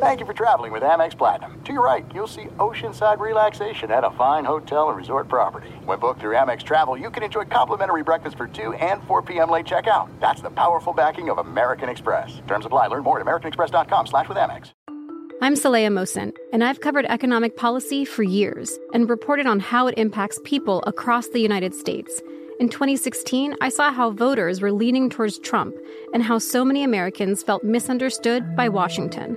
Thank you for traveling with Amex Platinum. To your right, you'll see oceanside relaxation at a fine hotel and resort property. When booked through Amex Travel, you can enjoy complimentary breakfast for 2 and 4 p.m. late checkout. That's the powerful backing of American Express. Terms apply. Learn more at americanexpress.com slash with Amex. I'm Saleha Mohsin, and I've covered economic policy for years and reported on how it impacts people across the United States. In 2016, I saw how voters were leaning towards Trump and how so many Americans felt misunderstood by Washington.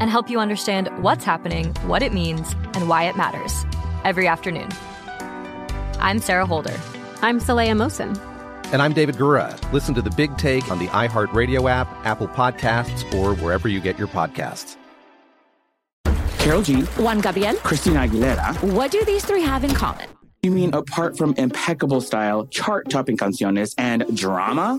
and help you understand what's happening, what it means, and why it matters every afternoon. I'm Sarah Holder. I'm Saleha Mohsin. And I'm David Gura. Listen to the big take on the iHeartRadio app, Apple Podcasts, or wherever you get your podcasts. Karol G, Juan Gabriel, Christina Aguilera. What do these three have in common? You mean apart from impeccable style, chart topping canciones, and drama?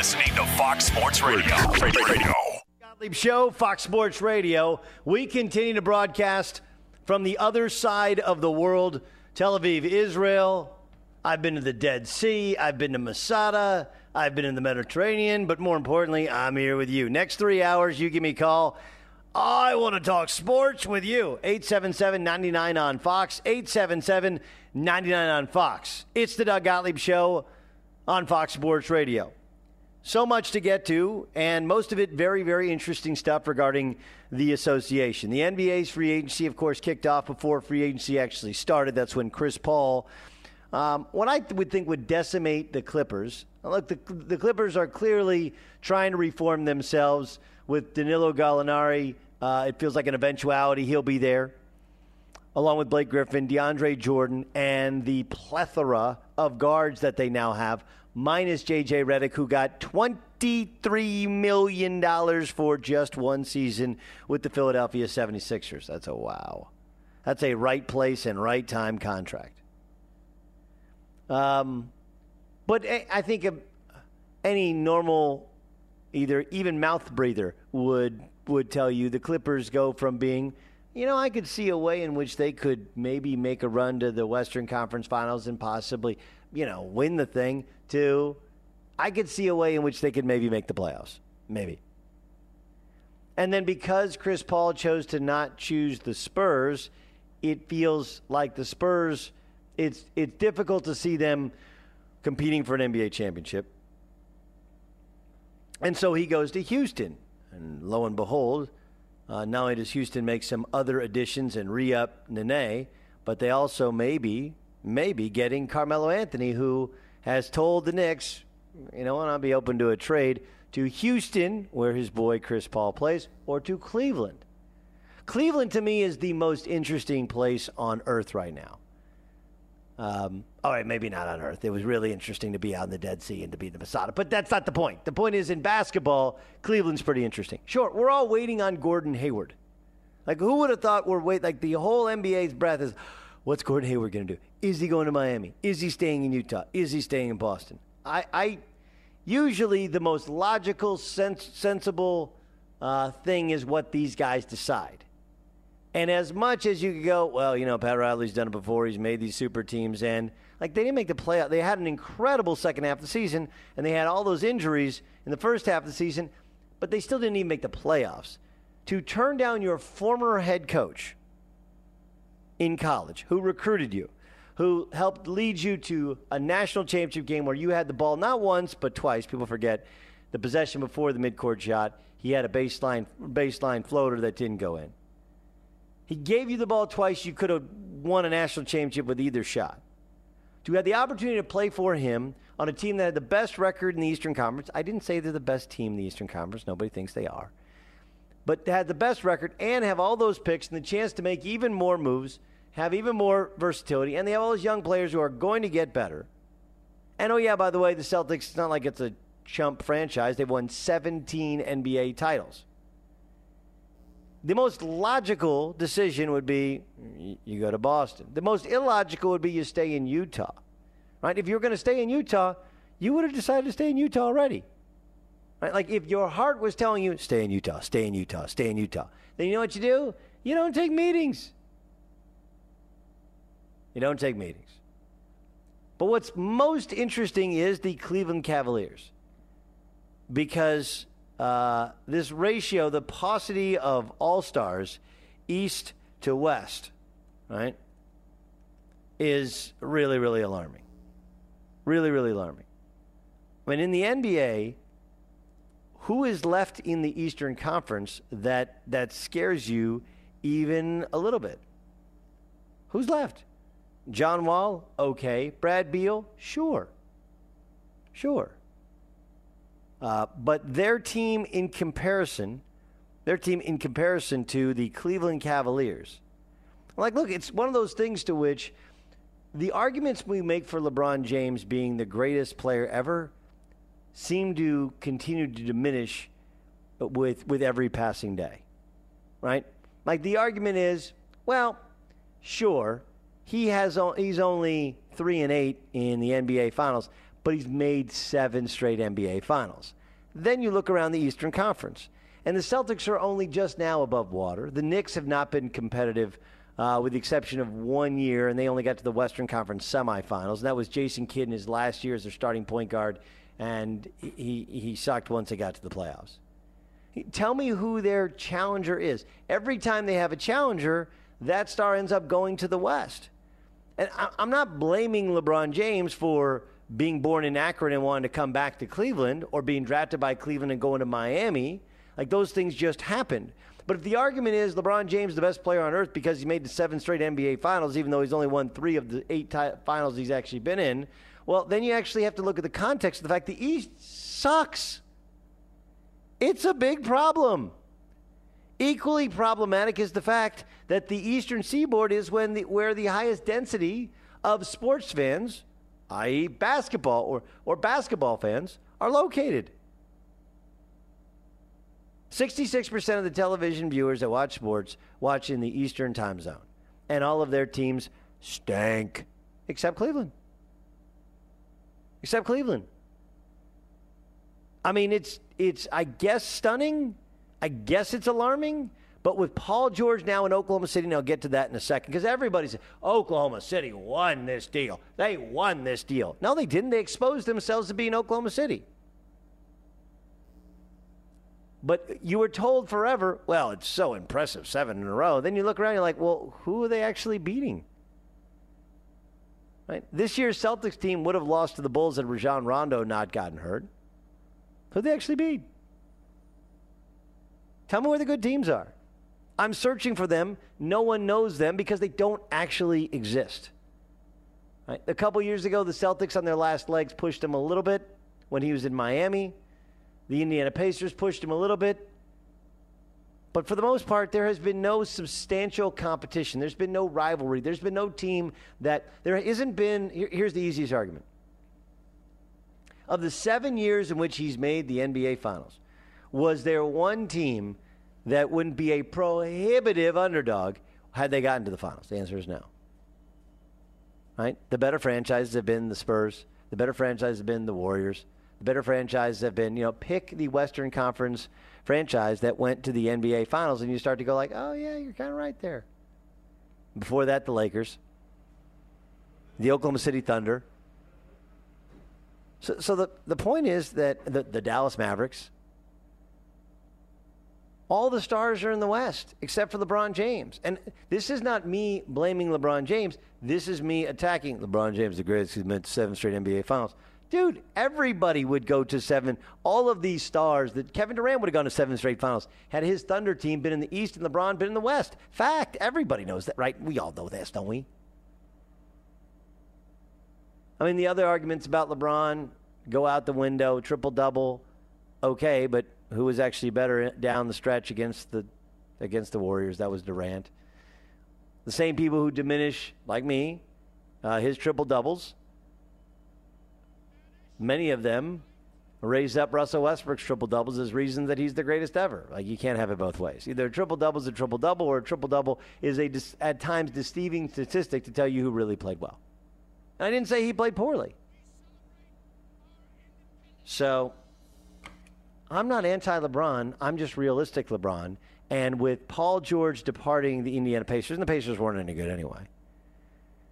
Listening to Fox Sports Radio. Radio. Gottlieb Show, Fox Sports Radio. We continue to broadcast from the other side of the world, Tel Aviv, Israel. I've been to the Dead Sea. I've been to Masada. I've been in the Mediterranean. But more importantly, I'm here with you. Next three hours, you give me a call. I want to talk sports with you. 877 99 on Fox. 877 99 on Fox. It's the Doug Gottlieb Show on Fox Sports Radio. So much to get to, and most of it very, very interesting stuff regarding the association. The NBA's free agency, of course, kicked off before free agency actually started. That's when Chris Paul, um, what I would think would decimate the Clippers. Look, the, the Clippers are clearly trying to reform themselves with Danilo Gallinari. Uh, it feels like an eventuality. He'll be there, along with Blake Griffin, DeAndre Jordan, and the plethora of guards that they now have minus JJ Redick, who got $23 million for just one season with the Philadelphia 76ers. That's a wow. That's a right place and right time contract. Um, but I think any normal, either even mouth breather would would tell you the Clippers go from being, you know, I could see a way in which they could maybe make a run to the Western Conference Finals and possibly, you know, win the thing to I could see a way in which they could maybe make the playoffs. Maybe. And then because Chris Paul chose to not choose the Spurs, it feels like the Spurs it's it's difficult to see them competing for an NBA championship. And so he goes to Houston. And lo and behold, uh, not only does Houston make some other additions and re up Nene, but they also maybe, maybe getting Carmelo Anthony, who has told the Knicks, you know, and I'll be open to a trade to Houston, where his boy Chris Paul plays, or to Cleveland. Cleveland to me is the most interesting place on earth right now. Um, all right, maybe not on Earth. It was really interesting to be out in the Dead Sea and to be in the Masada, but that's not the point. The point is in basketball, Cleveland's pretty interesting. Sure, we're all waiting on Gordon Hayward. Like, who would have thought we're wait? Like the whole NBA's breath is, what's Gordon Hayward going to do? Is he going to Miami? Is he staying in Utah? Is he staying in Boston? I, I usually the most logical, sens- sensible uh, thing is what these guys decide. And as much as you could go, well, you know, Pat Riley's done it before. He's made these super teams, and like they didn't make the playoff. They had an incredible second half of the season, and they had all those injuries in the first half of the season, but they still didn't even make the playoffs. To turn down your former head coach in college, who recruited you, who helped lead you to a national championship game where you had the ball not once but twice. People forget the possession before the midcourt shot. He had a baseline baseline floater that didn't go in. He gave you the ball twice. You could have won a national championship with either shot. To have the opportunity to play for him on a team that had the best record in the Eastern Conference. I didn't say they're the best team in the Eastern Conference. Nobody thinks they are. But had the best record and have all those picks and the chance to make even more moves, have even more versatility, and they have all those young players who are going to get better. And oh, yeah, by the way, the Celtics, it's not like it's a chump franchise. They've won 17 NBA titles the most logical decision would be mm, you go to Boston. The most illogical would be you stay in Utah. Right? If you're going to stay in Utah, you would have decided to stay in Utah already. Right? Like if your heart was telling you stay in Utah, stay in Utah, stay in Utah, then you know what you do? You don't take meetings. You don't take meetings. But what's most interesting is the Cleveland Cavaliers. Because uh, this ratio, the paucity of all stars, east to west, right, is really, really alarming. Really, really alarming. I mean, in the NBA, who is left in the Eastern Conference that that scares you even a little bit? Who's left? John Wall, okay. Brad Beal, sure. Sure. Uh, but their team in comparison, their team in comparison to the Cleveland Cavaliers, like, look, it's one of those things to which the arguments we make for LeBron James being the greatest player ever seem to continue to diminish with with every passing day. Right? Like the argument is, well, sure, he has he's only 3 and 8 in the NBA finals, but he's made seven straight NBA finals. Then you look around the Eastern Conference, and the Celtics are only just now above water. The Knicks have not been competitive. Uh, with the exception of one year, and they only got to the Western Conference semifinals. And that was Jason Kidd in his last year as their starting point guard, and he, he sucked once they got to the playoffs. Tell me who their challenger is. Every time they have a challenger, that star ends up going to the West. And I'm not blaming LeBron James for being born in Akron and wanting to come back to Cleveland or being drafted by Cleveland and going to Miami. Like those things just happened. But if the argument is LeBron James the best player on earth because he made the seven straight NBA finals, even though he's only won three of the eight t- finals he's actually been in, well, then you actually have to look at the context of the fact the East sucks. It's a big problem. Equally problematic is the fact that the Eastern Seaboard is when the, where the highest density of sports fans i.e., basketball or, or basketball fans, are located. 66% of the television viewers that watch sports watch in the Eastern time zone. And all of their teams stank, except Cleveland. Except Cleveland. I mean, it's, it's I guess, stunning. I guess it's alarming. But with Paul George now in Oklahoma City, and I'll get to that in a second, because everybody's Oklahoma City won this deal. They won this deal. No, they didn't. They exposed themselves to being Oklahoma City. But you were told forever, well, it's so impressive, seven in a row. Then you look around, you're like, well, who are they actually beating? Right? This year's Celtics team would have lost to the Bulls had Rajon Rondo not gotten hurt. Who'd they actually beat? Tell me where the good teams are. I'm searching for them. No one knows them because they don't actually exist. Right? A couple years ago, the Celtics on their last legs pushed him a little bit when he was in Miami. The Indiana Pacers pushed him a little bit. But for the most part, there has been no substantial competition. There's been no rivalry. There's been no team that there isn't been. Here, here's the easiest argument. Of the seven years in which he's made the NBA Finals, was there one team that wouldn't be a prohibitive underdog had they gotten to the finals? The answer is no. Right? The better franchises have been the Spurs. The better franchises have been the Warriors. The better franchises have been, you know, pick the Western Conference franchise that went to the NBA Finals, and you start to go like, oh yeah, you're kind of right there. Before that, the Lakers, the Oklahoma City Thunder. So, so the, the point is that the, the Dallas Mavericks, all the stars are in the West except for LeBron James. And this is not me blaming LeBron James. This is me attacking LeBron James, the greatest who's been to seven straight NBA Finals. Dude, everybody would go to seven. All of these stars that Kevin Durant would have gone to seven straight finals had his Thunder team been in the East and LeBron been in the West. Fact. Everybody knows that, right? We all know this, don't we? I mean, the other arguments about LeBron go out the window, triple double, okay, but who was actually better down the stretch against the against the Warriors? That was Durant. The same people who diminish, like me, uh, his triple doubles. Many of them raise up Russell Westbrook's triple doubles as reason that he's the greatest ever. Like you can't have it both ways. Either a triple double is a triple double, or a triple double is a at times deceiving statistic to tell you who really played well. And I didn't say he played poorly. So I'm not anti LeBron. I'm just realistic LeBron. And with Paul George departing the Indiana Pacers, and the Pacers weren't any good anyway.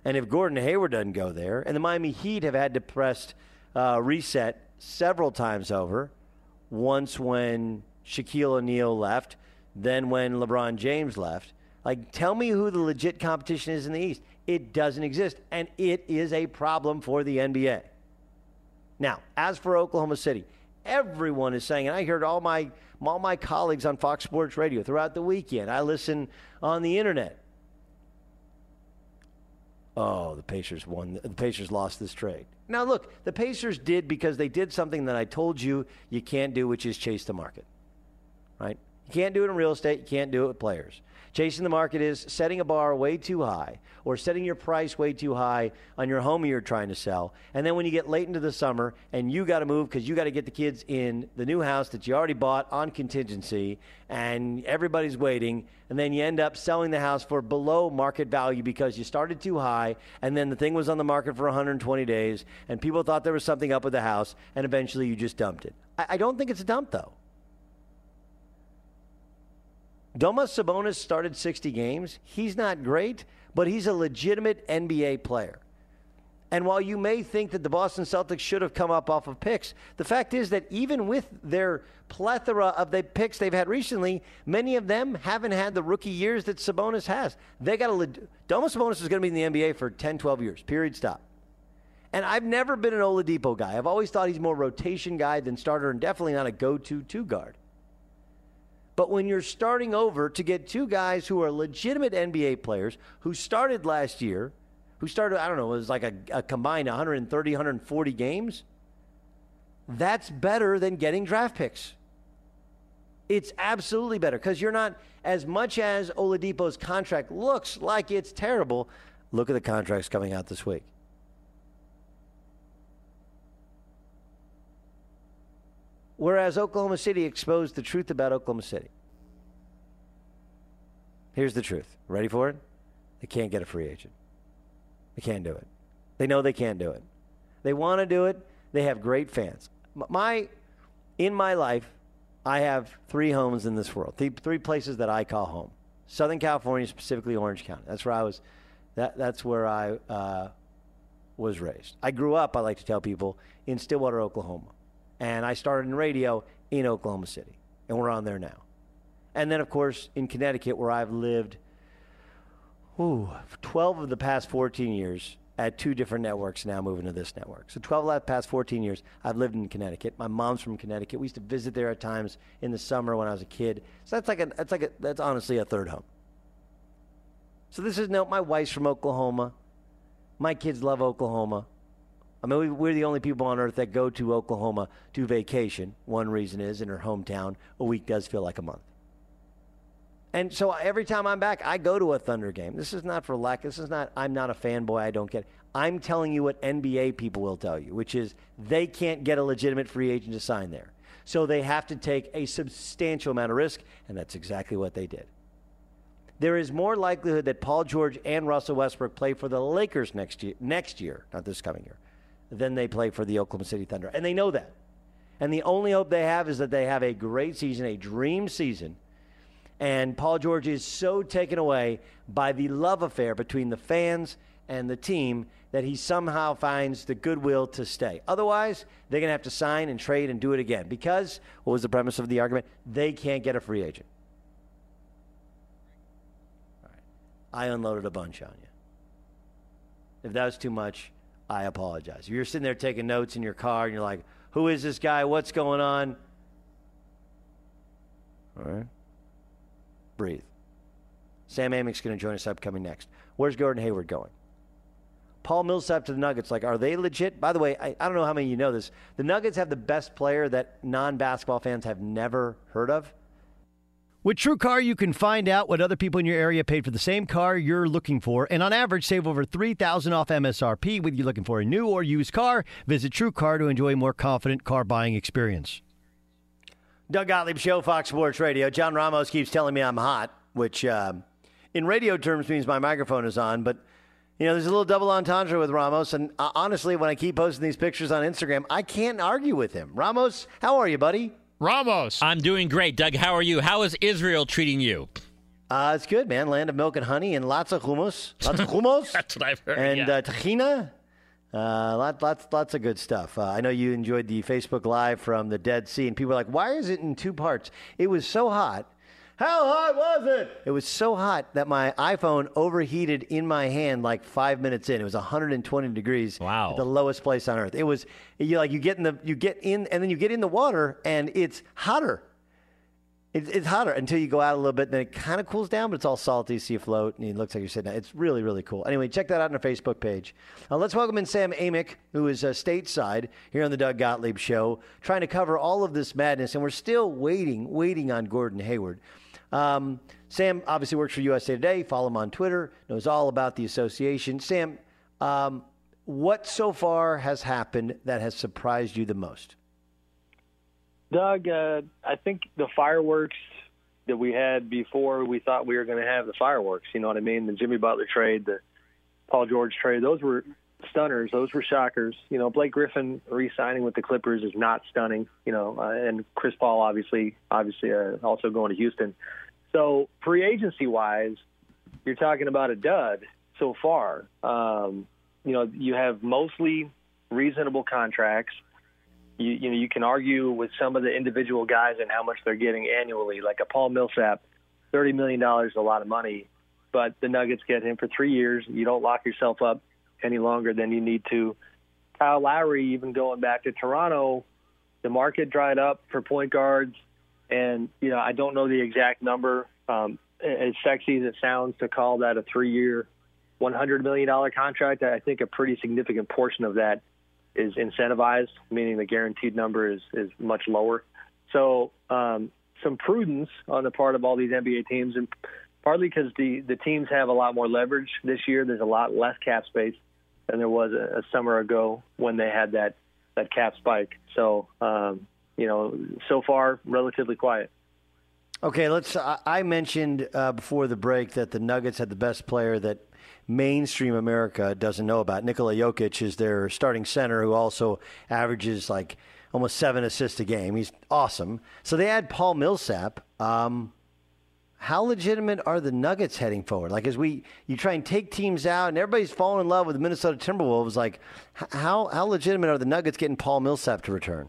And if Gordon Hayward doesn't go there, and the Miami Heat have had to press uh, reset several times over, once when Shaquille O'Neal left, then when LeBron James left. Like, tell me who the legit competition is in the East. It doesn't exist, and it is a problem for the NBA. Now, as for Oklahoma City, everyone is saying, and I heard all my all my colleagues on Fox Sports Radio throughout the weekend. I listen on the internet. Oh, the Pacers won. The Pacers lost this trade. Now, look, the Pacers did because they did something that I told you you can't do, which is chase the market. Right? You can't do it in real estate. You can't do it with players. Chasing the market is setting a bar way too high or setting your price way too high on your home you're trying to sell. And then when you get late into the summer and you got to move because you got to get the kids in the new house that you already bought on contingency and everybody's waiting, and then you end up selling the house for below market value because you started too high and then the thing was on the market for 120 days and people thought there was something up with the house and eventually you just dumped it. I, I don't think it's a dump though. Domas Sabonis started 60 games. He's not great, but he's a legitimate NBA player. And while you may think that the Boston Celtics should have come up off of picks, the fact is that even with their plethora of the picks they've had recently, many of them haven't had the rookie years that Sabonis has. They got a Domas Sabonis is going to be in the NBA for 10, 12 years. Period. Stop. And I've never been an Oladipo guy. I've always thought he's more rotation guy than starter, and definitely not a go-to two guard. But when you're starting over to get two guys who are legitimate NBA players who started last year, who started, I don't know, it was like a, a combined 130, 140 games, that's better than getting draft picks. It's absolutely better because you're not, as much as Oladipo's contract looks like it's terrible, look at the contracts coming out this week. Whereas Oklahoma City exposed the truth about Oklahoma City. Here's the truth. Ready for it? They can't get a free agent. They can't do it. They know they can't do it. They want to do it. They have great fans. My, in my life, I have three homes in this world. Three, three places that I call home. Southern California, specifically Orange County. That's where I was. That, that's where I uh, was raised. I grew up. I like to tell people in Stillwater, Oklahoma and I started in radio in Oklahoma City, and we're on there now. And then, of course, in Connecticut, where I've lived ooh, 12 of the past 14 years at two different networks, now moving to this network. So 12 of the past 14 years, I've lived in Connecticut. My mom's from Connecticut. We used to visit there at times in the summer when I was a kid. So that's like a, that's like a, that's honestly a third home. So this is no, my wife's from Oklahoma. My kids love Oklahoma. I mean, we're the only people on earth that go to Oklahoma to vacation. One reason is in her hometown, a week does feel like a month. And so every time I'm back, I go to a Thunder game. This is not for lack. This is not, I'm not a fanboy. I don't get it. I'm telling you what NBA people will tell you, which is they can't get a legitimate free agent to sign there. So they have to take a substantial amount of risk, and that's exactly what they did. There is more likelihood that Paul George and Russell Westbrook play for the Lakers next year, next year, not this coming year, than they play for the Oklahoma City Thunder. And they know that. And the only hope they have is that they have a great season, a dream season. And Paul George is so taken away by the love affair between the fans and the team that he somehow finds the goodwill to stay. Otherwise, they're going to have to sign and trade and do it again because what was the premise of the argument? They can't get a free agent. All right. I unloaded a bunch on you. If that was too much, I apologize. If you're sitting there taking notes in your car and you're like, who is this guy? What's going on? All right. Breathe. Sam Amick's going to join us upcoming next. Where's Gordon Hayward going? Paul Millsap to the Nuggets. Like, are they legit? By the way, I, I don't know how many of you know this. The Nuggets have the best player that non basketball fans have never heard of. With TrueCar, you can find out what other people in your area paid for the same car you're looking for, and on average, save over 3000 off MSRP. Whether you're looking for a new or used car, visit TrueCar to enjoy a more confident car buying experience. Doug Gottlieb Show, Fox Sports Radio. John Ramos keeps telling me I'm hot, which uh, in radio terms means my microphone is on, but you know, there's a little double entendre with Ramos, and uh, honestly, when I keep posting these pictures on Instagram, I can't argue with him. Ramos, how are you, buddy? Ramos. I'm doing great. Doug, how are you? How is Israel treating you? Uh, it's good, man. Land of milk and honey and lots of hummus. Lots of hummus. That's what I've heard. And yeah. uh, tahina. Uh, lots, lots, lots of good stuff. Uh, I know you enjoyed the Facebook Live from the Dead Sea, and people were like, why is it in two parts? It was so hot how hot was it? It was so hot that my iPhone overheated in my hand like five minutes in. It was 120 degrees. Wow. The lowest place on earth. It was you like you get in the you get in and then you get in the water and it's hotter. It, it's hotter until you go out a little bit. Then it kind of cools down, but it's all salty. So you float and it looks like you're sitting. Down. It's really really cool. Anyway, check that out on our Facebook page. Uh, let's welcome in Sam Amick, who is uh, stateside here on the Doug Gottlieb Show, trying to cover all of this madness, and we're still waiting, waiting on Gordon Hayward. Um, Sam obviously works for USA Today. Follow him on Twitter. Knows all about the association. Sam, um, what so far has happened that has surprised you the most? Doug, uh, I think the fireworks that we had before we thought we were going to have the fireworks. You know what I mean? The Jimmy Butler trade, the Paul George trade. Those were stunners. Those were shockers. You know, Blake Griffin re-signing with the Clippers is not stunning. You know, uh, and Chris Paul obviously, obviously uh, also going to Houston. So free agency wise, you're talking about a dud so far. Um, you know, you have mostly reasonable contracts. You, you know, you can argue with some of the individual guys and how much they're getting annually. Like a Paul Millsap, thirty million dollars is a lot of money, but the Nuggets get him for three years. You don't lock yourself up any longer than you need to. Kyle Lowry, even going back to Toronto, the market dried up for point guards, and you know I don't know the exact number. Um, as sexy as it sounds to call that a three-year, one hundred million dollar contract, I think a pretty significant portion of that is incentivized, meaning the guaranteed number is is much lower. So um, some prudence on the part of all these NBA teams, and partly because the the teams have a lot more leverage this year. There's a lot less cap space than there was a, a summer ago when they had that that cap spike. So um, you know, so far relatively quiet. Okay, let's. I mentioned uh, before the break that the Nuggets had the best player that mainstream America doesn't know about. Nikola Jokic is their starting center, who also averages like almost seven assists a game. He's awesome. So they add Paul Millsap. Um, how legitimate are the Nuggets heading forward? Like as we you try and take teams out, and everybody's falling in love with the Minnesota Timberwolves. Like how how legitimate are the Nuggets getting Paul Millsap to return?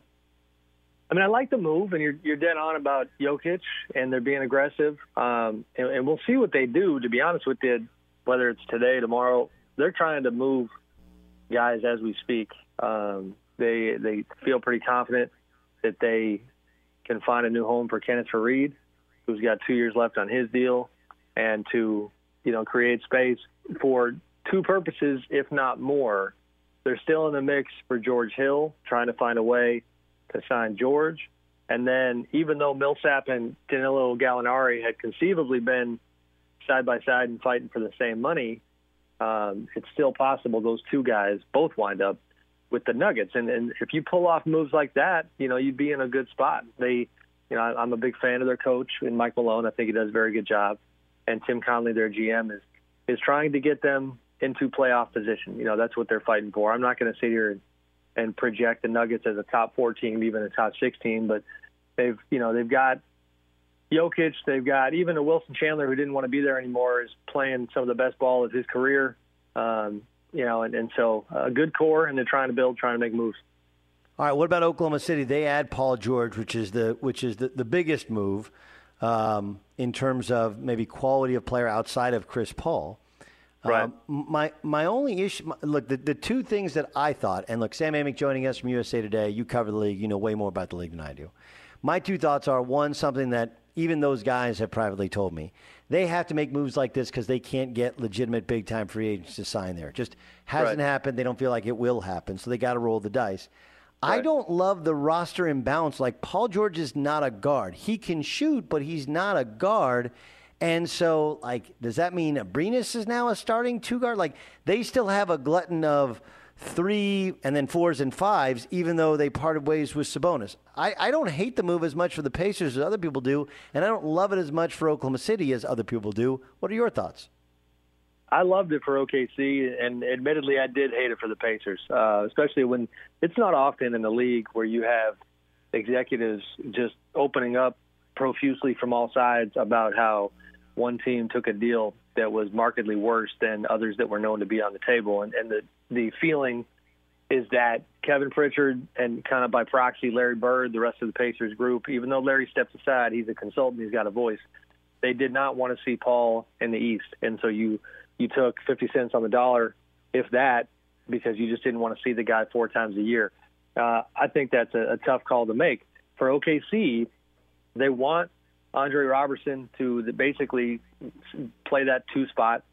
I mean, I like the move, and you're you're dead on about Jokic, and they're being aggressive, um, and, and we'll see what they do. To be honest with you, whether it's today, tomorrow, they're trying to move guys as we speak. Um, they they feel pretty confident that they can find a new home for Kenneth Faried who's got two years left on his deal, and to you know create space for two purposes, if not more. They're still in the mix for George Hill, trying to find a way to sign George. And then, even though Millsap and Danilo Gallinari had conceivably been side by side and fighting for the same money, um, it's still possible those two guys both wind up with the Nuggets. And, and if you pull off moves like that, you know you'd be in a good spot. They you know, I'm a big fan of their coach and Mike Malone. I think he does a very good job. And Tim Connelly, their GM, is is trying to get them into playoff position. You know, that's what they're fighting for. I'm not going to sit here and, and project the Nuggets as a top four team, even a top six team. But they've, you know, they've got Jokic, they've got even a Wilson Chandler who didn't want to be there anymore is playing some of the best ball of his career. Um, you know, and, and so a good core, and they're trying to build, trying to make moves. All right, what about Oklahoma City? They add Paul George, which is the which is the, the biggest move um, in terms of maybe quality of player outside of Chris Paul. Right. Um, my my only issue, my, look, the, the two things that I thought, and look, Sam Amick joining us from USA Today. You cover the league, you know way more about the league than I do. My two thoughts are one, something that even those guys have privately told me. They have to make moves like this because they can't get legitimate big time free agents to sign there. It just hasn't Right. happened. They don't feel like it will happen, so they got to roll the dice. I don't love the roster imbalance. Like Paul George is not a guard. He can shoot, but he's not a guard. And so, like, does that mean Abrines is now a starting two guard? Like, they still have a glutton of three and then fours and fives, even though they parted ways with Sabonis. I, I don't hate the move as much for the Pacers as other people do, and I don't love it as much for Oklahoma City as other people do. What are your thoughts? I loved it for OKC, and admittedly, I did hate it for the Pacers, uh, especially when it's not often in the league where you have executives just opening up profusely from all sides about how one team took a deal that was markedly worse than others that were known to be on the table, and, and the the feeling is that Kevin Pritchard and kind of by proxy Larry Bird, the rest of the Pacers group, even though Larry steps aside, he's a consultant, he's got a voice. They did not want to see Paul in the East, and so you you took 50 cents on the dollar, if that, because you just didn't want to see the guy four times a year. Uh, I think that's a, a tough call to make for OKC. They want Andre Robertson to basically play that two spot.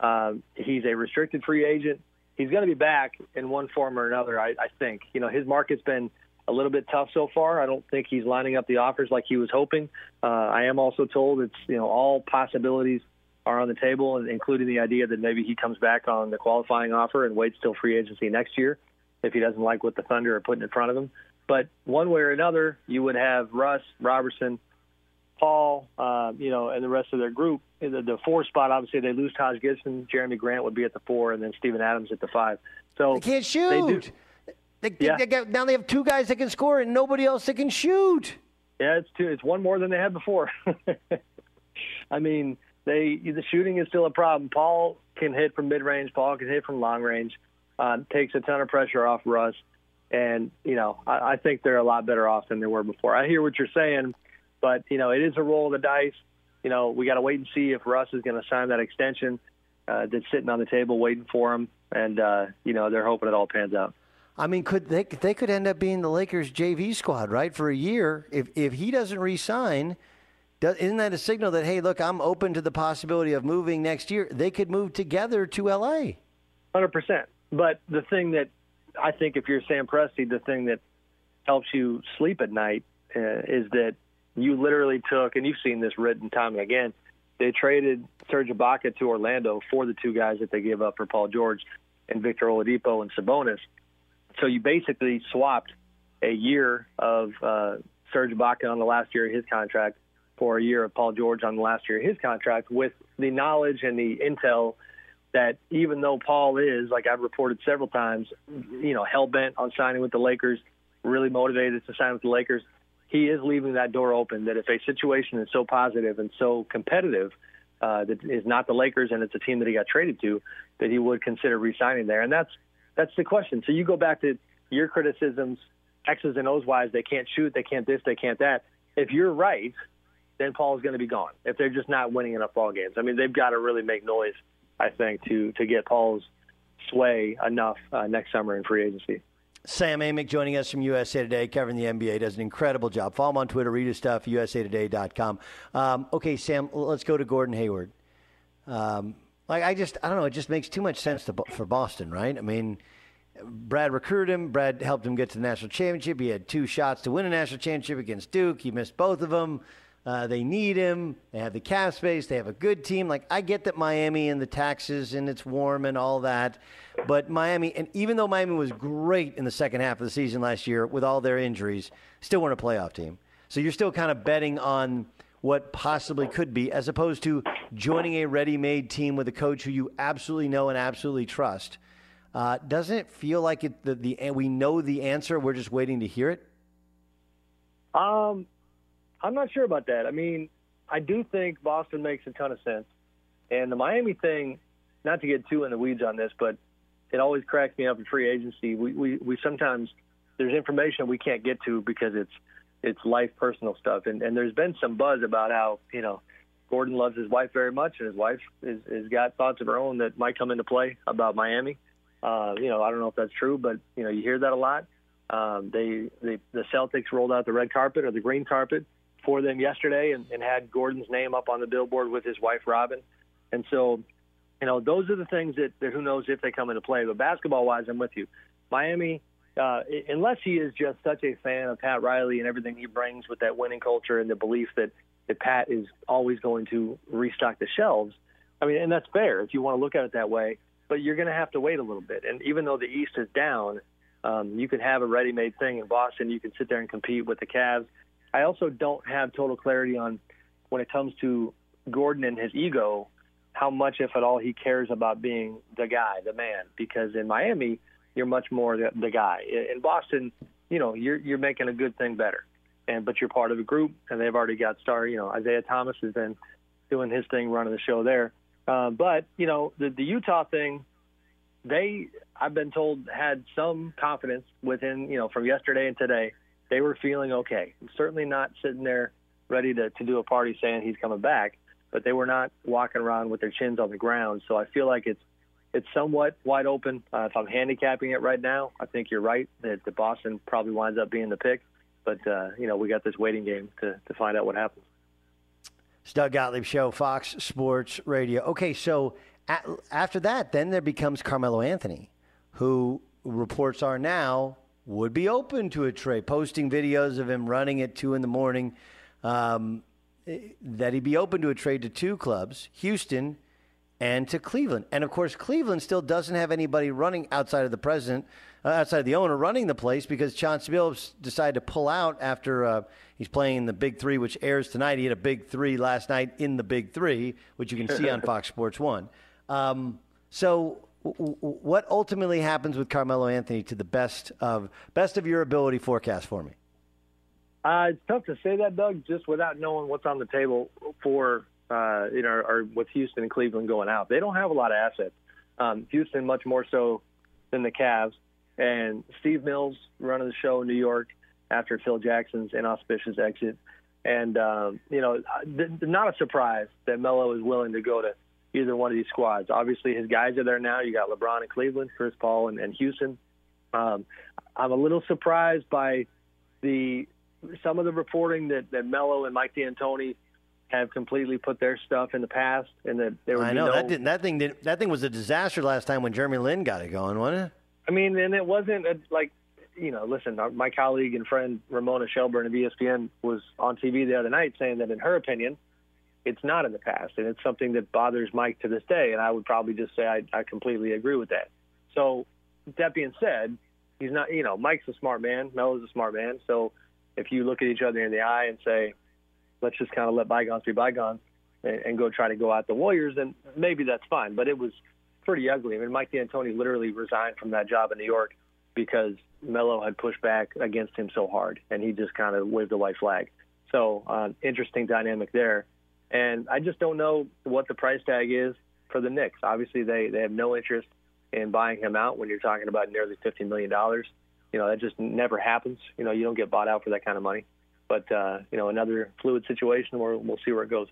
Uh, he's a restricted free agent. He's going to be back in one form or another. I, I think. You know, his market's been a little bit tough so far. I don't think he's lining up the offers like he was hoping. Uh, I am also told it's you know all possibilities are on the table, including the idea that maybe he comes back on the qualifying offer and waits till free agency next year if he doesn't like what the Thunder are putting in front of him. But one way or another, you would have Russ, Robertson, Paul, uh, you know, and the rest of their group. In the, the four spot, obviously, they lose Taj Gibson. Jerami Grant would be at the four, and then Steven Adams at the five. So They can't They do, shoot. They, they- Yeah. they got, now they have two guys that can score and nobody else that can shoot. Yeah, it's two. It's one more than they had before. I mean, they the shooting is still a problem. Paul can hit from mid range. Paul can hit from long range. Uh, takes a ton of pressure off Russ, and you know I, I think they're a lot better off than they were before. I hear what you're saying, but you know it is a roll of the dice. You know we got to wait and see if Russ is going to sign that extension uh, that's sitting on the table waiting for him, and uh, you know they're hoping it all pans out. I mean, could they they could end up being the Lakers JV squad, right, for a year if if he doesn't re-sign? do- Isn't that a signal that hey, look, I'm open to the possibility of moving next year? They could move together to LA. Hundred percent. But the thing that I think, if you're Sam Presti, the thing that helps you sleep at night uh, is that you literally took, and you've seen this written time and again. They traded Serge Ibaka to Orlando for the two guys that they gave up for Paul George and Victor Oladipo and Sabonis. So you basically swapped a year of uh, Serge Ibaka on the last year of his contract for a year of Paul George on the last year of his contract with the knowledge and the intel that even though Paul is, like I've reported several times, you know, hell bent on signing with the Lakers, really motivated to sign with the Lakers, he is leaving that door open that if a situation is so positive and so competitive uh, that is not the Lakers and it's a team that he got traded to, that he would consider re-signing there. And that's that's the question. So you go back to your criticisms, X's and O's wise, they can't shoot, they can't this, they can't that. If you're right, then Paul's going to be gone. If they're just not winning enough ball games, I mean, they've got to really make noise. I think to to get Paul's sway enough uh, next summer in free agency. Sam Amick joining us from USA Today, covering the NBA, does an incredible job. Follow him on Twitter, read his stuff, usatoday.com. Um, okay, Sam, let's go to Gordon Hayward. Um, like I just, I don't know, it just makes too much sense to, for Boston, right? I mean, Brad recruited him. Brad helped him get to the national championship. He had two shots to win a national championship against Duke. He missed both of them. Uh, they need him. They have the cap space. They have a good team. Like I get that Miami and the taxes and it's warm and all that, but Miami and even though Miami was great in the second half of the season last year with all their injuries, still weren't a playoff team. So you're still kind of betting on what possibly could be, as opposed to joining a ready-made team with a coach who you absolutely know and absolutely trust. Uh, doesn't it feel like it, the, the we know the answer? We're just waiting to hear it. Um, I'm not sure about that. I mean, I do think Boston makes a ton of sense, and the Miami thing. Not to get too in the weeds on this, but it always cracks me up in free agency. We we, we sometimes there's information we can't get to because it's it's life personal stuff, and and there's been some buzz about how you know Gordon loves his wife very much, and his wife is, has got thoughts of her own that might come into play about Miami. Uh, you know, I don't know if that's true, but you know, you hear that a lot. Um, they, they the Celtics rolled out the red carpet or the green carpet for them yesterday, and, and had Gordon's name up on the billboard with his wife Robyn. And so, you know, those are the things that, that who knows if they come into play. But basketball wise, I'm with you. Miami, uh, unless he is just such a fan of Pat Riley and everything he brings with that winning culture and the belief that that Pat is always going to restock the shelves. I mean, and that's fair if you want to look at it that way. But you're going to have to wait a little bit. And even though the East is down, um, you can have a ready-made thing in Boston. You can sit there and compete with the Cavs. I also don't have total clarity on when it comes to Gordon and his ego, how much, if at all, he cares about being the guy, the man. Because in Miami, you're much more the, the guy. In Boston, you know, you're you're making a good thing better, and but you're part of a group, and they've already got star. You know, Isaiah Thomas has been doing his thing, running the show there. Uh, but you know, the the Utah thing, they I've been told had some confidence within you know from yesterday and today they were feeling okay. Certainly not sitting there ready to, to do a party saying he's coming back, but they were not walking around with their chins on the ground. So I feel like it's it's somewhat wide open. Uh, if I'm handicapping it right now, I think you're right that the Boston probably winds up being the pick. But uh, you know, we got this waiting game to, to find out what happens. It's Doug Gottlieb Show, Fox Sports Radio. Okay, so at, after that, then there becomes Carmelo Anthony, who reports are now would be open to a trade, posting videos of him running at two in the morning. Um, that he'd be open to a trade to two clubs, Houston and to Cleveland. And of course, Cleveland still doesn't have anybody running outside of the president, uh, outside of the owner running the place because Chauncey Billups decided to pull out after uh, he's playing the Big Three, which airs tonight. He had a Big Three last night in the Big Three, which you can see on Fox Sports One. Um, so what ultimately happens with Carmelo Anthony to the best of best of your ability forecast for me? Uh, it's tough to say that, Doug, just without knowing what's on the table for uh, you know, or with Houston and Cleveland going out. They don't have a lot of assets. Um, Houston much more so than the Cavs. And Steve Mills running the show in New York after Phil Jackson's inauspicious exit. And um, you know, not a surprise that Melo is willing to go to either one of these squads. Obviously, his guys are there now. You got LeBron in Cleveland, Chris Paul and, and Houston. Um, I'm a little surprised by the some of the reporting that that Melo and Mike D'Antoni have completely put their stuff in the past, and that there would I know no, that didn't, that thing did that thing was a disaster last time when Jeremy Lin got it going, wasn't it? I mean, and it wasn't a, like you know, listen, my colleague and friend Ramona Shelburne of ESPN was on TV the other night saying that in her opinion, it's not in the past, and it's something that bothers Mike to this day. And I would probably just say I, I completely agree with that. So that being said, he's not. You know, Mike's a smart man. Melo's a smart man. So if you look at each other in the eye and say, let's just kind of let bygones be bygones and, and go try to go out the Warriors, then maybe that's fine. But it was pretty ugly. I mean, Mike D'Antoni literally resigned from that job in New York because Melo had pushed back against him so hard, and he just kind of waved the white flag. So, uh, interesting dynamic there. And I just don't know what the price tag is for the Knicks. Obviously, they, they have no interest in buying him out when you're talking about nearly $15 million. You know, that just never happens. You know, you don't get bought out for that kind of money. But, uh, you know, another fluid situation where we'll see where it goes.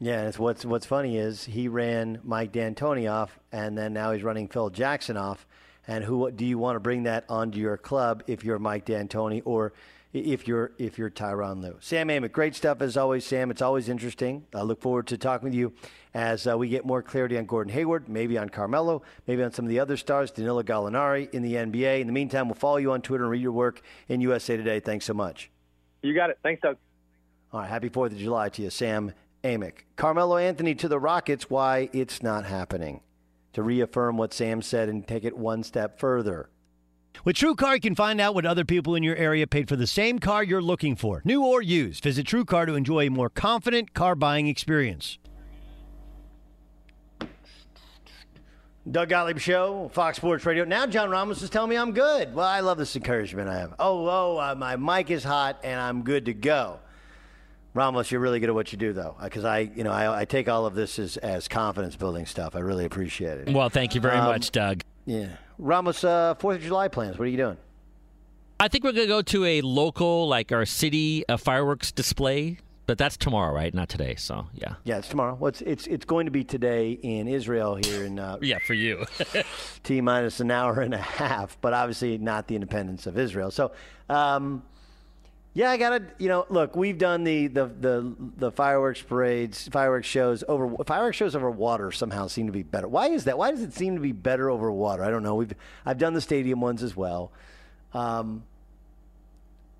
Yeah, it's what's what's funny is he ran Mike D'Antoni off, and then now he's running Phil Jackson off. And who do you want to bring that onto your club if you're Mike D'Antoni, or if you're if you're Tyronn Lue. Sam Amick, great stuff as always, Sam. It's always interesting. I look forward to talking with you as uh, we get more clarity on Gordon Hayward, maybe on Carmelo, maybe on some of the other stars, Danilo Gallinari in the NBA. In the meantime, we'll follow you on Twitter and read your work in USA Today. Thanks so much. You got it. Thanks, Doug. All right. Happy Fourth of July to you, Sam Amick. Carmelo Anthony to the Rockets. Why it's not happening. To reaffirm what Sam said and take it one step further. With TrueCar, you can find out what other people in your area paid for the same car you're looking for, new or used. Visit TrueCar to enjoy a more confident car buying experience. Doug Gottlieb Show, Fox Sports Radio. Now John Ramos is telling me I'm good. Well, I love this encouragement I have. Oh, oh, uh, my mic is hot and I'm good to go. Ramos, you're really good at what you do, though, because I, you know, I, I, take all of this as, as confidence building stuff. I really appreciate it. Well, thank you very um, much, Doug. Yeah, Ramos, uh, Fourth of July plans. What are you doing? I think we're gonna go to a local, like our city, uh, fireworks display but that's tomorrow, right? Not today. So yeah. Yeah, it's tomorrow. Well, it's it's, it's going to be today in Israel here in. Uh, yeah, for you. t minus an hour and a half, but obviously not the independence of Israel. So. Um, yeah, I gotta. You know, look, we've done the, the the the fireworks parades, fireworks shows over fireworks shows over water. Somehow seem to be better. Why is that? Why does it seem to be better over water? I don't know. We've I've done the stadium ones as well. Um,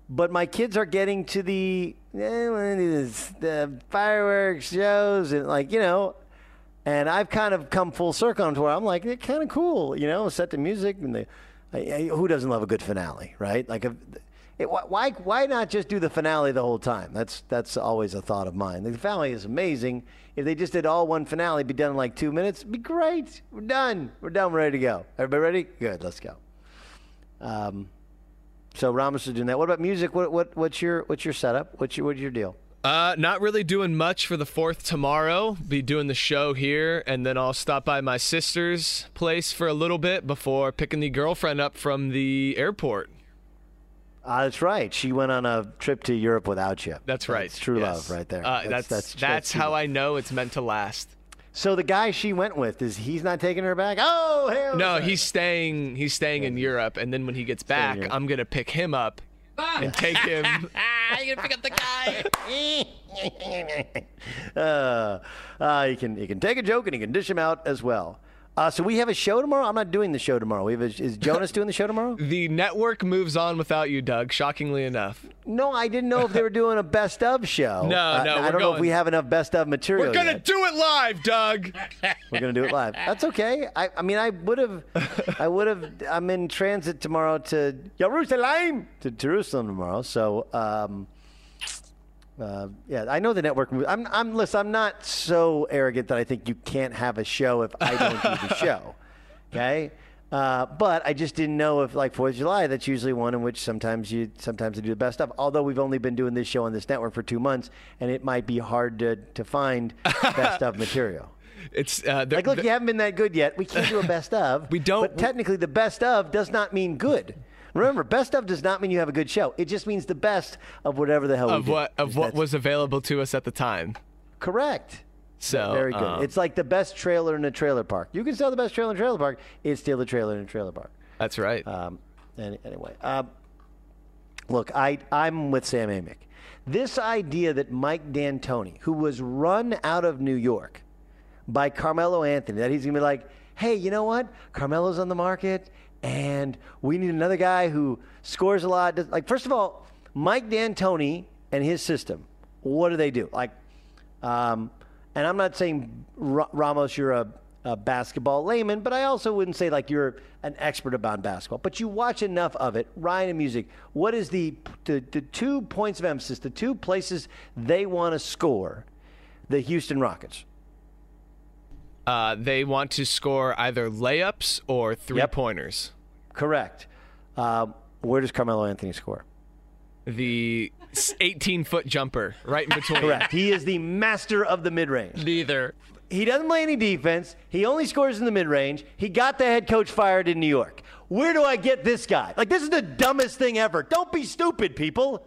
but my kids are getting to the eh, the fireworks shows and like you know and I've kind of come full circle to where I'm like, they're kind of cool, you know, set the music and the, who doesn't love a good finale, right? Like, if, it, why why not just do the finale the whole time? That's that's always a thought of mine. The finale is amazing. If they just did all one finale, be done in like two minutes, be great. We're done. We're done. We're ready to go. Everybody ready? Good. Let's go. Um, so Ramos is doing that. What about music? What what what's your what's your setup? What's your what's your deal? Uh, not really doing much for the fourth tomorrow. Be doing the show here, and then I'll stop by my sister's place for a little bit before picking the girlfriend up from the airport. Uh, that's right. She went on a trip to Europe without you. That's right. That's true yes. love right there. Uh, that's that's, that's, that's how I know it's meant to last. So the guy she went with is he's not taking her back? Oh, hell no, he's staying. He's staying in Europe, and then when he gets back, I'm gonna pick him up and take him. you gonna pick up the guy? uh, uh, he can he can take a joke and he can dish him out as well. Uh, so we have a show tomorrow. I'm not doing the show tomorrow. We have a, is Jonas doing the show tomorrow? The network moves on without you, Doug. Shockingly enough. No, I didn't know if they were doing a best of show. No, uh, no, I don't going, know if we have enough best of material. We're gonna yet. do it live, Doug. we're gonna do it live. That's okay. I, I mean, I would have, I would have. I'm in transit tomorrow to Jerusalem, to Jerusalem tomorrow. So. Um, uh, yeah, I know the network. I'm, I'm, listen, I'm not so arrogant that I think you can't have a show if I don't do the show. Okay. Uh, but I just didn't know if, like Fourth of July, that's usually one in which sometimes you sometimes they do the best stuff. Although we've only been doing this show on this network for two months, and it might be hard to to find best of material. It's uh, like, look, you haven't been that good yet. We can't do a best of. we don't. But technically, the best of does not mean good. Remember, best of does not mean you have a good show. It just means the best of whatever the hell of what of what was available to us at the time. Correct. So very good. Um, it's like the best trailer in a trailer park. You can sell the best trailer in a trailer park. It's still the trailer in a trailer park. That's right. Um, any, anyway, uh, look, I I'm with Sam Amick. This idea that Mike D'Antoni, who was run out of New York by Carmelo Anthony, that he's gonna be like, hey, you know what? Carmelo's on the market and we need another guy who scores a lot. Like, first of all, Mike D'Antoni and his system, what do they do? Like, um, and I'm not saying Ramos, you're a, a, basketball layman, but I also wouldn't say like you're an expert about basketball. But you watch enough of it. Ryan and music. What is the the, the two points of emphasis? The two places they want to score, the Houston Rockets. Uh, they want to score either layups or three yep. pointers. Correct. Uh, where does Carmelo Anthony score? The 18 foot jumper, right in between. Correct. He is the master of the mid range. Neither. He doesn't play any defense. He only scores in the mid range. He got the head coach fired in New York. Where do I get this guy? Like, this is the dumbest thing ever. Don't be stupid, people.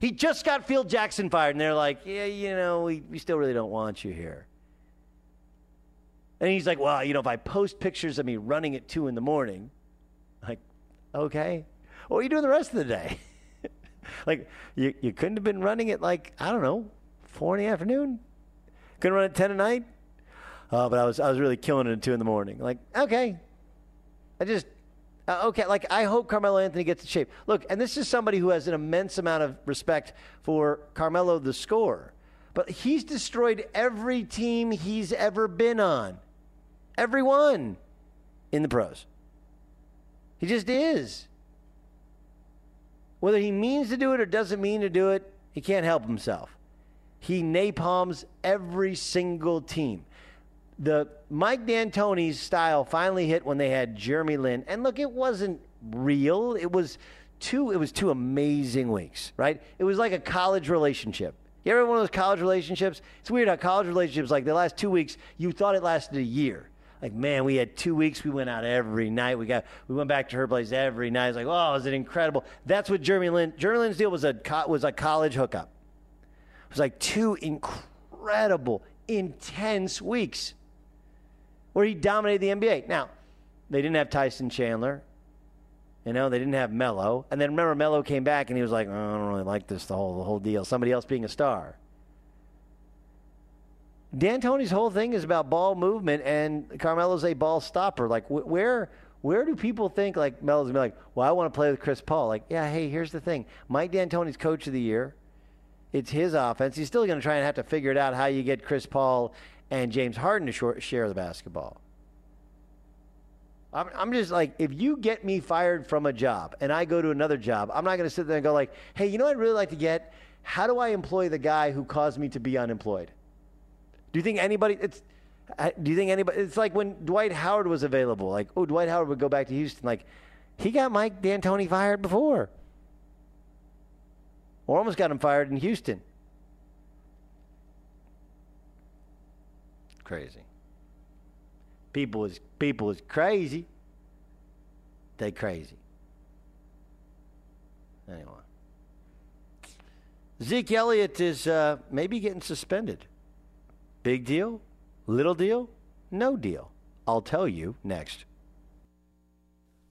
He just got Phil Jackson fired, and they're like, yeah, you know, we, we still really don't want you here. And he's like, well, you know, if I post pictures of me running at 2 in the morning, like, okay, what are you doing the rest of the day? like, you, you couldn't have been running at like, I don't know, 4 in the afternoon? Couldn't run at 10 at night? Uh, but I was, I was really killing it at 2 in the morning. Like, okay. I just, uh, okay, like I hope Carmelo Anthony gets in shape. Look, and this is somebody who has an immense amount of respect for Carmelo the scorer. But he's destroyed every team he's ever been on. Everyone in the pros. He just is. Whether he means to do it or doesn't mean to do it, he can't help himself. He napalms every single team. the Mike D'Antoni's style finally hit when they had Jeremy Lin. And look, it wasn't real. It was two. It was two amazing weeks, right? It was like a college relationship. You ever one of those college relationships? It's weird how college relationships, like the last two weeks, you thought it lasted a year. Like, man, we had two weeks. We went out every night. We got we went back to her place every night. It's like, oh, is it incredible? That's what Jeremy Lin. Jeremy Lin's deal was a was a college hookup. It was like two incredible, intense weeks where he dominated the NBA. Now, they didn't have Tyson Chandler. You know, they didn't have Melo. And then remember, Melo came back and he was like, oh, I don't really like this, the whole, the whole deal. Somebody else being a star. D'Antoni's whole thing is about ball movement, and Carmelo's a ball stopper. Like, wh- where where do people think, like, Melo's to be like, well, I want to play with Chris Paul? Like, yeah, hey, here's the thing. Mike D'Antoni's coach of the year. It's his offense. He's still going to try and have to figure it out how you get Chris Paul and James Harden to short, share the basketball. I'm, I'm just like, if you get me fired from a job and I go to another job, I'm not going to sit there and go like, hey, you know what I'd really like to get? How do I employ the guy who caused me to be unemployed? Do you think anybody? It's. Do you think anybody? It's like when Dwight Howard was available. Like, oh, Dwight Howard would go back to Houston. Like, he got Mike D'Antoni fired before, or almost got him fired in Houston. Crazy. People is people is crazy. They crazy. Anyway, Zeke Elliott is uh, maybe getting suspended. Big deal? Little deal? No deal. I'll tell you next.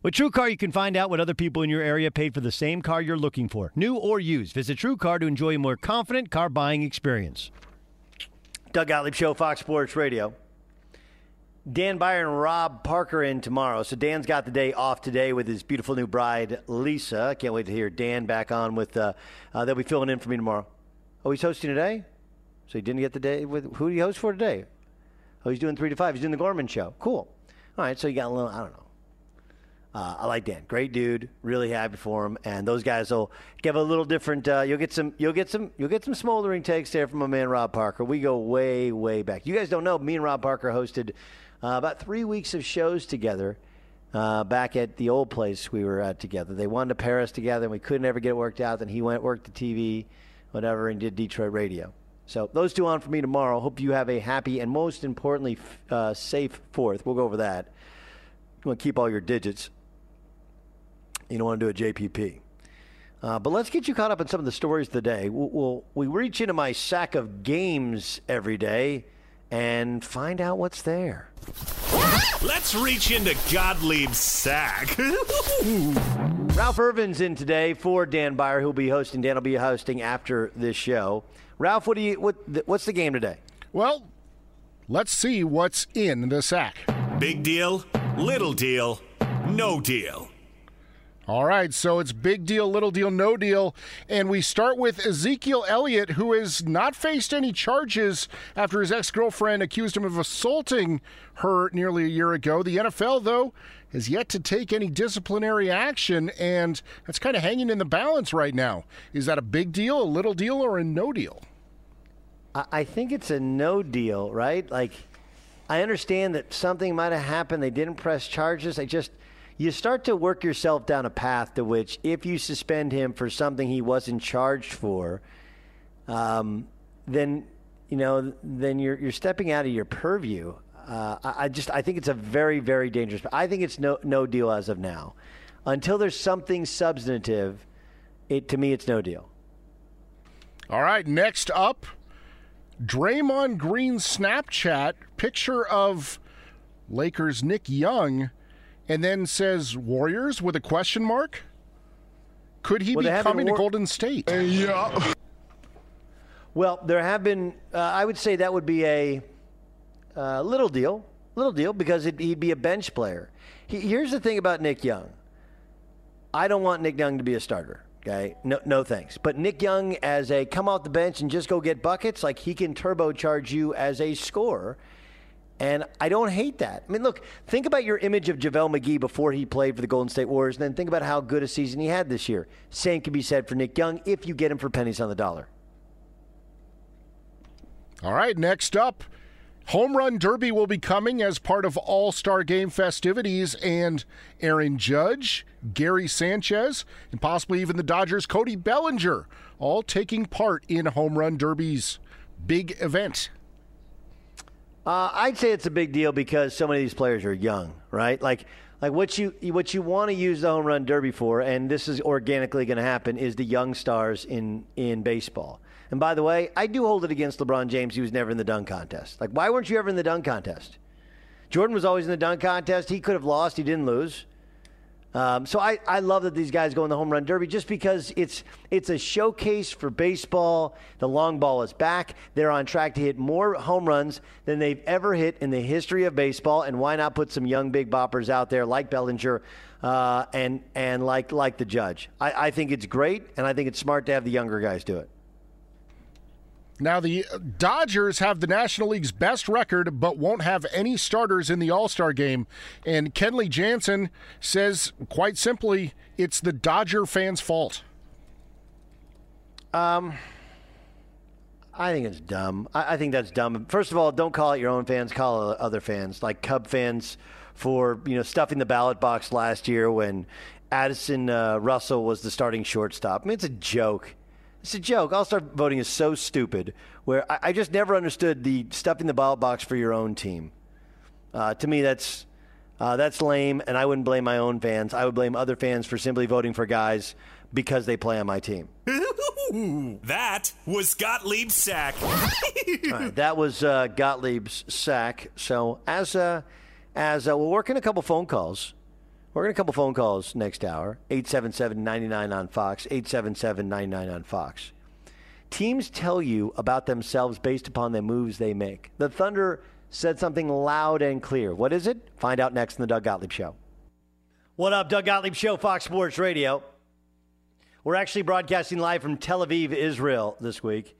With TrueCar, you can find out what other people in your area paid for the same car you're looking for, new or used. Visit TrueCar to enjoy a more confident car buying experience. Doug Gottlieb Show, Fox Sports Radio. Dan Beyer and Rob Parker in tomorrow. So Dan's got the day off today with his beautiful new bride, Lisa. Can't wait to hear Dan back on with. Uh, uh, they'll be filling in for me tomorrow. Oh, he's hosting today. So he didn't get the day with. Who do you host for today? Oh, he's doing three to five. He's doing the Gorman show. Cool. All right. So you got a little. I don't know. Uh, I like Dan. Great dude. Really happy for him. And those guys will give a little different. Uh, you'll get some. You'll get some. You'll get some smoldering takes there from my man Rob Parker. We go way, way back. You guys don't know. Me and Rob Parker hosted uh, about three weeks of shows together. Uh, back at the old place we were at together. They wanted to pair us together, and we couldn't ever get it worked out. Then he went worked the TV, whatever, and did Detroit radio. So those two on for me tomorrow. Hope you have a happy and most importantly uh, safe Fourth. We'll go over that. You want to keep all your digits. You don't want to do a JPP. Uh, but let's get you caught up in some of the stories of the day. We'll, we'll, we reach into my sack of games every day and find out what's there. Let's reach into Gottlieb's sack. Ralph Irvin's in today for Dan Beyer, who'll be hosting. Dan will be hosting after this show. Ralph, what do you what what's the game today? Well, let's see what's in the sack. Big deal, little deal, no deal. All right, so it's big deal, little deal, no deal. And we start with Ezekiel Elliott, who has not faced any charges after his ex girlfriend accused him of assaulting her nearly a year ago. The NFL, though, has yet to take any disciplinary action, and that's kind of hanging in the balance right now. Is that a big deal, a little deal, or a no deal? I, think it's a no deal, right? Like, I understand that something might have happened. They didn't press charges. I just you start to work yourself down a path to which, if you suspend him for something he wasn't charged for, um, then you know, then you're you're stepping out of your purview. Uh, I, I just I think it's a very very dangerous. I think it's no no deal as of now, until there's something substantive. It to me it's no deal. All right, next up, Draymond Green Snapchat picture of Lakers Nick Young, and then says Warriors with a question mark. Could he Well, be they haven't coming to Golden State? yeah. Well, there have been. Uh, I would say that would be a uh, little deal, little deal, because he'd be a bench player. He, here's the thing about Nick Young. I don't want Nick Young to be a starter. Okay, no, no thanks. But Nick Young, as a come off the bench and just go get buckets, like he can turbocharge you as a scorer. And I don't hate that. I mean, look, think about your image of JaVale McGee before he played for the Golden State Warriors, and then think about how good a season he had this year. Same can be said for Nick Young if you get him for pennies on the dollar. All right, next up, Home Run Derby will be coming as part of All Star Game festivities, and Aaron Judge, Gary Sanchez, and possibly even the Dodgers' Cody Bellinger all taking part in Home Run Derby's big event. Uh, I'd say it's a big deal because so many of these players are young, right? Like, like what you what you want to use the home run derby for, and this is organically going to happen, is the young stars in in baseball. And by the way, I do hold it against LeBron James. He was never in the dunk contest. Like, why weren't you ever in the dunk contest? Jordan was always in the dunk contest. He could have lost. He didn't lose. Um, so I, I love that these guys go in the home run derby just because it's it's a showcase for baseball. The long ball is back. They're on track to hit more home runs than they've ever hit in the history of baseball. And why not put some young big boppers out there like Bellinger uh, and and like like the judge? I, I think it's great, and I think it's smart to have the younger guys do it. Now, the Dodgers have the National League's best record, but won't have any starters in the All Star game. And Kenley Jansen says, quite simply, it's the Dodger fans' fault. Um, I think it's dumb. I, I, think that's dumb. First of all, don't call it your own fans, call it other fans, like Cub fans for you know stuffing the ballot box last year when Addison uh, Russell was the starting shortstop. I mean, it's a joke. It's a joke. All star voting is so stupid. Where I, I, just never understood the stuffing the ballot box for your own team. Uh, to me, that's uh, that's lame, and I wouldn't blame my own fans. I would blame other fans for simply voting for guys because they play on my team. that was Gottlieb's sack. right, that was uh, Gottlieb's sack. So as uh, as uh, we're working a couple phone calls. We're going to a couple phone calls next hour. 877-99 on Fox, 877-99 on Fox. Teams tell you about themselves based upon the moves they make. The Thunder said something loud and clear. What is it? Find out next in the Doug Gottlieb Show. What up, Doug Gottlieb Show, Fox Sports Radio. We're actually broadcasting live from Tel Aviv, Israel this week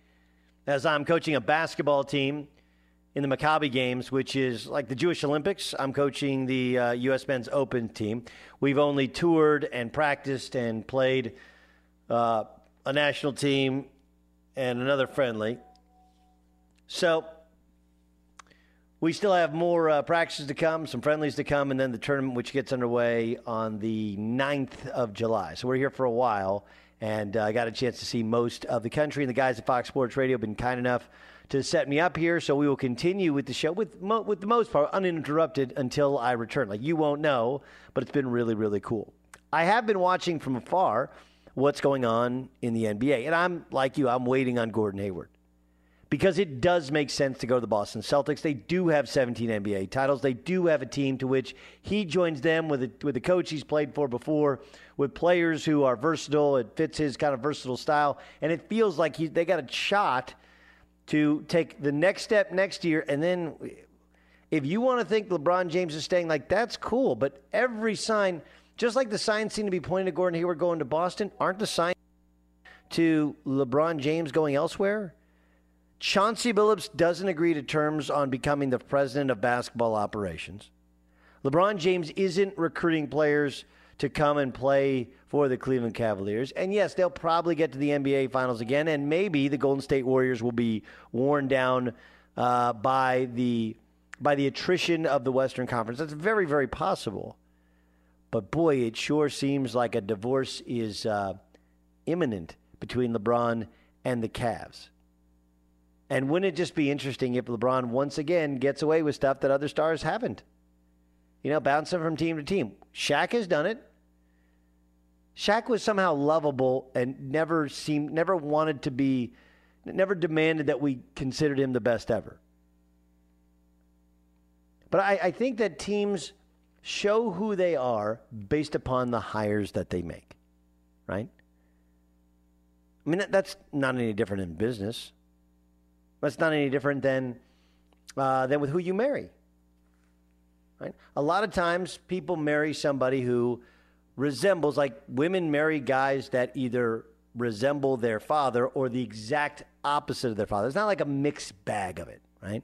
as I'm coaching a basketball team in the Maccabi Games, which is like the Jewish Olympics. I'm coaching the uh, U.S. Men's Open team. We've only toured and practiced and played uh, a national team and another friendly. So we still have more uh, practices to come, some friendlies to come, and then the tournament, which gets underway on the 9th of July. So we're here for a while, and I uh, got a chance to see most of the country. And the guys at Fox Sports Radio have been kind enough to set me up here. So we will continue with the show with mo- with the most part uninterrupted until I return. Like you won't know, but it's been really really cool. I have been watching from afar what's going on in the NBA, and I'm like you. I'm waiting on Gordon Hayward because it does make sense to go to the Boston Celtics. They do have 17 NBA titles. They do have a team to which he joins them with a, with a coach he's played for before, with players who are versatile. It fits his kind of versatile style, and it feels like he, they got a shot to take the next step next year. And then if you want to think LeBron James is staying, like that's cool. But every sign, just like the signs seem to be pointing to Gordon Hayward going to Boston, aren't the signs to LeBron James going elsewhere? Chauncey Billups doesn't agree to terms on becoming the president of basketball operations. LeBron James isn't recruiting players to come and play for the Cleveland Cavaliers. And yes, they'll probably get to the NBA Finals again, and maybe the Golden State Warriors will be worn down uh, by the by the attrition of the Western Conference. That's very, very possible. But boy, it sure seems like a divorce is uh, imminent between LeBron and the Cavs. And wouldn't it just be interesting if LeBron once again gets away with stuff that other stars haven't? You know, bouncing from team to team. Shaq has done it. Shaq was somehow lovable and never seemed, never wanted to be, never demanded that we considered him the best ever. But I, I think that teams show who they are based upon the hires that they make, right? I mean, that, that's not any different in business. That's not any different than, uh, than with who you marry. Right? A lot of times people marry somebody who resembles, like women marry guys that either resemble their father or the exact opposite of their father. It's not like a mixed bag of it, right?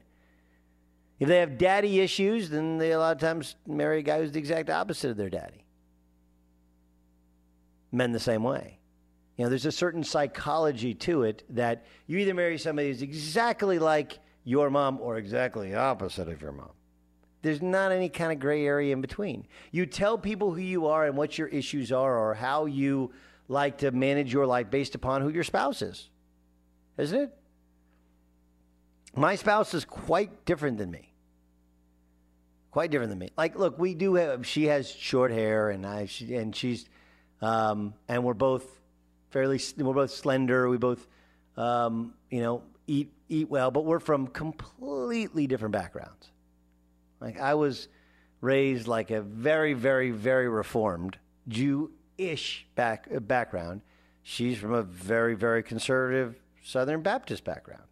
If they have daddy issues, then they a lot of times marry a guy who's the exact opposite of their daddy. Men the same way. You know, there's a certain psychology to it that you either marry somebody who's exactly like your mom or exactly opposite of your mom. There's not any kind of gray area in between. You tell people who you are and what your issues are or how you like to manage your life based upon who your spouse is. Isn't it? My spouse is quite different than me. Quite different than me. Like, look, we do have. She has short hair, and I, she, and she's, um, and we're both fairly. We're both slender. We both, um, you know, eat eat well, but we're from completely different backgrounds. Like, I was raised like a very, very, very reformed Jew-ish back background. She's from a very, very conservative Southern Baptist background.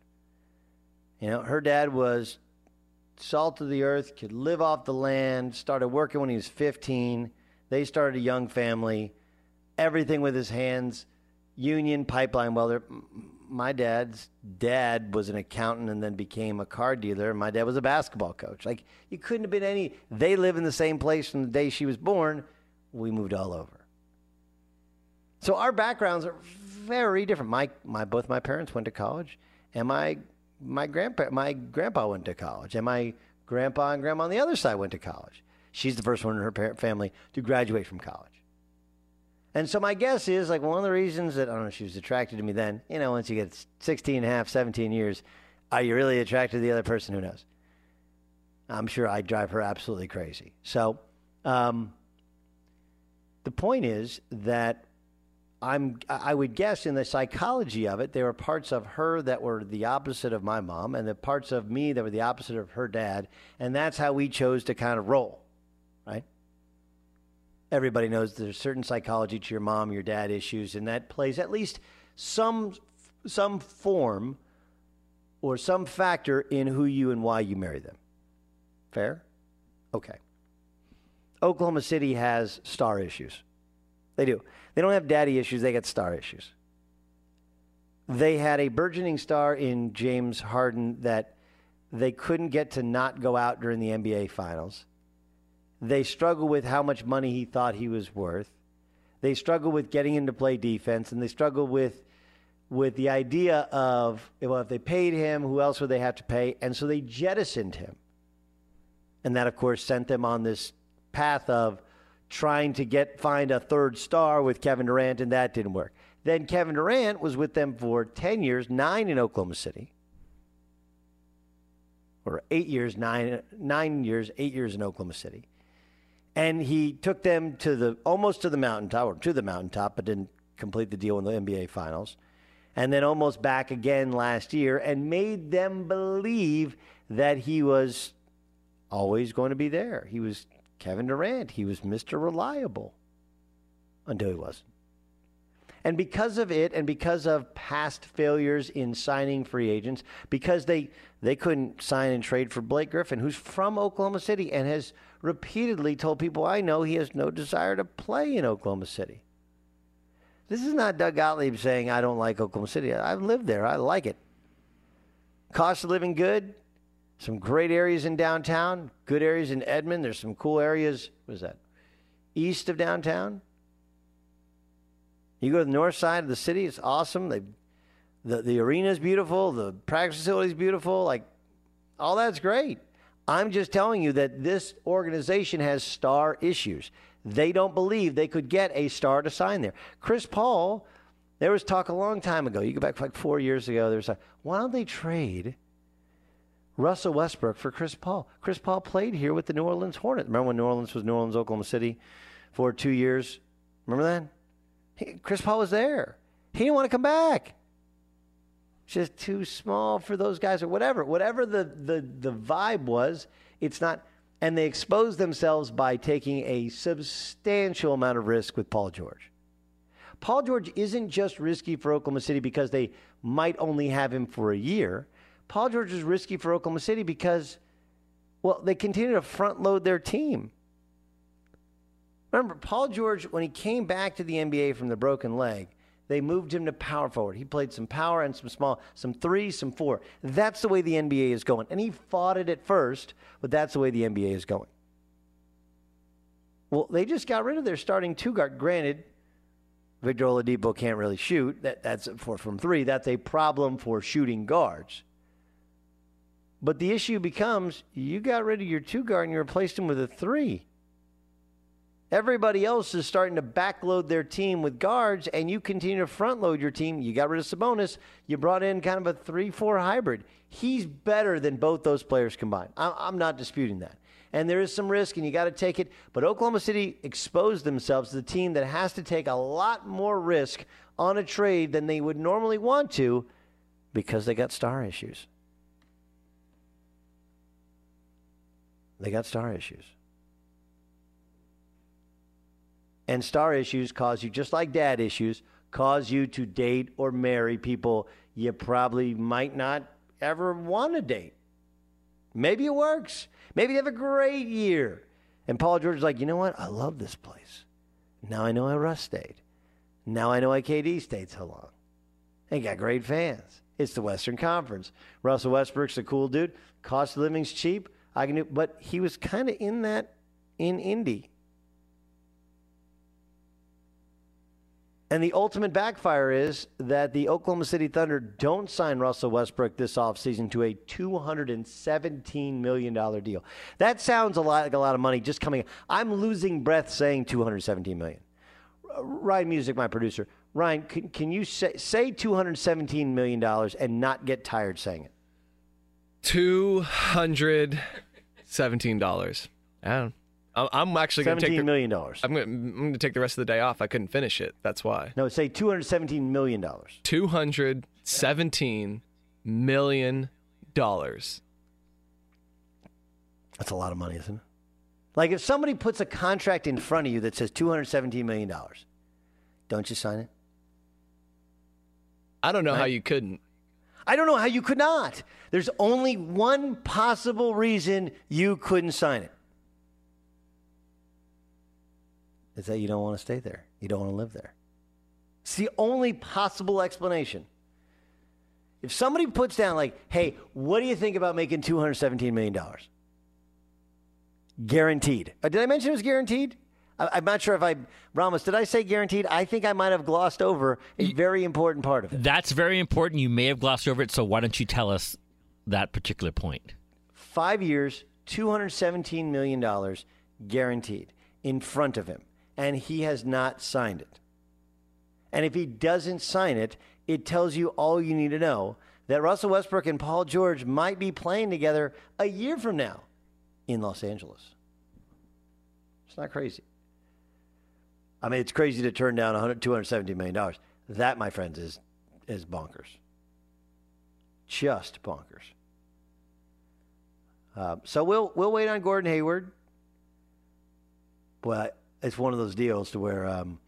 You know, her dad was salt of the earth, could live off the land, started working when he was 15. They started a young family, everything with his hands, union, pipeline welder. My dad's dad was an accountant and then became a car dealer. My dad was a basketball coach. Like, you couldn't have been any. They live in the same place from the day she was born. We moved all over. So our backgrounds are very different. My, my, both my parents went to college, and my my grandpa my grandpa went to college, and my grandpa and grandma on the other side went to college. She's the first one in her family to graduate from college. And so my guess is like one of the reasons that I don't know she was attracted to me then, you know, once you get 16 and a half, 17 years, are you really attracted to the other person? Who knows? I'm sure I'd drive her absolutely crazy. So um, the point is that I'm I would guess in the psychology of it, there were parts of her that were the opposite of my mom, and the parts of me that were the opposite of her dad, and that's how we chose to kind of roll, right? Everybody knows there's certain psychology to your mom, your dad issues, and that plays at least some some form or some factor in who you and why you marry them. Fair? Okay. Oklahoma City has star issues. They do. They don't have daddy issues, they got star issues. They had a burgeoning star in James Harden that they couldn't get to not go out during the NBA finals. They struggle with how much money he thought he was worth. They struggle with getting him to play defense, and they struggle with with the idea of well, if they paid him, who else would they have to pay? And so they jettisoned him. And that, of course, sent them on this path of trying to get find a third star with Kevin Durant, and that didn't work. Then Kevin Durant was with them for 10 years, nine in Oklahoma City. Or eight years, nine, nine years, eight years in Oklahoma City. And he took them to the almost to the mountaintop, or to the mountaintop, but didn't complete the deal in the NBA Finals. And then almost back again last year and made them believe that he was always going to be there. He was Kevin Durant. He was Mr. Reliable until he wasn't. And because of it, and because of past failures in signing free agents, because they, they couldn't sign and trade for Blake Griffin, who's from Oklahoma City and has repeatedly told people I know he has no desire to play in Oklahoma City. This is not Doug Gottlieb saying, I don't like Oklahoma City. I've lived there, I like it. Cost of living good, some great areas in downtown, good areas in Edmond. There's some cool areas. What is that? East of downtown. You go to the north side of the city, it's awesome. They, the, the arena is beautiful, the practice facility is beautiful. Like, all that's great. I'm just telling you that this organization has star issues. They don't believe they could get a star to sign there. Chris Paul, there was talk a long time ago. You go back like four years ago. There was a why don't they trade Russell Westbrook for Chris Paul. Chris Paul played here with the New Orleans Hornets. Remember when New Orleans was New Orleans, Oklahoma City for two years? Remember that? He, Chris Paul was there. He didn't want to come back. Just too small for those guys or whatever. Whatever the, the, the vibe was, it's not. And they exposed themselves by taking a substantial amount of risk with Paul George. Paul George isn't just risky for Oklahoma City because they might only have him for a year. Paul George is risky for Oklahoma City because, well, they continue to front load their team. Remember, Paul George, when he came back to the NBA from the broken leg, they moved him to power forward. He played some power and some small, some three, some four. That's the way the NBA is going. And he fought it at first, but that's the way the NBA is going. Well, they just got rid of their starting two guard. Granted, Victor Oladipo can't really shoot. That, that's for from three. That's a problem for shooting guards. But the issue becomes you got rid of your two guard and you replaced him with a three. Everybody else is starting to backload their team with guards, and you continue to front load your team. You got rid of Sabonis. You brought in kind of a 3 4 hybrid. He's better than both those players combined. I'm not disputing that. And there is some risk, and you got to take it. But Oklahoma City exposed themselves as a team that has to take a lot more risk on a trade than they would normally want to because they got star issues. They got star issues. And star issues cause you, just like dad issues, cause you to date or marry people you probably might not ever want to date. Maybe it works. Maybe they have a great year. And Paul George is like, you know what? I love this place. Now I know why Russ stayed. Now I know why KD stayed so long. They got great fans. It's the Western Conference. Russell Westbrook's a cool dude. Cost of living's cheap. I can do, but he was kind of in that in Indy. And the ultimate backfire is that the Oklahoma City Thunder don't sign Russell Westbrook this offseason to a $217 million deal. That sounds a lot like a lot of money just coming. I'm losing breath saying 217 million. Ryan Music, my producer. Ryan, can, can you say, say $217 million and not get tired saying it? $217. I don't I'm actually going to take the, $17 million. I'm going to take the rest of the day off. I couldn't finish it. That's why. No, say $217 million. $217 million. That's a lot of money, isn't it? Like if somebody puts a contract in front of you that says $217 million, don't you sign it? I don't know right? how you couldn't. I don't know how you could not. There's only one possible reason you couldn't sign it. Is that you don't want to stay there. You don't want to live there. It's the only possible explanation. If somebody puts down, like, hey, what do you think about making $217 million? Guaranteed. Uh, did I mention it was guaranteed? I, am not sure if I, Ramos, did I say guaranteed? I think I might have glossed over a very important part of it. That's very important. You may have glossed over it, so why don't you tell us that particular point? Five years, $217 million guaranteed in front of him and he has not signed it. And if he doesn't sign it, it tells you all you need to know that Russell Westbrook and Paul George might be playing together a year from now in Los Angeles. It's not crazy. I mean, it's crazy to turn down $270 million. That, my friends, is, is bonkers. Just bonkers. Uh, so we'll, we'll wait on Gordon Hayward. But it's one of those deals to where um,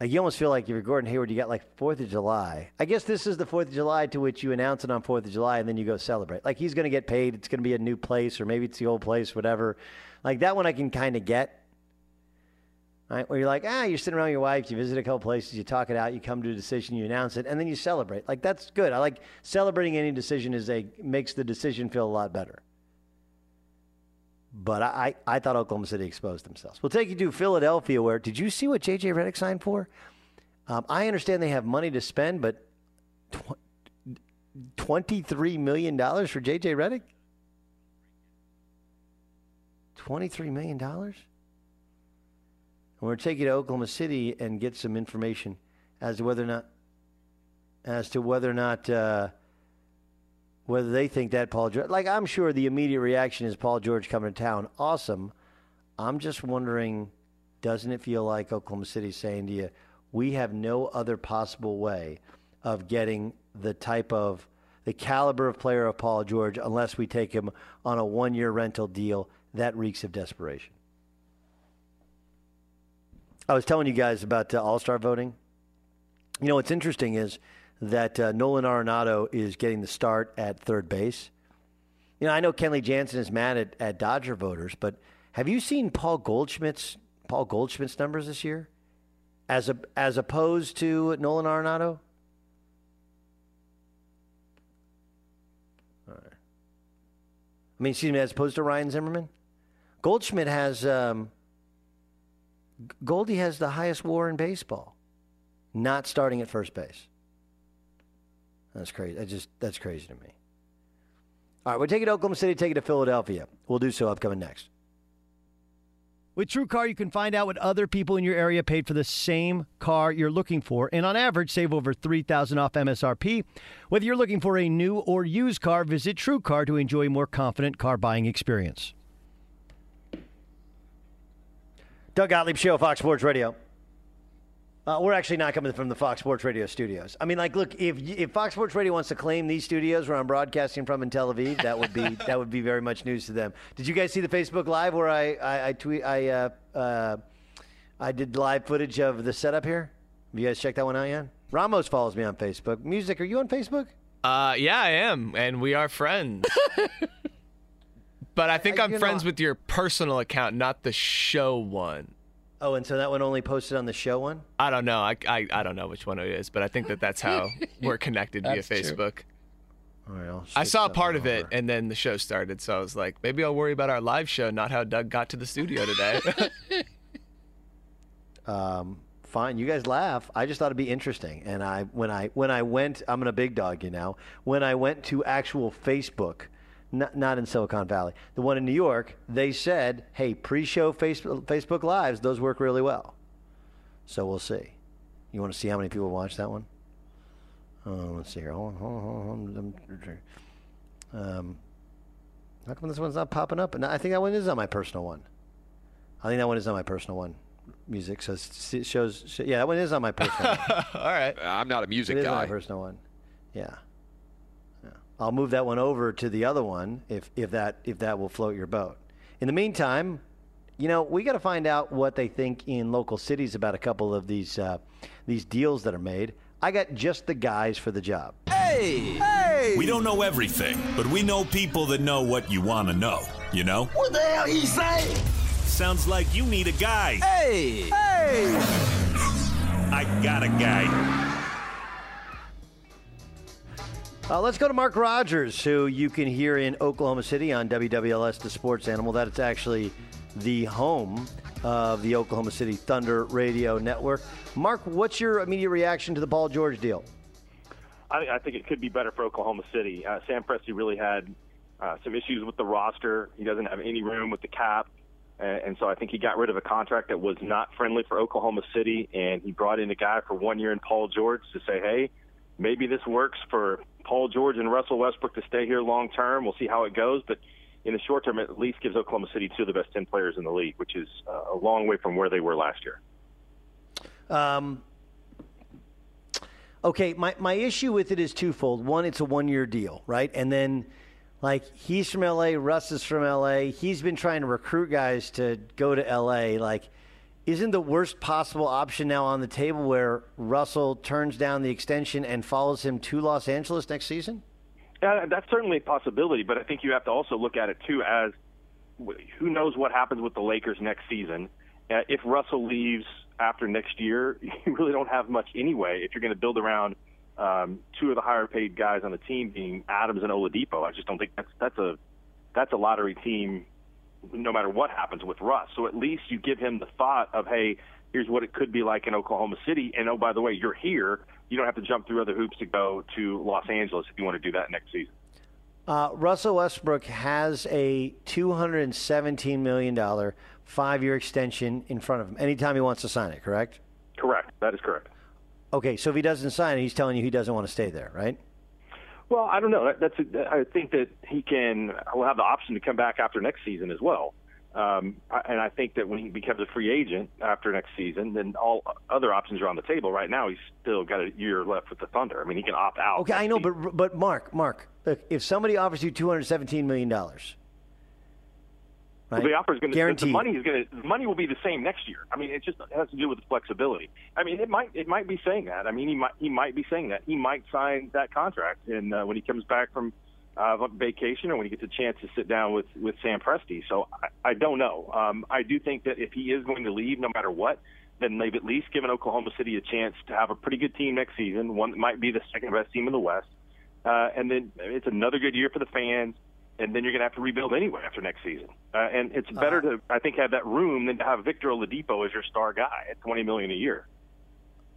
like you almost feel like if you're Gordon Hayward, you got like Fourth of July. I guess this is the Fourth of July to which you announce it on Fourth of July, and then you go celebrate. Like he's going to get paid. It's going to be a new place, or maybe it's the old place, whatever. Like that one, I can kind of get. Right, where you're like, ah, you're sitting around your wife, you visit a couple places, you talk it out, you come to a decision, you announce it, and then you celebrate. Like that's good. I like celebrating any decision is a makes the decision feel a lot better. But I, I thought Oklahoma City exposed themselves. We'll take you to Philadelphia, where did you see what J.J. Redick signed for? Um, I understand they have money to spend, but tw- $23 million for J.J. Redick? $23 million? And we're taking to Oklahoma City and get some information as to whether or not, as to whether or not uh, whether they think that Paul George, like I'm sure the immediate reaction is Paul George coming to town. Awesome. I'm just wondering, doesn't it feel like Oklahoma City saying to you, we have no other possible way of getting the type of the caliber of player of Paul George unless we take him on a one year rental deal that reeks of desperation. I was telling you guys about uh, All Star voting. You know, what's interesting is that uh, Nolan Arenado is getting the start at third base. You know, I know Kenley Jansen is mad at, at Dodger voters, but have you seen Paul Goldschmidt's Paul Goldschmidt's numbers this year, as a, as opposed to Nolan Arenado? I mean, excuse me, as opposed to Ryan Zimmerman, Goldschmidt has um, Goldie has the highest WAR in baseball, not starting at first base. That's crazy. That just that's crazy to me. All right, we're taking Oklahoma City, take it to Philadelphia. We'll do so upcoming next. With TrueCar, you can find out what other people in your area paid for the same car you're looking for, and on average, save over 3000 off MSRP. Whether you're looking for a new or used car, visit TrueCar to enjoy a more confident car buying experience. Doug Gottlieb Show, Fox Sports Radio. Uh, we're actually not coming from the Fox Sports Radio studios. I mean, like, look, if if Fox Sports Radio wants to claim these studios where I'm broadcasting from in Tel Aviv, that would be that would be very much news to them. Did you guys see the Facebook Live where I I, I tweet I uh, uh, I did live footage of the setup here? Have you guys checked that one out yet? Ramos follows me on Facebook. Music, are you on Facebook? Uh, yeah, I am, and we are friends. but I think I- I'm friends know- with your personal account, not the show one. Oh, and so that one only posted on the show one. I don't know. I, I, I don't know which one it is, but I think that that's how we're connected via That's true. Facebook. All right, I'll I shoot saw a something part of it, over. and then the show started, so I was like, maybe I'll worry about our live show, not how Doug got to the studio today. Um, fine, you guys laugh. I just thought it'd be interesting. And I, when I, when I went, I'm in a big dog, you know. When I went to actual Facebook, not, not in Silicon Valley, the one in New York, they said, "Hey, pre-show face, Facebook lives, those work really well." So we'll see. You want to see how many people watch that one? Oh, let's see here. Hold on, hold on, hold on. Um, how come this one's not popping up? And I think that one is on my personal one. I think that one is on my personal one. Music says it shows. Yeah, that one is on my personal. one. All right. I'm not a music it is on guy. my personal one. Yeah. Yeah. I'll move that one over to the other one if if that if that will float your boat. In the meantime, you know we got to find out what they think in local cities about a couple of these uh, these deals that are made. I got just the guys for the job. Hey! Hey! We don't know everything, but we know people that know what you want to know. You know? What the hell he say? Sounds like you need a guy. Hey! Hey! I got a guy. Uh, let's go to Mark Rogers, who you can hear in Oklahoma City on WWLS, the sports animal. That is actually the home of the Oklahoma City Thunder Radio Network. Mark, what's your immediate reaction to the Paul George deal? I, I think it could be better for Oklahoma City. Uh, Sam Presti really had uh, some issues with the roster. He doesn't have any room with the cap. Uh, and so I think he got rid of a contract that was not friendly for Oklahoma City, and he brought in a guy for one year in Paul George to say, hey, maybe this works for Paul George and Russell Westbrook to stay here long term. We'll see how it goes, but in the short term, it at least gives Oklahoma City two of the best 10 players in the league, which is uh, a long way from where they were last year. Um, okay, my, my issue with it is twofold. One, it's a one year deal, right? And then, like, he's from LA, Russ is from LA. He's been trying to recruit guys to go to LA. Like, isn't the worst possible option now on the table where Russell turns down the extension and follows him to Los Angeles next season? Yeah, that's certainly a possibility, but I think you have to also look at it too as who knows what happens with the Lakers next season. Uh, if Russell leaves after next year, you really don't have much anyway. If you're going to build around um, two of the higher paid guys on the team being Adams and Oladipo, I just don't think that's that's a that's a lottery team. No matter what happens with Russ, so at least you give him the thought of, hey, here's what it could be like in Oklahoma City, and oh by the way, you're here. You don't have to jump through other hoops to go to Los Angeles if you want to do that next season. Uh, Russell Westbrook has a $217 million five year extension in front of him anytime he wants to sign it, correct? Correct. That is correct. Okay, so if he doesn't sign it, he's telling you he doesn't want to stay there, right? Well, I don't know. That's. A, I think that he can. will have the option to come back after next season as well. Um, and I think that when he becomes a free agent after next season, then all other options are on the table. Right now, he's still got a year left with the Thunder. I mean, he can opt out. Okay, I know, but but Mark, Mark, look, if somebody offers you two hundred seventeen million dollars, right? The offer is going to. The money is going to. The money will be the same next year. I mean, it just has to do with the flexibility. I mean, it might. It might be saying that. I mean, he might. He might be saying that. He might sign that contract, and uh, when he comes back from uh, vacation, or when he gets a chance to sit down with with Sam Presti. So I, I don't know. Um, I do think that if he is going to leave, no matter what. Then they've at least given Oklahoma City a chance to have a pretty good team next season, one that might be the second best team in the West. Uh, and then it's another good year for the fans and then you're going to have to rebuild anyway after next season. Uh, and it's better to, I think, have that room than to have Victor Oladipo as your star guy at 20 million a year.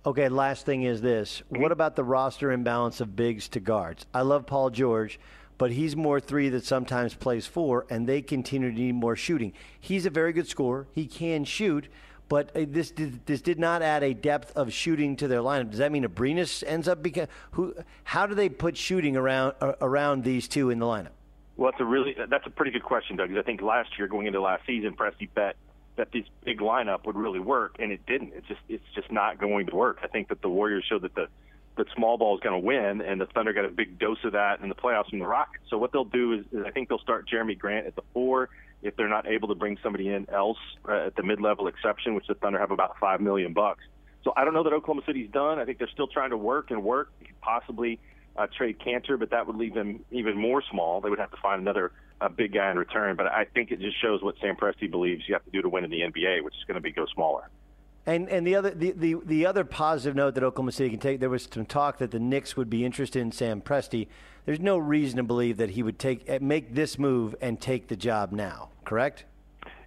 Okay, last thing is this. What about the roster imbalance of bigs to guards? I love Paul George, but he's more three that sometimes plays four, and they continue to need more shooting. He's a very good scorer. He can shoot, but uh, this did, this did not add a depth of shooting to their lineup. Does that mean Abrines ends up becoming who? How do they put shooting around uh, around these two in the lineup? Well, that's a really that's a pretty good question, Doug. Because I think last year, going into last season, Presti bet that this big lineup would really work, and it didn't. It's just it's just not going to work. I think that the Warriors showed that the that small ball is going to win, and the Thunder got a big dose of that in the playoffs from the Rockets. So what they'll do is, is I think they'll start Jerami Grant at the four if they're not able to bring somebody in else uh, at the mid-level exception, which the Thunder have about five million bucks. So I don't know that Oklahoma City's done. I think they're still trying to work and work. They could possibly uh, trade Kanter, but that would leave them even more small. They would have to find another uh, big guy in return. But I think it just shows what Sam Presti believes you have to do to win in the NBA, which is going to be go smaller. And and the other the, the, the other positive note that Oklahoma City can take there was some talk that the Knicks would be interested in Sam Presti. There's no reason to believe that he would take eh, make this move and take the job now. Correct?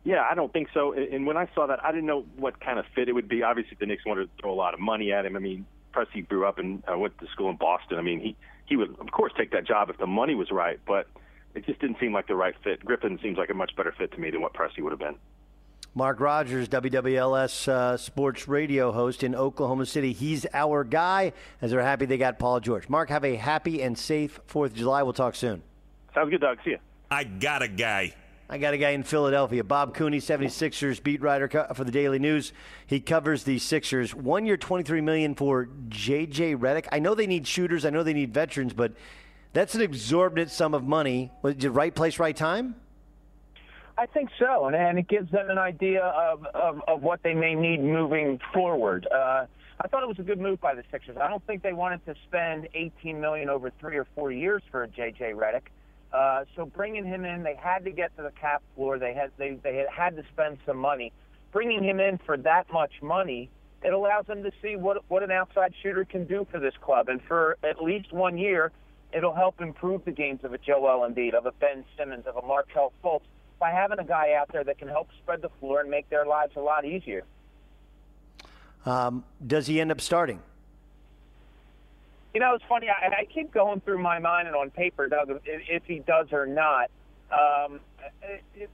Yeah, I don't think so. And when I saw that, I didn't know what kind of fit it would be. Obviously, the Knicks wanted to throw a lot of money at him. I mean, Presti grew up and uh, went to school in Boston. I mean, he he would of course take that job if the money was right, but it just didn't seem like the right fit. Griffin seems like a much better fit to me than what Presti would have been. Mark Rogers, WWLS uh, sports radio host in Oklahoma City. He's our guy, as they're happy they got Paul George. Mark, have a happy and safe 4th of July. We'll talk soon. Sounds good, Doug. See you. I got a guy. I got a guy in Philadelphia, Bob Cooney, 76ers beat writer for the Daily News. He covers the Sixers. One year, 23 million for J.J. Redick. I know they need shooters. I know they need veterans, but that's an exorbitant sum of money. Was it right place, right time? I think so, and, and it gives them an idea of, of, of what they may need moving forward. Uh, I thought it was a good move by the Sixers. I don't think they wanted to spend 18 million over three or four years for a JJ Redick. Uh, so bringing him in, they had to get to the cap floor. They had they they had had to spend some money. Bringing him in for that much money, it allows them to see what what an outside shooter can do for this club, and for at least one year, it'll help improve the games of a Joel Embiid, of a Ben Simmons, of a Markelle Fultz by having a guy out there that can help spread the floor and make their lives a lot easier. Um, does he end up starting? You know, it's funny. I, I keep going through my mind and on paper, Doug, if, he does or not. Um,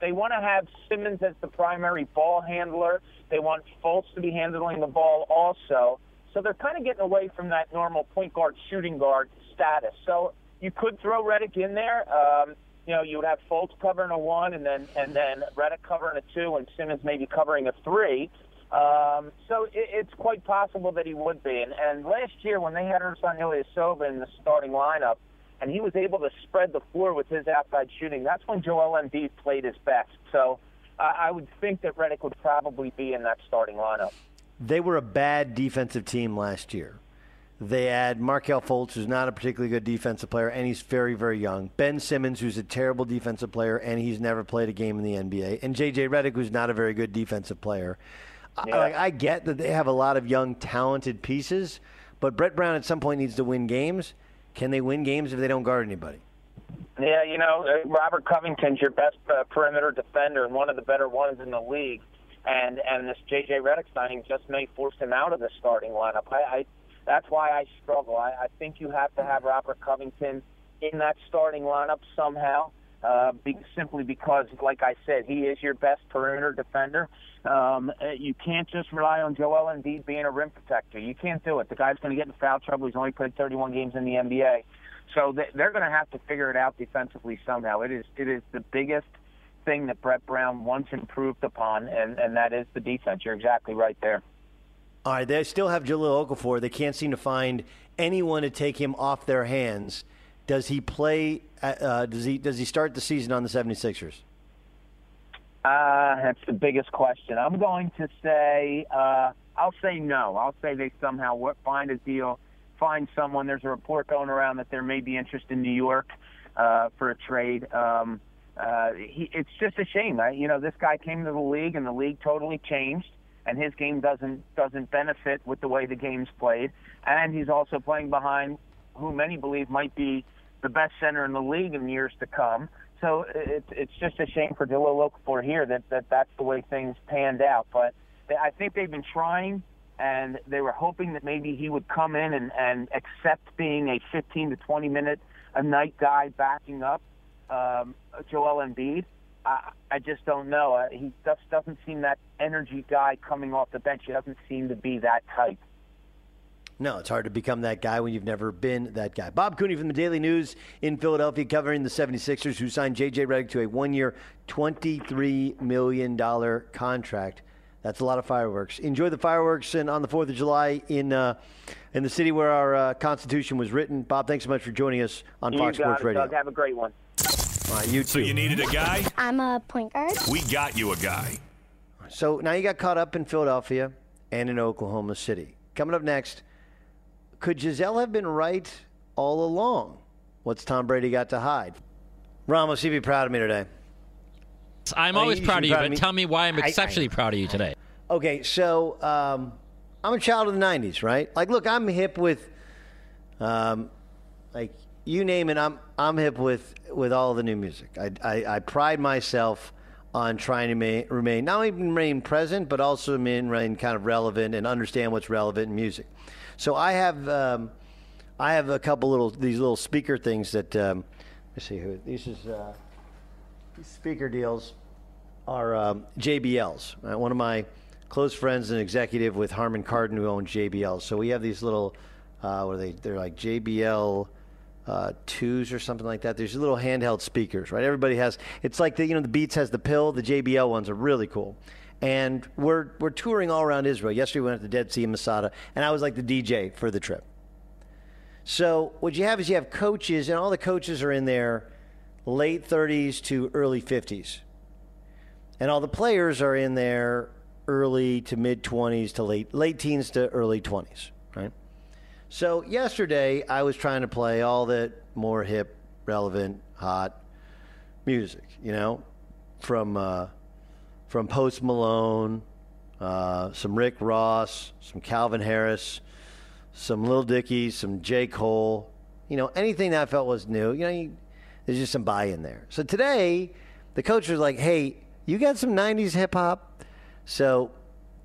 they want to have Simmons as the primary ball handler. They want Fultz to be handling the ball also. So they're kind of getting away from that normal point guard, shooting guard status. So you could throw Redick in there. Um, you know, you would have Fultz covering a one, and then and then Redick covering a two, and Simmons maybe covering a three. Um, so it, it's quite possible that he would be. And, and last year, when they had Ersan Ilyasova in the starting lineup, and he was able to spread the floor with his outside shooting, that's when Joel Embiid played his best. So I would think that Redick would probably be in that starting lineup. They were a bad defensive team last year. They add Markelle Fultz, who's not a particularly good defensive player, and he's very, very young. Ben Simmons, who's a terrible defensive player, and he's never played a game in the NBA. And J.J. Redick, who's not a very good defensive player. Yeah. I, I get that they have a lot of young, talented pieces, but Brett Brown at some point needs to win games. Can they win games if they don't guard anybody? Yeah, you know, uh, Robert Covington's your best uh, perimeter defender and one of the better ones in the league. And and this J.J. Redick signing just may force him out of the starting lineup. I, I that's why I struggle. I, I think you have to have Robert Covington in that starting lineup somehow. Uh, be, simply because, like I said, he is your best perimeter defender. Um, uh, you can't just rely on Joel Embiid being a rim protector. You can't do it. The guy's going to get in foul trouble. He's only played 31 games in the NBA, so they're going to have to figure it out defensively somehow. It is it is the biggest thing that Brett Brown once improved upon, and and that is the defense. You're exactly right there. All right, they still have Jahlil Okafor. They can't seem to find anyone to take him off their hands. Does he play? Uh, does he does he start the season on the 76ers? Uh, that's the biggest question. I'm going to say uh, I'll say no. I'll say they somehow find a deal, find someone. There's a report going around that there may be interest in New York uh, for a trade. Um, uh, he, it's just a shame. Right? You know, this guy came to the league and the league totally changed and his game doesn't doesn't benefit with the way the game's played. And he's also playing behind who many believe might be the best center in the league in years to come. So it's it's just a shame for Jahlil Okafor here that, that that's the way things panned out. But I think they've been trying, and they were hoping that maybe he would come in and, and accept being a 15 to 20 minute a night guy backing up um, Joel Embiid. I, I just don't know. Uh, he just doesn't seem that energy guy coming off the bench. He doesn't seem to be that type. No, it's hard to become that guy when you've never been that guy. Bob Cooney from the Daily News in Philadelphia covering the 76ers who signed J.J. Redick to a one-year, $23 million contract. That's a lot of fireworks. Enjoy the fireworks and on the 4th of July in uh, in the city where our uh, Constitution was written. Bob, thanks so much for joining us on you Fox got Sports it, Radio. Doug. Have a great one. All right, you So too. you needed a guy? I'm a point guard. We got you a guy. So now you got caught up in Philadelphia and in Oklahoma City. Coming up next, could Gisele have been right all along? What's Tom Brady got to hide? Ramos, you'd be proud of me today. I'm always you proud of you, proud of but me. tell me why I'm I- I- exceptionally proud of you today. Okay, so um, I'm a child of the '90s, right? Like, look, I'm hip with, um, like, you name it. I'm I'm hip with with all the new music. I I, I pride myself on trying to ma- remain not only remain present, but also remain, remain kind of relevant and understand what's relevant in music. So I have um, I have a couple little these little speaker things that um, let's see who this is. Uh, these speaker deals are um, JBLs. Uh, one of my close friends, an executive with Harman Kardon, who owns JBL. So we have these little, uh, what are they? They're like JBL uh, twos or something like that. There's little handheld speakers, right? Everybody has. It's like the you know the Beats has the pill. The JBL ones are really cool. And we're we're touring all around Israel. Yesterday we went to the Dead Sea in Masada, and I was like the DJ for the trip. So what you have is you have coaches, and all the coaches are in their late 30s to early 50s and all the players are in their early to mid 20s to late late teens to early 20s right so yesterday i was trying to play all the more hip relevant hot music you know from uh, from post malone uh, some rick ross some calvin harris some Lil Dicky, some J. Cole, you know, anything that I felt was new. You know, you, there's just some buy-in there. So today, the coach was like, "Hey, you got some '90s hip hop?" So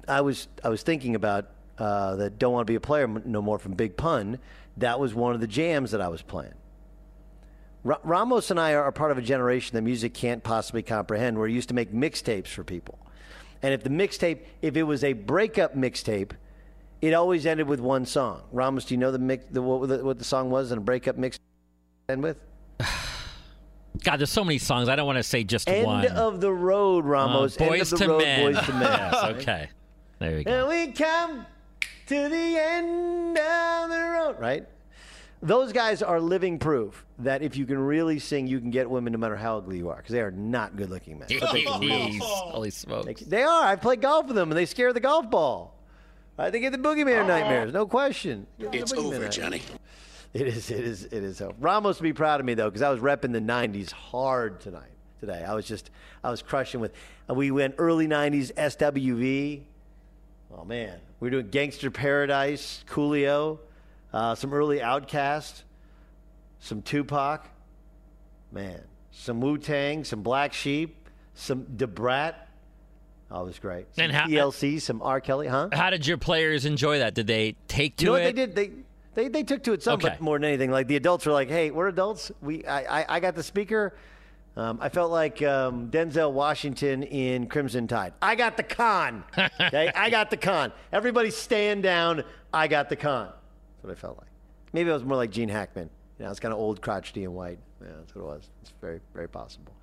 I was I was thinking about uh, that. Don't want to be a player no more from Big Pun. That was one of the jams that I was playing. Ra- Ramos and I are part of a generation that music can't possibly comprehend. We're used to make mixtapes for people, and if the mixtape, if it was a breakup mixtape, it always ended with one song. Ramos, do you know the mix, the, what, the, what the song was in a breakup mix end with? God, there's so many songs. I don't want to say just End one. of the road, Ramos. Uh, End boys of the to road, men. Boyz II Men. Yes, okay. There we go. And we come to the end of the road, right? Those guys are living proof that if you can really sing, you can get women no matter how ugly you are, because they are not good-looking men. But they can really Holy smokes. They, they are. I've played golf with them, and they scare the golf ball. I think it's the boogeyman nightmares, no question. Give them the It's boogeyman over, nightmares. Johnny. It is. It is. It is. over. Ramos would be proud of me though, because I was repping the '90s hard tonight. Today, I was just. I was crushing with. uh, We went early '90s SWV. Oh man, we were doing Gangster Paradise, Coolio, uh, some early OutKast, some Tupac. Man, some Wu Tang, some Black Sheep, some Da Brat. Oh, it was great. Some And how- TLC, some R. Kelly, huh? How did your players enjoy that? Did they take to you know what it? they did? They they they took to it some, Okay. but more than anything, like the adults were like, "Hey, we're adults. We I I, I got the speaker." Um, I felt like um, Denzel Washington in Crimson Tide. I got the con. Okay, I got the con. Everybody stand down. I got the con. What I felt like. Maybe I was more like Gene Hackman. You know, it's kind of old, crotchety, and white. Yeah, that's what it was. It's very very possible.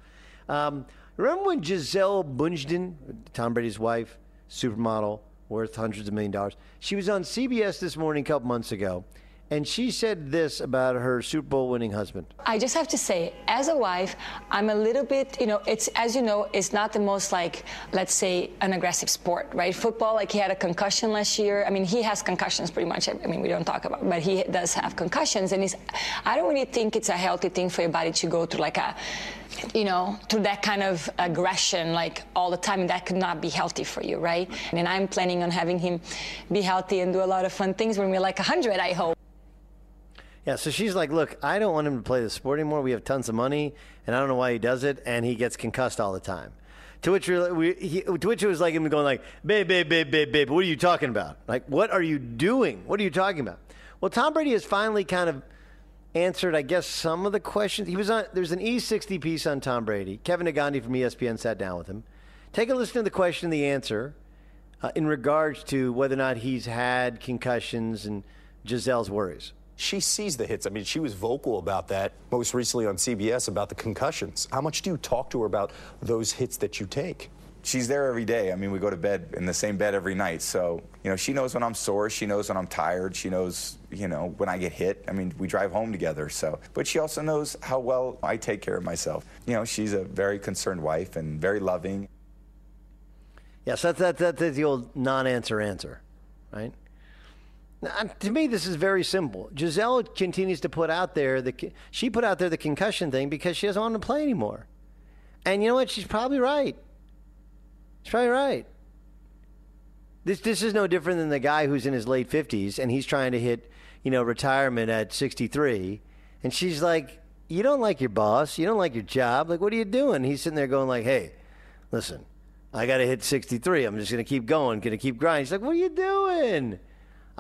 Um, remember when Gisele Bundchen, Tom Brady's wife, supermodel, worth hundreds of million dollars, she was on CBS this morning a couple months ago, and she said this about her Super Bowl winning husband. I just have to say, as a wife, I'm a little bit, you know, it's, as you know, it's not the most like, let's say, an aggressive sport, right? Football, like he had a concussion last year. I mean, he has concussions pretty much. I mean, we don't talk about, but he does have concussions. And it's, I don't really think it's a healthy thing for your body to go through like a, you know, through that kind of aggression, like all the time. That could not be healthy for you, right? And I'm planning on having him be healthy and do a lot of fun things when we're like 100, I hope. Yeah, so she's like, look, I don't want him to play the sport anymore. We have tons of money, and I don't know why he does it, and he gets concussed all the time. To which, we, he, to which it was like him going like, babe, babe, babe, babe, babe, what are you talking about? Like, what are you doing? What are you talking about? Well, Tom Brady has finally kind of answered, I guess, some of the questions. He was on. There's an E60 piece on Tom Brady. Kevin Negandhi from ESPN sat down with him. Take a listen to the question and the answer uh, in regards to whether or not he's had concussions and Gisele's worries. She sees the hits. I mean, she was vocal about that most recently on CBS about the concussions. How much do you talk to her about those hits that you take? she's there every day. I mean, we go to bed in the same bed every night. So, you know, she knows when I'm sore. She knows when I'm tired. She knows, you know, when I get hit. I mean, we drive home together. So, but she also knows how well I take care of myself. You know, she's a very concerned wife and very loving. Yes, that's, that, that, that's the old non answer answer, right? Now, um, to me, this is very simple. Gisele continues to put out there the she put out there the concussion thing because she doesn't want to play anymore. And you know what? She's probably right. She's probably right. This this is no different than the guy who's in his late fifties and he's trying to hit, you know, retirement at sixty three, and she's like, "You don't like your boss, you don't like your job. Like, what are you doing?" He's sitting there going like, "Hey, listen, I got to hit sixty three. I'm just gonna keep going, gonna keep grinding." She's like, "What are you doing?"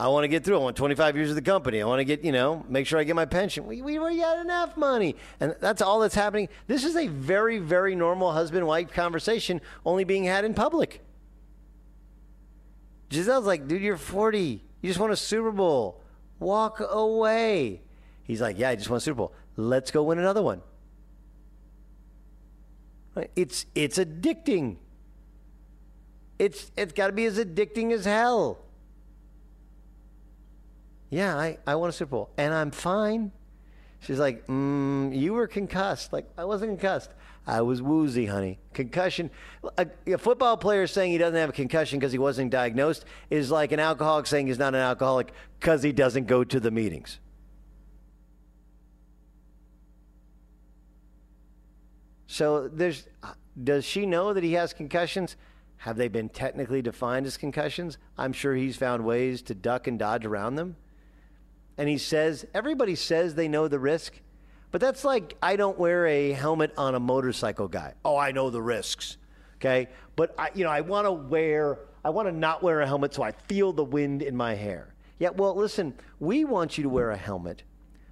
I want to get through. I want 25 years of the company. I want to get, you know, make sure I get my pension. We, we already got enough money. And that's all that's happening. This is a very, very normal husband wife conversation only being had in public. Gisele's like, dude, you're 40. You just won a Super Bowl. Walk away. He's like, yeah, I just won a Super Bowl. Let's go win another one. It's, it's addicting. It's, it's got to be as addicting as hell. Yeah, I, I won a Super Bowl and I'm fine. She's like, mm, You were concussed. Like, I wasn't concussed. I was woozy, honey. Concussion. A, a football player saying he doesn't have a concussion because he wasn't diagnosed is like an alcoholic saying he's not an alcoholic because he doesn't go to the meetings. So there's does she know that he has concussions? Have they been technically defined as concussions? I'm sure he's found ways to duck and dodge around them and he says, everybody says they know the risk, but that's like I don't wear a helmet on a motorcycle guy. Oh, I know the risks. Okay. But I, you know, I want to wear, I want to not wear a helmet so I feel the wind in my hair. Yeah. Well, listen, we want you to wear a helmet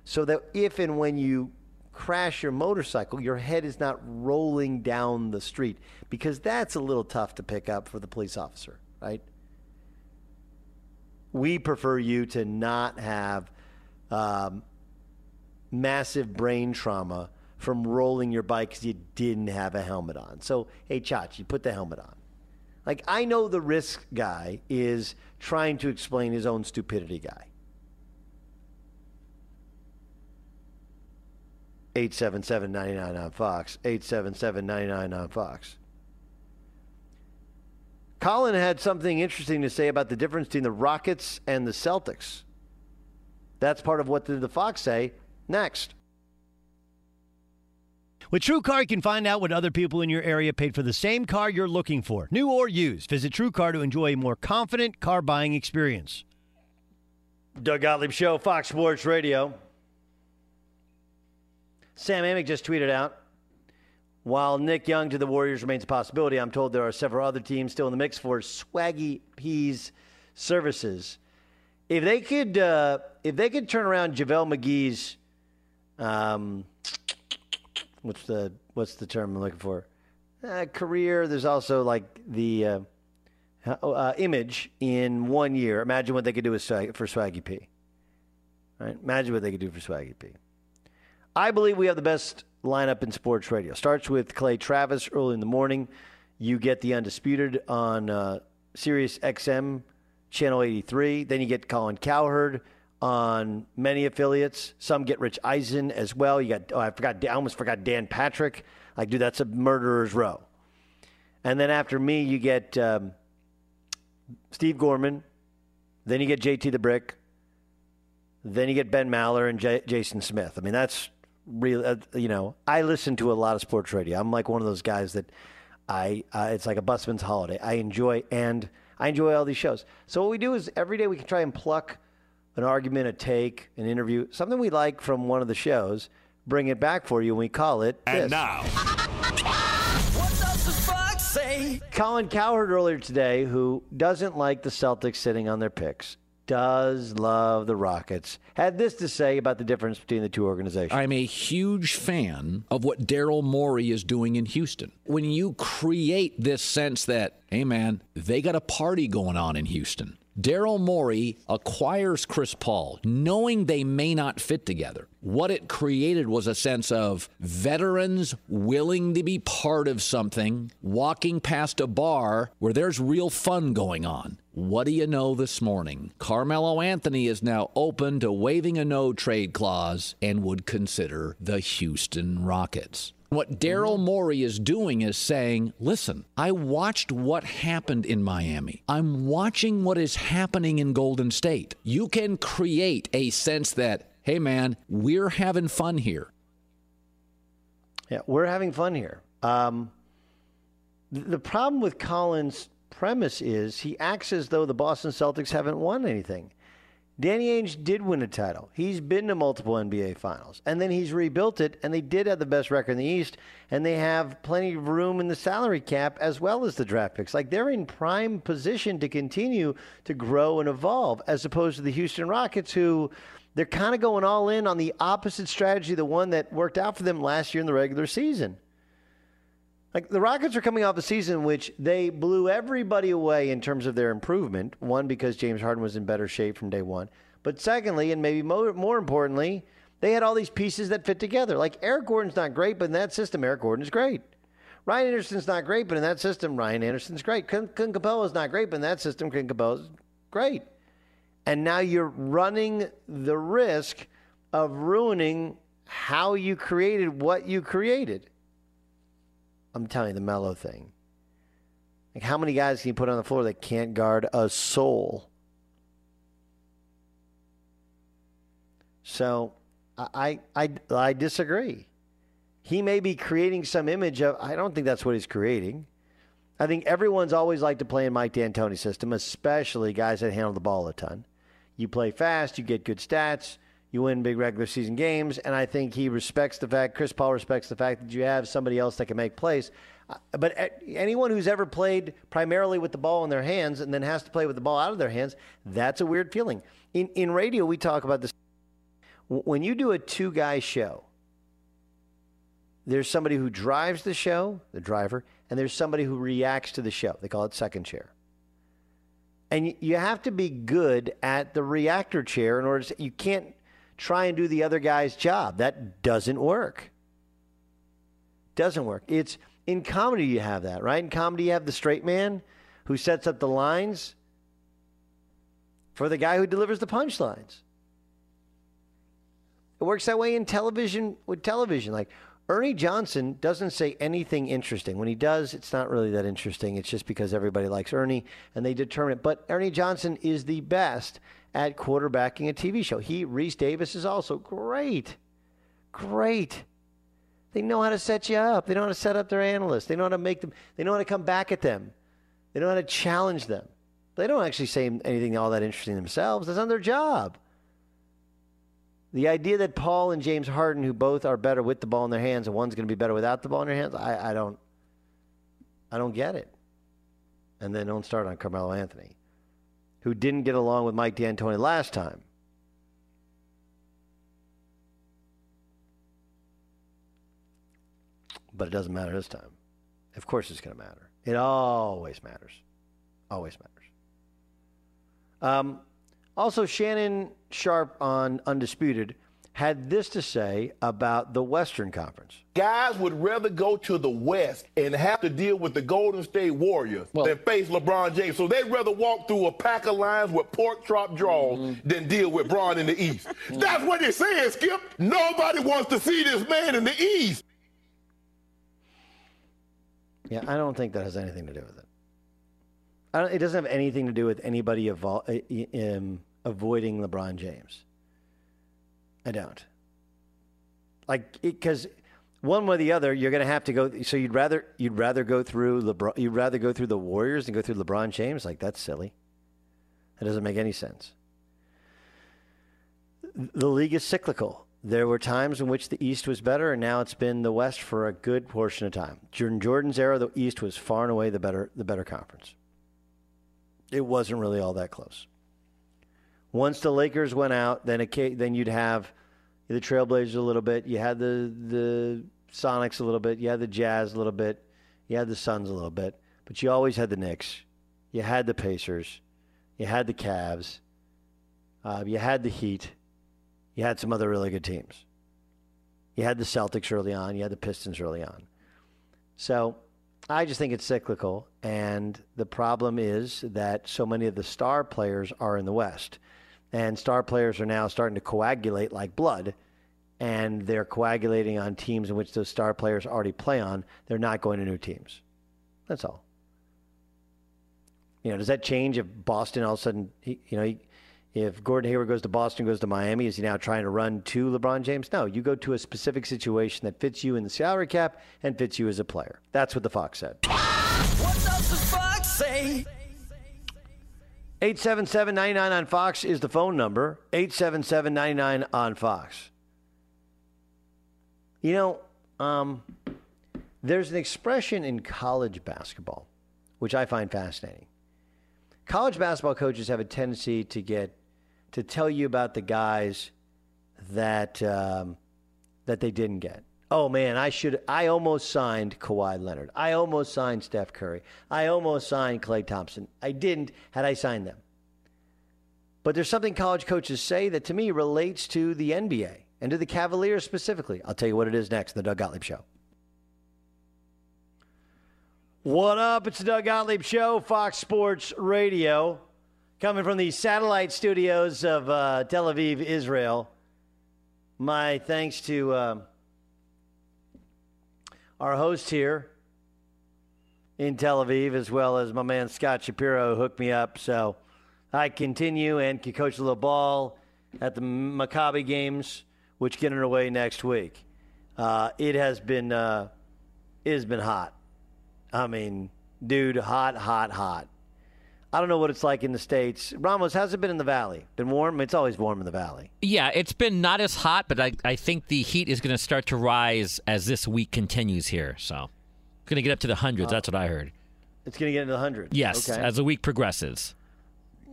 so that if and when you crash your motorcycle, your head is not rolling down the street because that's a little tough to pick up for the police officer, right? We prefer you to not have um, massive brain trauma from rolling your bike because you didn't have a helmet on. So, hey, Chachi, put the helmet on. Like, I know the risk guy is trying to explain his own stupidity guy. 877 99 on Fox. 877 99 on Fox. Colin had something interesting to say about the difference between the Rockets and the Celtics. That's part of what did the Fox say next. With TrueCar, you can find out what other people in your area paid for the same car you're looking for, new or used. Visit TrueCar to enjoy a more confident car buying experience. Doug Gottlieb Show, Fox Sports Radio. Sam Amick just tweeted out while Nick Young to the Warriors remains a possibility, I'm told there are several other teams still in the mix for Swaggy P's services. If they could, uh, if they could turn around JaVale McGee's, um, what's the what's the term I'm looking for? Uh, career. There's also like the uh, uh, image in one year. Imagine what they could do with Swag, for Swaggy P. Right? Imagine what they could do for Swaggy P. I believe we have the best lineup in sports radio. Starts with Clay Travis early in the morning. You get the Undisputed on uh, Sirius XM Channel 83. Then you get Colin Cowherd on many affiliates. Some get Rich Eisen as well. You got oh, I forgot I almost forgot Dan Patrick. Like, dude, that's a murderer's row. And then after me, you get um, Steve Gorman. Then you get JT the Brick. Then you get Ben Maller and J- Jason Smith. I mean, that's really, uh, you know, I listen to a lot of sports radio. I'm like one of those guys that I, uh, it's like a busman's holiday. I enjoy, and I enjoy all these shows. So what we do is every day we can try and pluck an argument, a take, an interview, something we like from one of the shows, bring it back for you, and we call it. And this. now. Colin Cowherd earlier today, who doesn't like the Celtics sitting on their picks, does love the Rockets, had this to say about the difference between the two organizations. I'm a huge fan of what Daryl Morey is doing in Houston. When you create this sense that, hey man, they got a party going on in Houston. Daryl Morey acquires Chris Paul, knowing they may not fit together. What it created was a sense of veterans willing to be part of something, walking past a bar where there's real fun going on. What do you know this morning? Carmelo Anthony is now open to waiving a no trade clause and would consider the Houston Rockets. What Daryl Morey is doing is saying, listen, I watched what happened in Miami. I'm watching what is happening in Golden State. You can create a sense that, hey, man, we're having fun here. Yeah, we're having fun here. Um, the problem with Colin's premise is he acts as though the Boston Celtics haven't won anything. Danny Ainge did win a title. He's been to multiple NBA finals. And then he's rebuilt it, and they did have the best record in the East, and they have plenty of room in the salary cap as well as the draft picks. Like they're in prime position to continue to grow and evolve, as opposed to the Houston Rockets, who they're kind of going all in on the opposite strategy, the one that worked out for them last year in the regular season. Like the Rockets are coming off a season in which they blew everybody away in terms of their improvement. One, because James Harden was in better shape from day one. But secondly, and maybe more, more importantly, they had all these pieces that fit together. Like Eric Gordon's not great, but in that system, Eric Gordon is great. Ryan Anderson's not great, but in that system, Ryan Anderson's great. Clint Capela's not great, but in that system, Clint Capela's great. And now you're running the risk of ruining how you created what you created. I'm telling you, the Melo thing. Like, how many guys can you put on the floor that can't guard a soul? So, I, I, I disagree. He may be creating some image of, I don't think that's what he's creating. I think everyone's always liked to play in Mike D'Antoni's system, especially guys that handle the ball a ton. You play fast, you get good stats, you win big regular season games, and I think he respects the fact, Chris Paul respects the fact that you have somebody else that can make plays. Uh, But anyone who's ever played primarily with the ball in their hands and then has to play with the ball out of their hands, that's a weird feeling. In, in radio, we talk about this. When you do a two guy show, there's somebody who drives the show, the driver, and there's somebody who reacts to the show. They call it second chair. And you have to be good at the reactor chair in order to, you can't try and do the other guy's job. That doesn't work. Doesn't work. It's in comedy you have that, right? In comedy you have the straight man who sets up the lines for the guy who delivers the punchlines. It works that way in television with television. Like Ernie Johnson doesn't say anything interesting. When he does, it's not really that interesting. It's just because everybody likes Ernie and they determine it. But Ernie Johnson is the best at quarterbacking a TV show. He, Rece Davis, is also great. Great. They know how to set you up. They know how to set up their analysts. They know how to make them, they know how to come back at them. They know how to challenge them. They don't actually say anything all that interesting themselves. That's not their job. The idea that Paul and James Harden, who both are better with the ball in their hands, and one's going to be better without the ball in their hands, I, I don't, I don't get it. And then don't start on Carmelo Anthony, who didn't get along with Mike D'Antoni last time. But it doesn't matter this time. Of course, it's going to matter. It always matters. Always matters. Um, also, Shannon Sharpe on Undisputed had this to say about the Western Conference. Guys would rather go to the West and have to deal with the Golden State Warriors than face LeBron James. So they'd rather walk through a pack of lions with pork chop draws Mm-hmm. than deal with Bron in the East. That's what they're saying, Skip. Nobody wants to see this man in the East. Yeah, I don't think that has anything to do with it. I don't, it doesn't have anything to do with anybody evol- uh, um, avoiding LeBron James. I don't. Like, because one way or the other, you're going to have to go. So you'd rather you'd rather go through LeBron. You'd rather go through the Warriors than go through LeBron James. Like that's silly. That doesn't make any sense. The league is cyclical. There were times in which the East was better, and now it's been the West for a good portion of time. During Jordan's era, the East was far and away the better the better conference. It wasn't really all that close. Once the Lakers went out, then it, then you'd have the Trailblazers a little bit. You had the the Sonics a little bit. You had the Jazz a little bit. You had the Suns a little bit. But you always had the Knicks. You had the Pacers. You had the Cavs. Uh, you had the Heat. You had some other really good teams. You had the Celtics early on. You had the Pistons early on. So I just think it's cyclical. And the problem is that so many of the star players are in the West. And star players are now starting to coagulate like blood. And they're coagulating on teams in which those star players already play on. They're not going to new teams. That's all. You know, does that change if Boston all of a sudden, you know, if Gordon Hayward goes to Boston, goes to Miami, is he now trying to run to LeBron James? No, you go to a specific situation that fits you in the salary cap and fits you as a player. That's what the Fox said. Ah, what does the fox say? 877 99 on Fox is the phone number. 877 99 on Fox. You know, um, there's an expression in college basketball, which I find fascinating. College basketball coaches have a tendency to get to tell you about the guys that um, that they didn't get. Oh man, I should. I almost signed Kawhi Leonard. I almost signed Steph Curry. I almost signed Klay Thompson. I didn't. Had I signed them. But there's something college coaches say that to me relates to the NBA and to the Cavaliers specifically. I'll tell you what it is next the Doug Gottlieb Show. What up? It's the Doug Gottlieb Show, Fox Sports Radio, coming from the satellite studios of uh, Tel Aviv, Israel. My thanks to uh, our host here in Tel Aviv, as well as my man Scott Shapiro, hooked me up. So I continue and can coach a little ball at the Maccabi games, which get underway next week. Uh, it has been uh, it has been hot. I mean, dude, hot, hot, hot. I don't know what it's like in the states. Ramos, how's it been in the valley? Been warm? It's always warm in the valley. Yeah, it's been not as hot, but I, I think the heat is going to start to rise as this week continues here. So it's going to get up to the hundreds. Oh. That's what I heard. It's going to get into the hundreds. Yes, Okay. as the week progresses.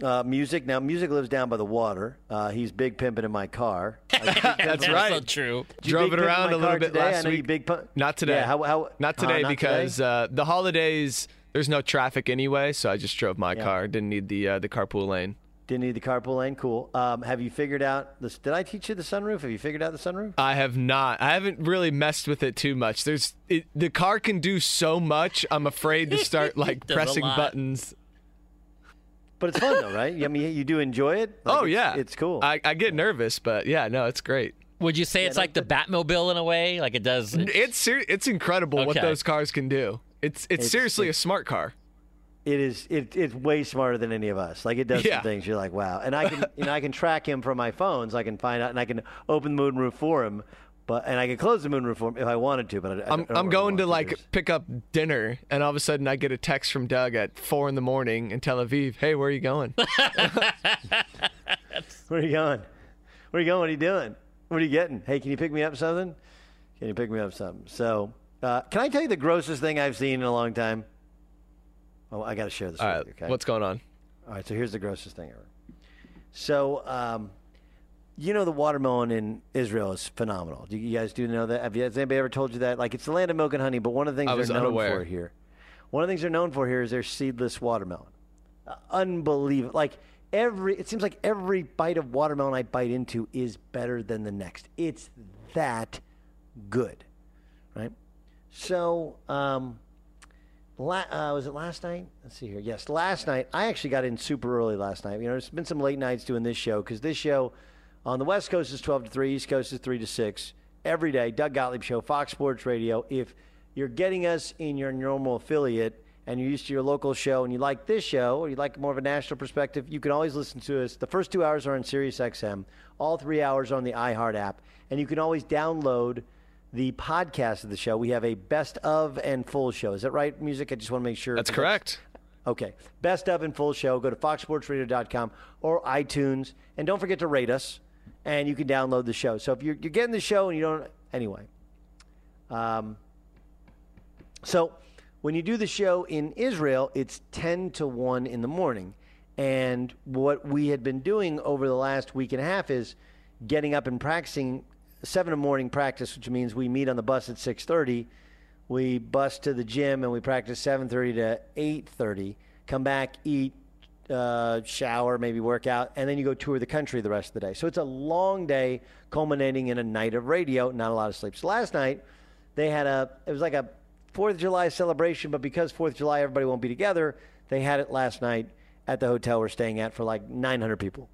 Uh, music. Now, music lives down by the water. Uh, he's big pimping in my car. That's right. so true. Did you Drove it around a little bit today? I last know you week. big pump. Not today. Yeah, how, how, not uh, today not because Uh, the holidays there's no traffic anyway, so I just drove my Yeah. car. Didn't need the uh, the carpool lane. Didn't need the carpool lane. Cool. Um, have you figured out this? Did I teach you the sunroof? Have you figured out the sunroof? I have not. I haven't really messed with it too much. There's it, the car can do so much. I'm afraid to start like pressing buttons. But it's fun though, right? I mean, you do enjoy it. Like, oh yeah, it's cool. I, I get nervous, but yeah, no, it's great. Would you say it's like the Batmobile in a way? Like it does. It's ser- it's incredible what those cars can do. It's it's, It's- seriously it's- a smart car. It is. It, it's way smarter than any of us. Like it does Yeah. some things. You're like, wow. And I can, you know, I can track him from my phone, so I can find out, and I can open the moonroof for him. But and I can close the moonroof for him if I wanted to. But I, I I'm I'm going to like pick up dinner, and all of a sudden I get a text from Doug at four in the morning in Tel Aviv. Hey, where are you going? Where are you going? Where are you going? What are you doing? What are you getting? Hey, can you pick me up something? Can you pick me up something? So, uh, can I tell you the grossest thing I've seen in a long time? Oh, I got to share this all with right, you. Okay. what's going on? All right, so here's the grossest thing ever. So, um, you know, the watermelon in Israel is phenomenal. Do you guys do know that? Have you, has anybody ever told you that? Like, it's the land of milk and honey, but one of the things they're known unaware. for here, one of the things they're known for here is their seedless watermelon. Uh, unbelievable. Like every, it seems like every bite of watermelon I bite into is better than the next. It's that good, right? So, um, La- uh, was it last night? Let's see here. Yes, last night. I actually got in super early last night. You know, there's been some late nights doing this show because this show on the West Coast is 12 to 3, East Coast is 3 to 6. Every day, Doug Gottlieb Show, Fox Sports Radio. If you're getting us in your normal affiliate and you're used to your local show and you like this show or you like more of a national perspective, you can always listen to us. The first two hours are on Sirius XM, all three hours are on the iHeart app, and you can always download the podcast of the show. We have a best of and full show. Is that right, music? I just want to make sure. That's correct. Okay. Best of and full show. Go to foxsportsradio.com or iTunes. And don't forget to rate us. And you can download the show. So if you're, you're getting the show and you don't, anyway. Um, so when you do the show in Israel, it's 10 to 1 in the morning. And what we had been doing over the last week and a half is getting up and practicing seven in the morning practice, which means we meet on the bus at six thirty. We bus to the gym and we practice seven thirty to eight thirty. Come back, eat, uh, shower, maybe work out, and then you go tour the country the rest of the day. So it's a long day, culminating in a night of radio, not a lot of sleep. So last night they had a it was like a Fourth of July celebration, but because Fourth of July everybody won't be together, they had it last night at the hotel we're staying at for like 900 people.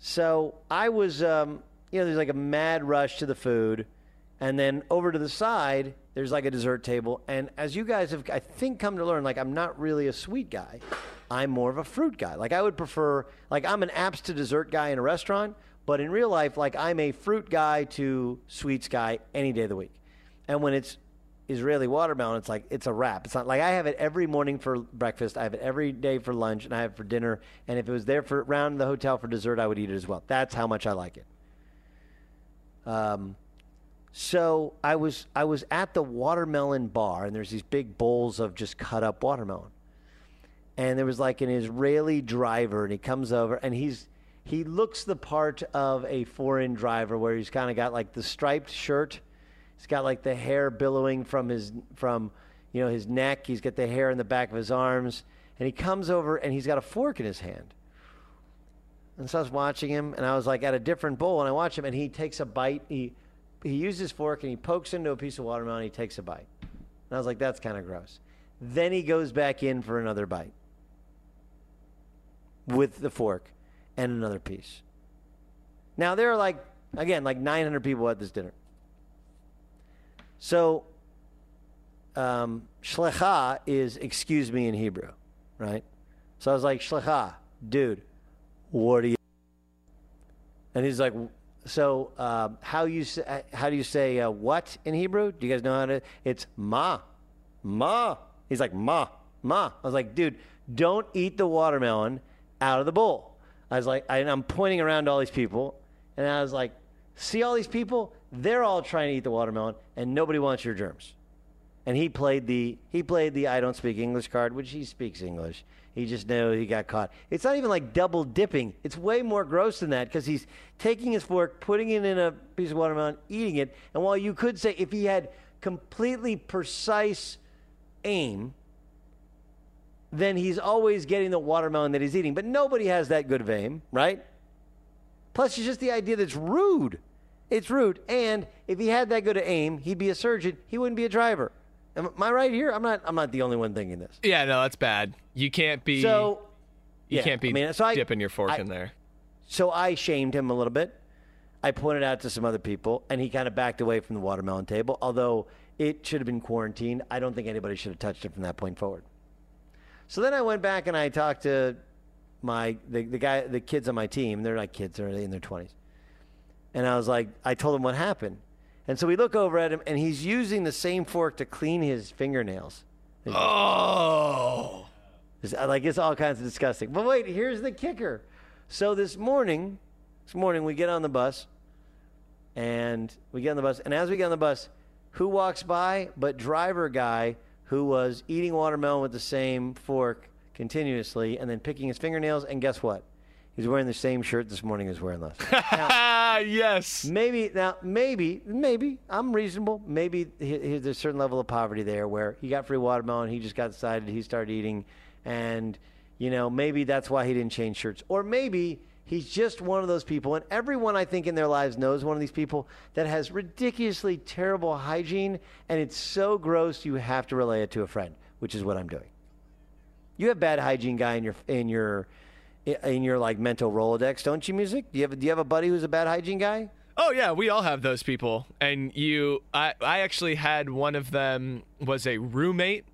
So I was, um, you know, there's like a mad rush to the food. And then over to the side, there's like a dessert table. And as you guys have, I think, come to learn, like, I'm not really a sweet guy. I'm more of a fruit guy. Like, I would prefer, like, I'm an apps to dessert guy in a restaurant, but in real life, like, I'm a fruit guy to sweets guy any day of the week. And when it's Israeli watermelon, it's like it's a wrap. It's not like I have it every morning for breakfast. I have it every day for lunch, and I have it for dinner. And if it was there for around the hotel for dessert, I would eat it as well. That's how much I like it. Um, so I was I was at the watermelon bar, and there's these big bowls of just cut up watermelon. And there was like an Israeli driver, and he comes over, and he's he looks the part of a foreign driver, where he's kind of got like the striped shirt He's got like the hair billowing from his from you know his neck. He's got the hair in the back of his arms, and he comes over and he's got a fork in his hand. And so I was watching him, and I was like at a different bowl, and I watch him, and he takes a bite. He he uses his fork and he pokes into a piece of watermelon. And he takes a bite, and I was like, that's kind of gross. Then he goes back in for another bite with the fork and another piece. Now there are like again like 900 people at this dinner. So, um, shlecha is excuse me in Hebrew, right? So I was like, shlecha, dude, what do you? And he's like, so uh, how you say, how do you say uh, what in Hebrew? Do you guys know how to? It's ma, ma. He's like ma, ma. I was like, dude, don't eat the watermelon out of the bowl. I was like, I, I'm pointing around all these people, and I was like, see all these people? They're all trying to eat the watermelon, and nobody wants your germs. And he played the he played the I don't speak English card, which he speaks English. He just knew he got caught. It's not even like double dipping. It's way more gross than that because he's taking his fork, putting it in a piece of watermelon, eating it. And while you could say if he had completely precise aim, then he's always getting the watermelon that he's eating. But nobody has that good of aim, right? Plus, it's just the idea that's rude. It's rude. And if he had that good of aim, he'd be a surgeon. He wouldn't be a driver. Am I right here? I'm not. I'm not the only one thinking this. Yeah, no, that's bad. You can't be. So you yeah, can't be I mean, so I, dipping your fork I, in there. So I shamed him a little bit. I pointed out to some other people, and he kind of backed away from the watermelon table. Although it should have been quarantined, I don't think anybody should have touched it from that point forward. So then I went back and I talked to my the, the guy, the kids on my team. They're like kids; they're in their twenties. And I was like, I told him what happened. And so we look over at him, and he's using the same fork to clean his fingernails. Oh. It's, uh, like, it's all kinds of disgusting. But wait, here's the kicker. So this morning, this morning, we get on the bus, and we get on the bus, and as we get on the bus, who walks by but driver guy who was eating watermelon with the same fork continuously and then picking his fingernails, and guess what? He's wearing the same shirt this morning as wearing last. Ah, yes. Maybe now, maybe, maybe I'm reasonable. Maybe he, he, there's a certain level of poverty there where he got free watermelon. He just got decided he started eating, and you know maybe that's why he didn't change shirts. Or maybe he's just one of those people, and everyone I think in their lives knows one of these people that has ridiculously terrible hygiene, and it's so gross you have to relay it to a friend, which is what I'm doing. You have bad hygiene guy in your in your in your like mental Rolodex, don't you, music? Do you have do you have a buddy who's a bad hygiene guy? Oh yeah, we all have those people. And you I I actually had one of them was a roommate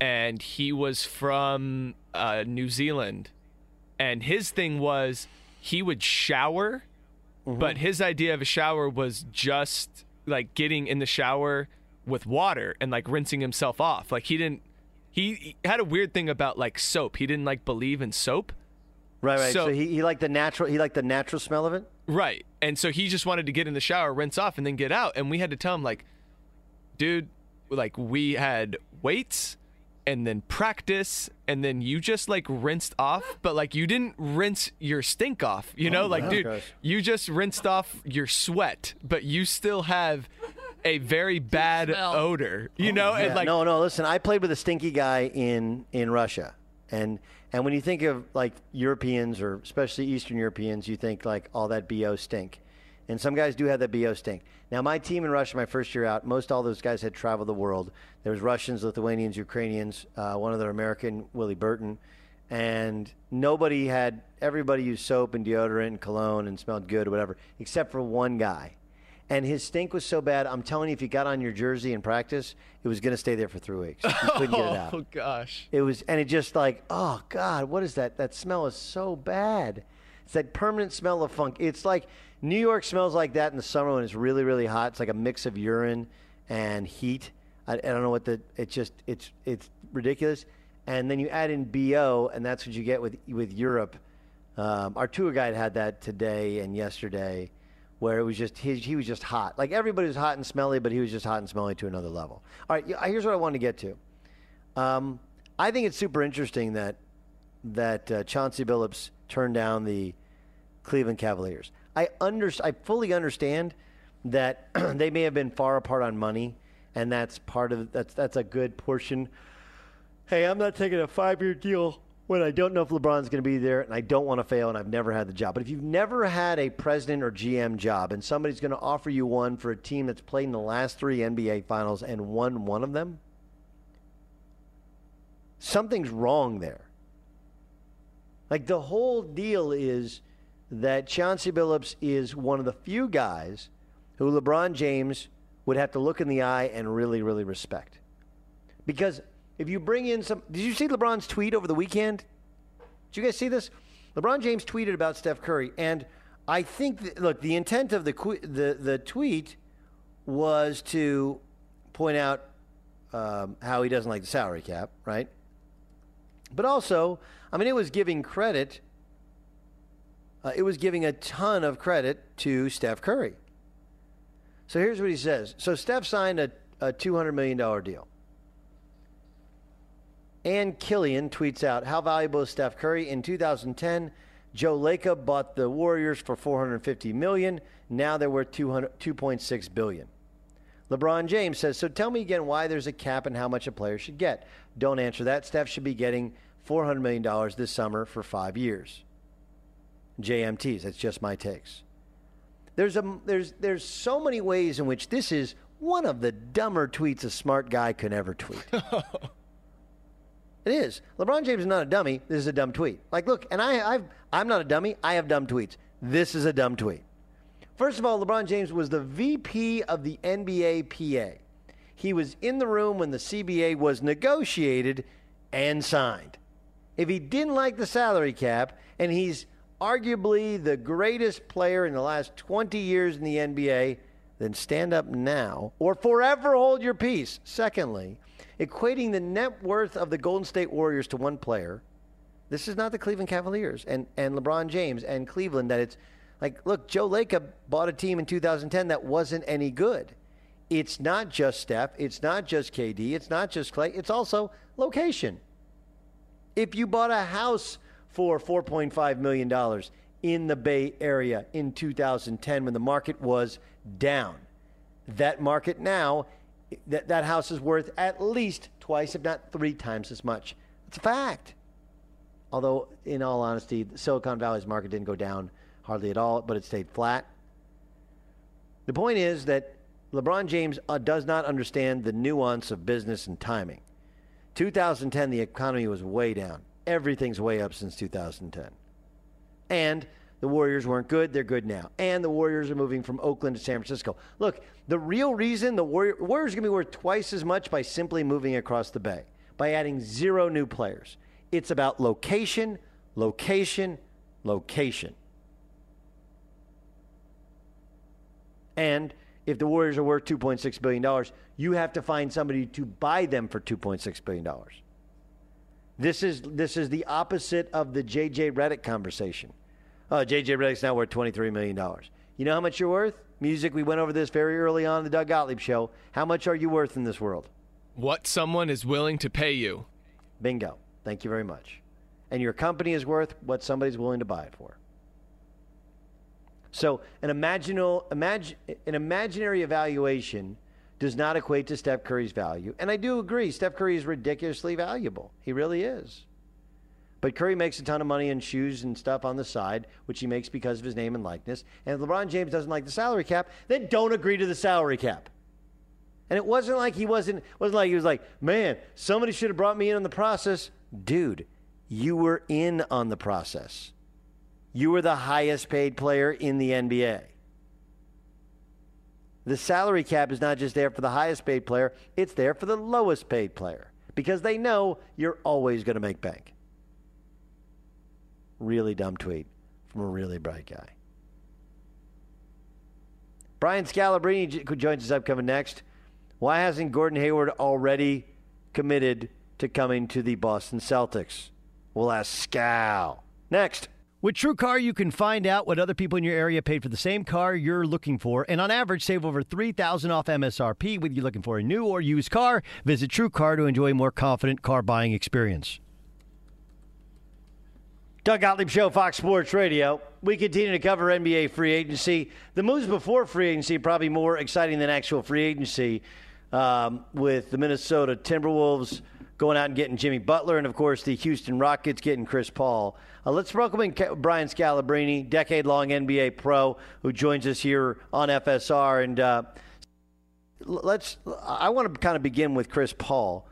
and he was from uh, New Zealand. And his thing was he would shower, Mm-hmm. but his idea of a shower was just like getting in the shower with water and like rinsing himself off. Like he didn't he, he had a weird thing about like soap. He didn't like believe in soap. Right, right. So, So- he, he liked the natural he liked the natural smell of it. Right. And so he just wanted to get in the shower, rinse off, and then get out. And we had to tell him, like, dude, like, we had weights and then practice and then you just like rinsed off but like you didn't rinse your stink off you know Oh, like wow. dude Gross. you just rinsed off your sweat but you still have a very bad odor you know oh, and like no, no. Listen, I played with a stinky guy in in Russia, and and when you think of like Europeans or especially Eastern Europeans, you think like all that bo stink, and some guys do have that bo stink. Now, my team in Russia, my first year out, most all those guys had traveled the world. There was Russians, Lithuanians, Ukrainians, uh, one other American, Willie Burton, and nobody had. Everybody used soap and deodorant and cologne and smelled good or whatever, except for one guy and his stink was so bad. I'm telling you, if you got on your jersey in practice, it was going to stay there for three weeks. You couldn't get it out. oh gosh It was, and it just like, oh God, what is that? That smell is so bad. It's that permanent smell of funk. It's like New York smells like that in the summer when it's really, really hot. It's like a mix of urine and heat. I, I don't know what the. It's just, it's, it's ridiculous. And then you add in bo, and that's what you get with with Europe. Um, our tour guide had that today and yesterday, where it was just he, he was just hot. Like everybody was hot and smelly, but he was just hot and smelly to another level. All right, here's what I wanted to get to. Um, I think it's super interesting that that uh, Chauncey Billups turned down the Cleveland Cavaliers. I under, I fully understand that they may have been far apart on money, and that's part of that's that's a good portion. Hey, I'm not taking a five-year deal when I don't know if LeBron's going to be there, and I don't want to fail, and I've never had the job. But if you've never had a president or GM job, and somebody's going to offer you one for a team that's played in the last three NBA Finals and won one of them, something's wrong there. Like the whole deal is that Chauncey Billups is one of the few guys who LeBron James would have to look in the eye and really, really respect. Because if you bring in some, did you see LeBron's tweet over the weekend? Did you guys see this? LeBron James tweeted about Steph Curry, and I think that, look, the intent of the the the tweet was to point out um, how he doesn't like the salary cap, right? But also, I mean, it was giving credit. Uh, it was giving a ton of credit to Steph Curry. So here's what he says. So Steph signed a, a $200 million deal. Ann Killion tweets out, How valuable is Steph Curry? In 2010, Joe Lacob bought the Warriors for 450 million. Now they're worth 200, 2.6 billion. LeBron James says, So tell me again why there's a cap and how much a player should get. Don't answer that. Steph should be getting $400 million this summer for five years. JMTs, that's just my takes. There's, a, there's, there's so many ways in which this is one of the dumber tweets a smart guy could ever tweet. It is. LeBron James is not a dummy. This is a dumb tweet. Like, look, and I, I've, I'm not a dummy. I have dumb tweets. This is a dumb tweet. First of all, LeBron James was the VP of the NBA PA. He was in the room when the CBA was negotiated and signed. If he didn't like the salary cap, and he's arguably the greatest player in the last 20 years in the NBA, then stand up now or forever hold your peace. Secondly, equating the net worth of the Golden State Warriors to one player. This is not the Cleveland Cavaliers and, and LeBron James and Cleveland that it's like, look, Joe Lacob bought a team in 2010 that wasn't any good. It's not just Steph, it's not just KD, it's not just Klay, it's also location. If you bought a house for $4.5 million in the Bay Area in 2010 when the market was down, that market now, that, that house is worth at least twice, if not three times as much. It's a fact. Although, in all honesty, the Silicon Valley's market didn't go down hardly at all, but it stayed flat. The point is that LeBron James uh, does not understand the nuance of business and timing. 2010, the economy was way down. Everything's way up since 2010. And the Warriors weren't good. They're good now. And the Warriors are moving from Oakland to San Francisco. Look, the real reason the Warrior, Warriors are going to be worth twice as much by simply moving across the bay, by adding zero new players. It's about location, location, location. And if the Warriors are worth $2.6 billion, you have to find somebody to buy them for $2.6 billion. This is, this is the opposite of the J.J. Redick conversation. Oh, J.J. Redick's now worth $23 million. You know how much you're worth? Music, we went over this very early on in the Doug Gottlieb show. How much are you worth in this world? What someone is willing to pay you. Bingo. Thank you very much. And your company is worth what somebody's willing to buy it for. So an imaginal, imagine, an imaginary evaluation does not equate to Steph Curry's value. And I do agree, Steph Curry is ridiculously valuable. He really is. But Curry makes a ton of money in shoes and stuff on the side, which he makes because of his name and likeness. And if LeBron James doesn't like the salary cap, then don't agree to the salary cap. And it wasn't like he wasn't wasn't like he was like, man, somebody should have brought me in on the process. Dude, you were in on the process. You were the highest paid player in the NBA. The salary cap is not just there for the highest paid player, it's there for the lowest paid player because they know you're always going to make bank. Really dumb tweet from a really bright guy. Brian Scalabrine joins us upcoming next. Why hasn't Gordon Hayward already committed to coming to the Boston Celtics? We'll ask Scal. Next. With TrueCar, you can find out what other people in your area paid for the same car you're looking for, and on average, save over 3000 off MSRP. Whether you're looking for a new or used car, visit TrueCar to enjoy a more confident car buying experience. Doug Gottlieb Show, Fox Sports Radio. We continue to cover NBA free agency. The moves before free agency probably more exciting than actual free agency, um, with the Minnesota Timberwolves going out and getting Jimmy Butler, and of course the Houston Rockets getting Chris Paul. Uh, let's welcome in Brian Scalabrine, decade-long NBA pro, who joins us here on FSR. And uh, let's. I want to kind of begin with Chris Paul.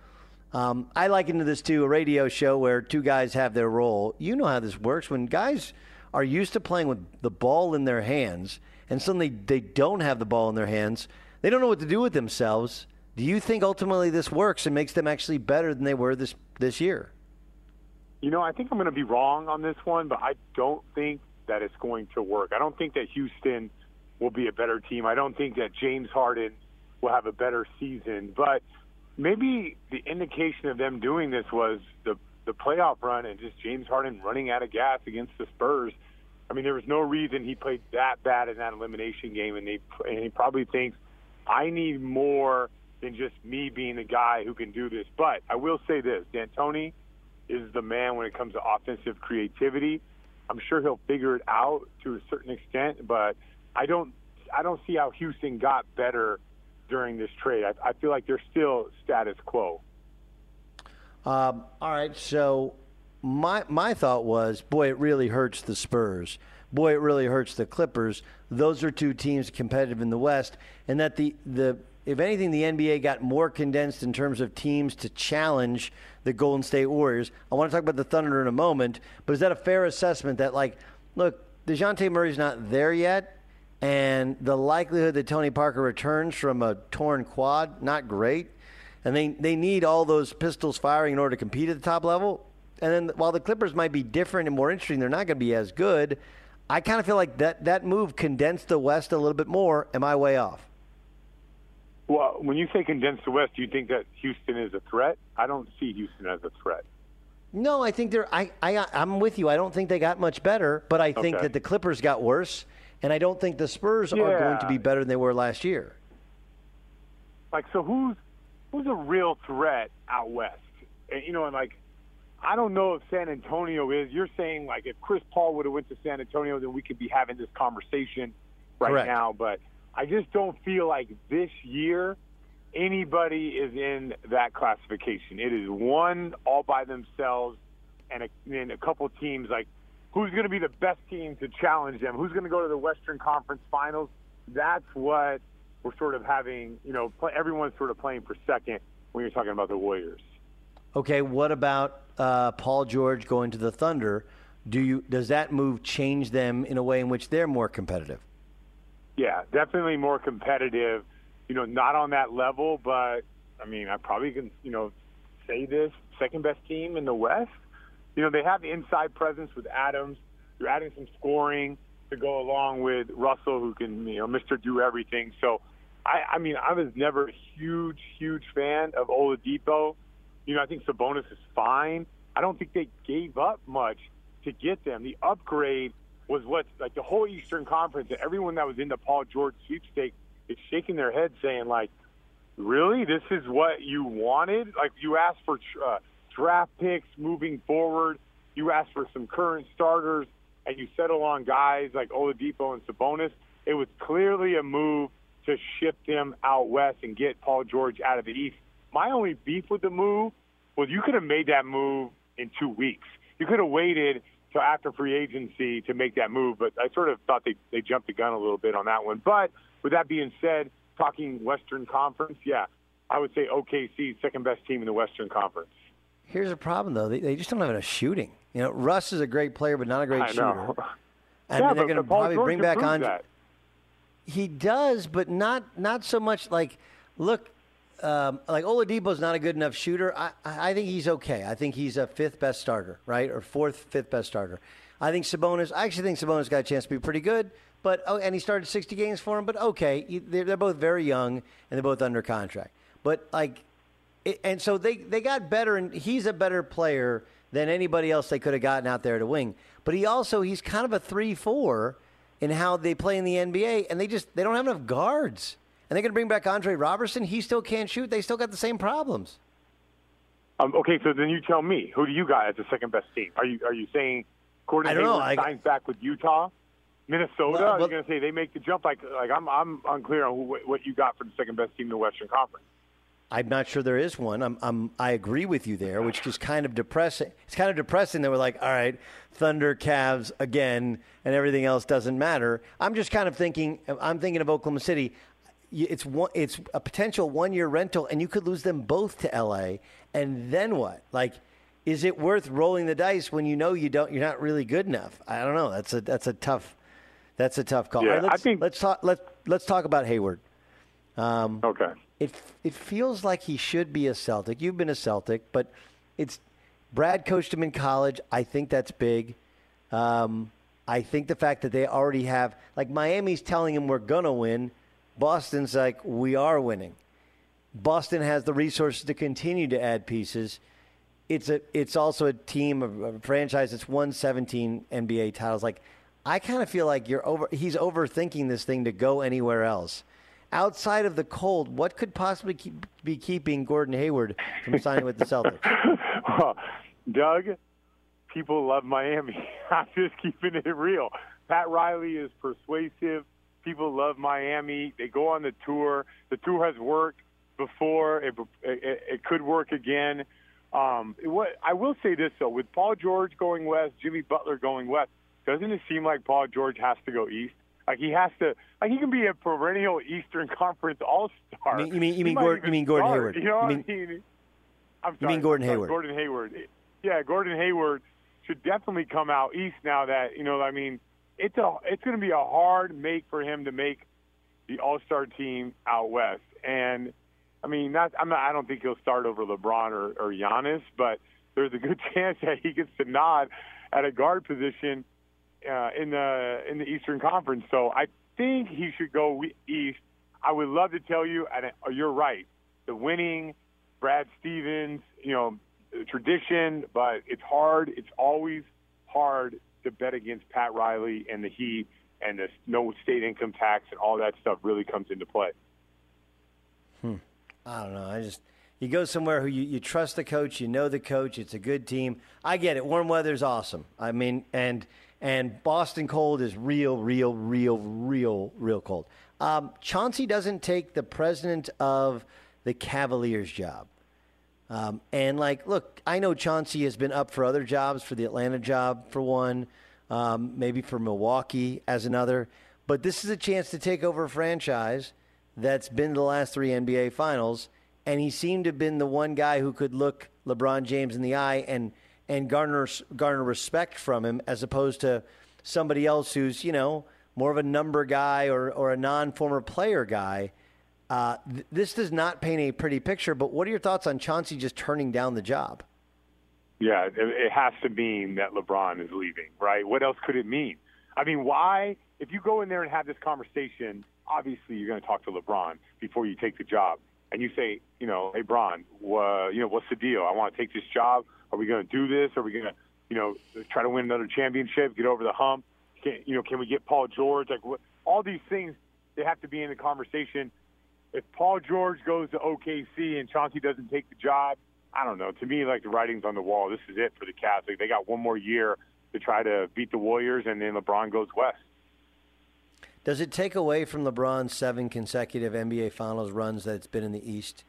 Um, I liken to this to a radio show where two guys have their role. You know how this works. When guys are used to playing with the ball in their hands, and suddenly they don't have the ball in their hands, they don't know what to do with themselves. Do you think ultimately this works and makes them actually better than they were this this year? You know, I think I'm going to be wrong on this one, but I don't think that it's going to work. I don't think that Houston will be a better team. I don't think that James Harden will have a better season, but maybe the indication of them doing this was the the playoff run and just James Harden running out of gas against the Spurs. I mean, there was no reason he played that bad in that elimination game, and, they, and he probably thinks I need more than just me being the guy who can do this. But I will say this: D'Antoni is the man when it comes to offensive creativity. I'm sure he'll figure it out to a certain extent, but I don't I don't see how Houston got better during this trade. I, I feel like they're still status quo. Um, all right, so my my thought was, boy, it really hurts the Spurs. Boy, it really hurts the Clippers. Those are two teams competitive in the West, and that the the if anything, the NBA got more condensed in terms of teams to challenge the Golden State Warriors. I want to talk about the Thunder in a moment, but is that a fair assessment that, like, look, Dejounte Murray's not there yet, and the likelihood that Tony Parker returns from a torn quad, not great. And they, they need all those pistols firing in order to compete at the top level. And then while the Clippers might be different and more interesting, they're not going to be as good. I kind of feel like that, that move condensed the West a little bit more. Am I way off? Well, when you say condensed the West, do you think that Houston is a threat? I don't see Houston as a threat. No, I think they're. I, I, I'm with you. I don't think they got much better, but I think Okay. that the Clippers got worse, and I don't think the Spurs are going to be better than they were last year. Like, so who's who's a real threat out west? And, you know, and like, I don't know if San Antonio is. You're saying like if Chris Paul would have went to San Antonio, then we could be having this conversation right Correct. now. But I just don't feel like this year anybody is in that classification. It is one all by themselves, and a, and a couple teams like who's going to be the best team to challenge them? Who's going to go to the Western Conference Finals? That's what we're sort of having. You know, play, everyone's sort of playing for second when you're talking about the Warriors. Okay, what about uh, Paul George going to the Thunder? Do you does that move change them in a way in which they're more competitive? Yeah, definitely more competitive. You know, not on that level, but I mean, I probably can, you know, say this second best team in the West. You know, they have the inside presence with Adams. You're adding some scoring to go along with Russell, who can, you know, Mr. Do everything. So, I, I mean, I was never a huge, huge fan of Oladipo. You know, I think Sabonis is fine. I don't think they gave up much to get them. The upgrade was what, like the whole Eastern Conference, and everyone that was in the Paul George sweepstake is shaking their head saying, like, really? This is what you wanted? Like, you asked for uh, draft picks moving forward. You ask for some current starters, and you settle on guys like Oladipo and Sabonis. It was clearly a move to ship them out west and get Paul George out of the East. My only beef with the move was you could have made that move in two weeks. You could have waited till after free agency to make that move, but I sort of thought they, they jumped the gun a little bit on that one. But with that being said, talking Western Conference, yeah, I would say OKC, second best team in the Western Conference. Here's a problem, though. They, they just don't have enough shooting. You know, Russ is a great player, but not a great I shooter. know. And Yeah, they're going to probably George bring back on. That. He does, but not not so much. Like, look, um, like Oladipo's not a good enough shooter. I I I think he's okay. I think he's a fifth best starter, right, or fourth, fifth best starter. I think Sabonis. I actually think Sabonis got a chance to be pretty good, but oh, and he started 60 games for him. But okay, they're, they're both very young and they're both under contract. But like, and so they they got better, and he's a better player than anybody else they could have gotten out there to wing. But he also he's kind of a three four in how they play in the NBA, and they just they don't have enough guards. And they're going to bring back Andre Robertson. He still can't shoot. They still got the same problems. Um, okay, so then you tell me, who do you got as the second best team? Are you are you saying Gordon I don't know, Hayward I- signs back with Utah, Minnesota? Well, are you going to say they make the jump? Like like I'm I'm unclear on who, what you got for the second best team in the Western Conference. I'm not sure there is one. I'm, I'm, I agree with you there, which is kind of depressing. It's kind of depressing that we're like, all right, Thunder, Cavs again, and everything else doesn't matter. I'm just kind of thinking. I'm thinking of Oklahoma City. It's one. It's a potential one-year rental, and you could lose them both to LA. And then what? Like, is it worth rolling the dice when you know you don't? You're not really good enough. I don't know. That's a that's a tough. That's a tough call. Yeah, right, I let's, think- let's talk. Let's let's talk about Hayward. Um, okay. It it feels like he should be a Celtic. You've been a Celtic, but it's Brad coached him in college. I think that's big. Um, I think the fact that they already have like Miami's telling him we're gonna win. Boston's like we are winning. Boston has the resources to continue to add pieces. It's a it's also a team of a franchise that's won 17 NBA titles. Like I kind of feel like you're over. He's overthinking this thing to go anywhere else. Outside of the cold, what could possibly keep, be keeping Gordon Hayward from signing with the Celtics? Well, Doug, people love Miami. I'm just keeping it real. Pat Riley is persuasive. People love Miami. They go on the tour. The tour has worked before. It, it, it could work again. Um, what I will say this though, with Paul George going west, Jimmy Butler going west, doesn't it seem like Paul George has to go east? Like he has to, like he can be a perennial Eastern Conference All Star. You mean- you mean- you mean Gordon- you mean Gordon Hayward. You know You what mean- I mean? I'm You sorry, mean Gordon sorry, Hayward. Gordon Hayward. Yeah, Gordon Hayward should definitely come out east now that you know. I mean, it's a it's going to be a hard make for him to make the All Star team out west. And I mean, not I'm not, I don't think he'll start over LeBron or, or Giannis, but there's a good chance that he gets to nod at a guard position uh, in the in the Eastern Conference. So I think he should go east. I would love to tell you, and uh, you're right. The winning, Brad Stevens, you know, tradition, but it's hard. It's always hard to bet against Pat Riley and the Heat and the no state income tax and all that stuff really comes into play. Hmm. I don't know. I just you go somewhere who you, you trust the coach, you know the coach, it's a good team. I get it. Warm weather's awesome. I mean, and and Boston cold is real, real, real, real, real cold. Um, Chauncey doesn't take the president of the Cavaliers job. Um, and like, look, I know Chauncey has been up for other jobs, for the Atlanta job for one, um, maybe for Milwaukee as another. But this is a chance to take over a franchise that's been to the last three NBA finals, and he seemed to have been the one guy who could look LeBron James in the eye and and garner garner respect from him, as opposed to somebody else who's you know more of a number guy or or a non former player guy. Uh, th- this does not paint a pretty picture. But what are your thoughts on Chauncey just turning down the job? Yeah, it, it has to mean that LeBron is leaving, right? What else could it mean? I mean, why? If you go in there and have this conversation, obviously you're going to talk to LeBron before you take the job, and you say, you know, hey, Bron, you know, what's the deal? I want to take this job. Are we going to do this? Are we going to, you know, try to win another championship, get over the hump? Can, you know, can we get Paul George? Like, what, all these things they have to be in the conversation. If Paul George goes to OKC and Chauncey doesn't take the job, I don't know. To me, like the writing's on the wall. This is it for the Cavs. Like, they got one more year to try to beat the Warriors, and then LeBron goes west. Does it take away from LeBron's seven consecutive NBA Finals runs that it's been in the East?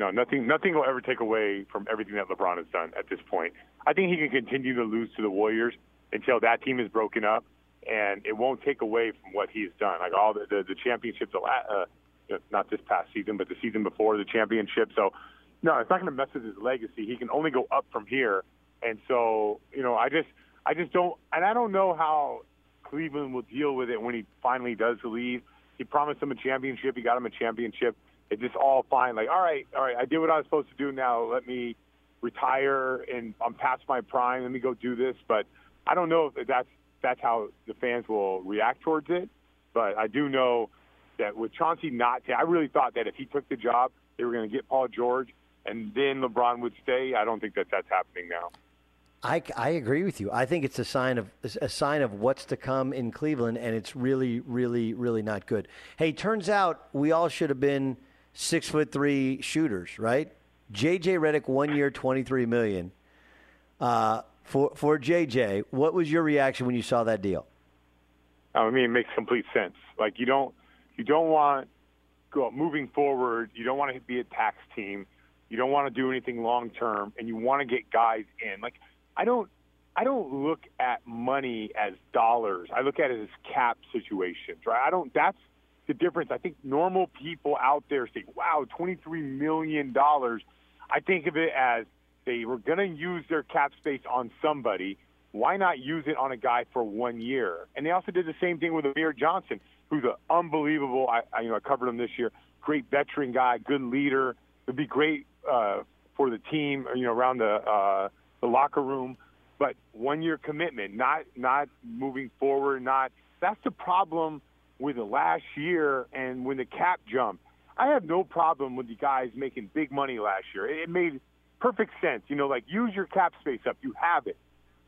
No, nothing. Nothing will ever take away from everything that LeBron has done at this point. I think he can continue to lose to the Warriors until that team is broken up, and it won't take away from what he's done. Like all the the, the championships, uh, not this past season, but the season before the championship. So, no, it's not going to mess with his legacy. He can only go up from here, and so you know, I just, I just don't, and I don't know how Cleveland will deal with it when he finally does leave. He promised him a championship. He got him a championship. It's just all fine. Like, all right, all right, I did what I was supposed to do. Now let me retire, and I'm past my prime. Let me go do this. But I don't know if that's that's how the fans will react towards it. But I do know that with Chauncey not, I really thought that if he took the job, they were going to get Paul George, and then LeBron would stay. I don't think that that's happening now. I, I agree with you. I think it's a sign of a sign of what's to come in Cleveland, and it's really, really, really not good. Hey, turns out we all should have been six foot three shooters, right? JJ Redick, one year, twenty three million. Uh, for for JJ, what was your reaction when you saw that deal? I mean, it makes complete sense. Like you don't you don't want go moving forward. You don't want to be a tax team. You don't want to do anything long term, and you want to get guys in. Like I don't I don't look at money as dollars. I look at it as cap situations, right? I don't. That's the difference. I think normal people out there say, "Wow, twenty-three million dollars." I think of it as they were going to use their cap space on somebody. Why not use it on a guy for one year? And they also did the same thing with Amir Johnson, who's an unbelievable. I, I you know I covered him this year. Great veteran guy, good leader. Would be great uh, for the team. You know, around the uh, the locker room. But one year commitment, not not moving forward. Not that's the problem with the last year and when the cap jumped. I have no problem with the guys making big money last year. It made perfect sense. You know, like use your cap space up. You have it.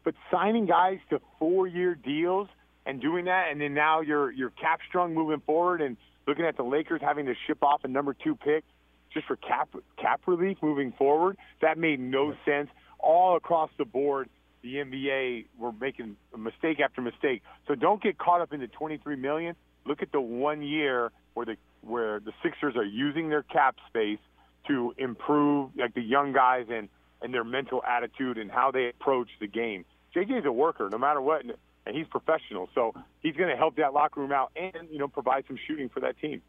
But signing guys to four year deals and doing that and then now you're you're cap strung moving forward and looking at the Lakers having to ship off a number two pick just for cap cap relief moving forward, that made no sense. All across the board, the NBA were making mistake after mistake. So don't get caught up in the 23 million. Look at the one year where the where the Sixers are using their cap space to improve like the young guys and and their mental attitude and how they approach the game. JJ's a worker no matter what and he's professional. So he's going to help that locker room out and you know provide some shooting for that team.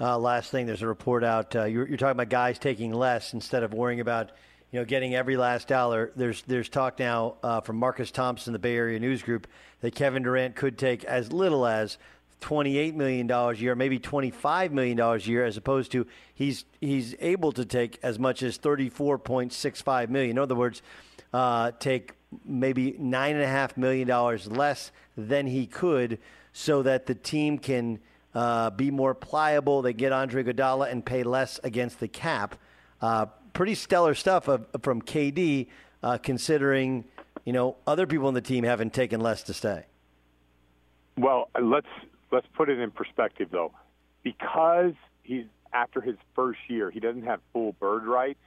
Uh, last thing, there's a report out. Uh, you're, you're, talking about guys taking less instead of worrying about, you know, getting every last dollar. There's there's talk now uh, from Marcus Thompson, the Bay Area News Group, that Kevin Durant could take as little as $28 million a year, maybe $25 million a year, as opposed to he's he's able to take as much as 34.65 million. In other words, uh, take maybe $9.5 million less than he could so that the team can uh, be more pliable. They get Andre Iguodala and pay less against the cap. Uh, pretty stellar stuff of, from KD, uh, considering you know other people on the team haven't taken less to stay. Well, let's let's put it in perspective though, because he's after his first year, he doesn't have full bird rights.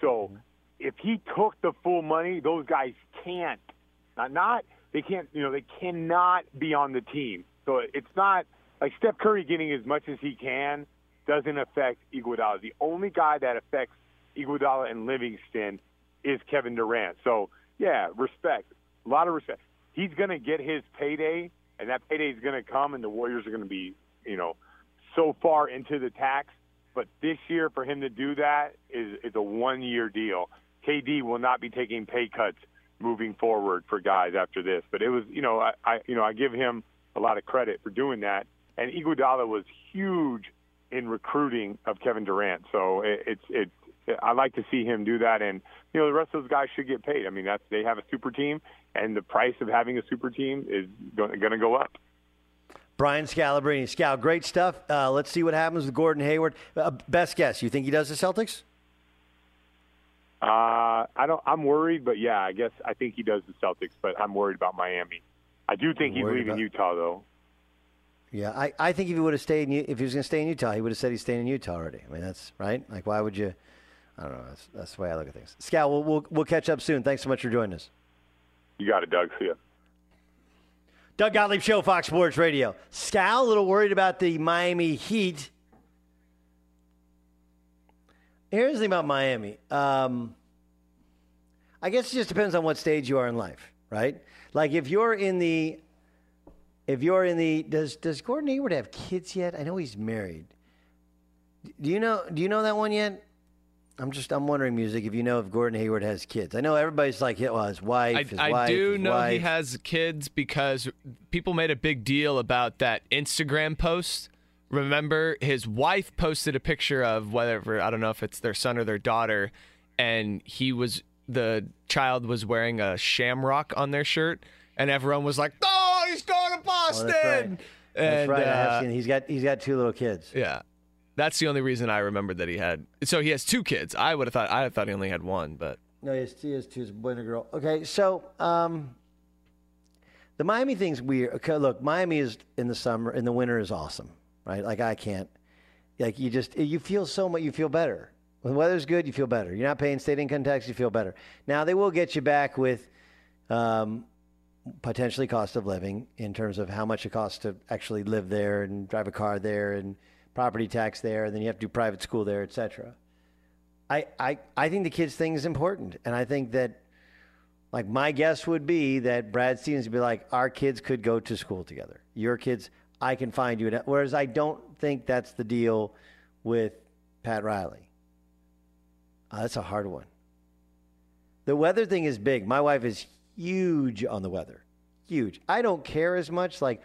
So mm-hmm. if he took the full money, those guys can't. Not, not they can't. You know, they cannot be on the team. So it's not like Steph Curry getting as much as he can doesn't affect Iguodala. The only guy that affects Iguodala and Livingston is Kevin Durant. So yeah, respect, a lot of respect. He's going to get his payday and that payday is going to come, and the Warriors are going to be, you know, so far into the tax. But this year, for him to do that is is a one year deal. KD will not be taking pay cuts moving forward for guys after this. But it was, you know, I, I you know I give him a lot of credit for doing that. And Iguodala was huge in recruiting of Kevin Durant. So it, it's it's I like to see him do that, and you know the rest of those guys should get paid. I mean, that's they have a super team, and the price of having a super team is going to go up. Brian Scalabrine, Scal, great stuff. Uh, let's see what happens with Gordon Hayward. Uh, best guess, you think he does the Celtics? Uh, I don't. I'm worried, but yeah, I guess I think he does the Celtics, but I'm worried about Miami. I do think he's leaving about... Utah, though. Yeah, I, I think if he would have stayed, in, if he was going to stay in Utah, he would have said he's staying in Utah already. I mean, that's right. Like, why would you? I don't know. That's, that's the way I look at things. Scal, we'll, we'll we'll catch up soon. Thanks so much for joining us. You got it, Doug. See ya. Doug Gottlieb Show, Fox Sports Radio. Scal, a little worried about the Miami Heat. Here's the thing about Miami. Um, I guess it just depends on what stage you are in life, right? Like if you're in the, if you're in the, does does Gordon Hayward have kids yet? I know he's married. Do you know? Do you know that one yet? I'm just I'm wondering, music, if you know if Gordon Hayward has kids. I know everybody's like, well, his wife, I, his I wife, do know he has kids because people made a big deal about that Instagram post. Remember, his wife posted a picture of whatever I don't know if it's their son or their daughter, and he was the child was wearing a shamrock on their shirt, and everyone was like, "Oh, he's going to Oh, Boston!" that's right. That's And, right. Uh. He's got he's got two little kids. Yeah, that's the only reason I remembered that he had. So he has two kids. I would have thought I thought he only had one, but No, he has, he has two, he's a boy and a girl. Okay, so um, the Miami thing's weird. Okay, look, Miami is in the summer, in the winter is awesome, right? Like I can't, like you just you feel so much, you feel better. When the weather's good, you feel better. You're not paying state income tax, you feel better. Now they will get you back with um, potentially cost of living in terms of how much it costs to actually live there and drive a car there and property tax there, and then you have to do private school there, et cetera. I, I, I think the kids thing is important. And I think that, like, my guess would be that Brad Stevens would be like, our kids could go to school together. Your kids, I can find you. Whereas I don't think that's the deal with Pat Riley. Uh, that's a hard one. The weather thing is big. My wife is huge on the weather. Huge. I don't care as much. Like,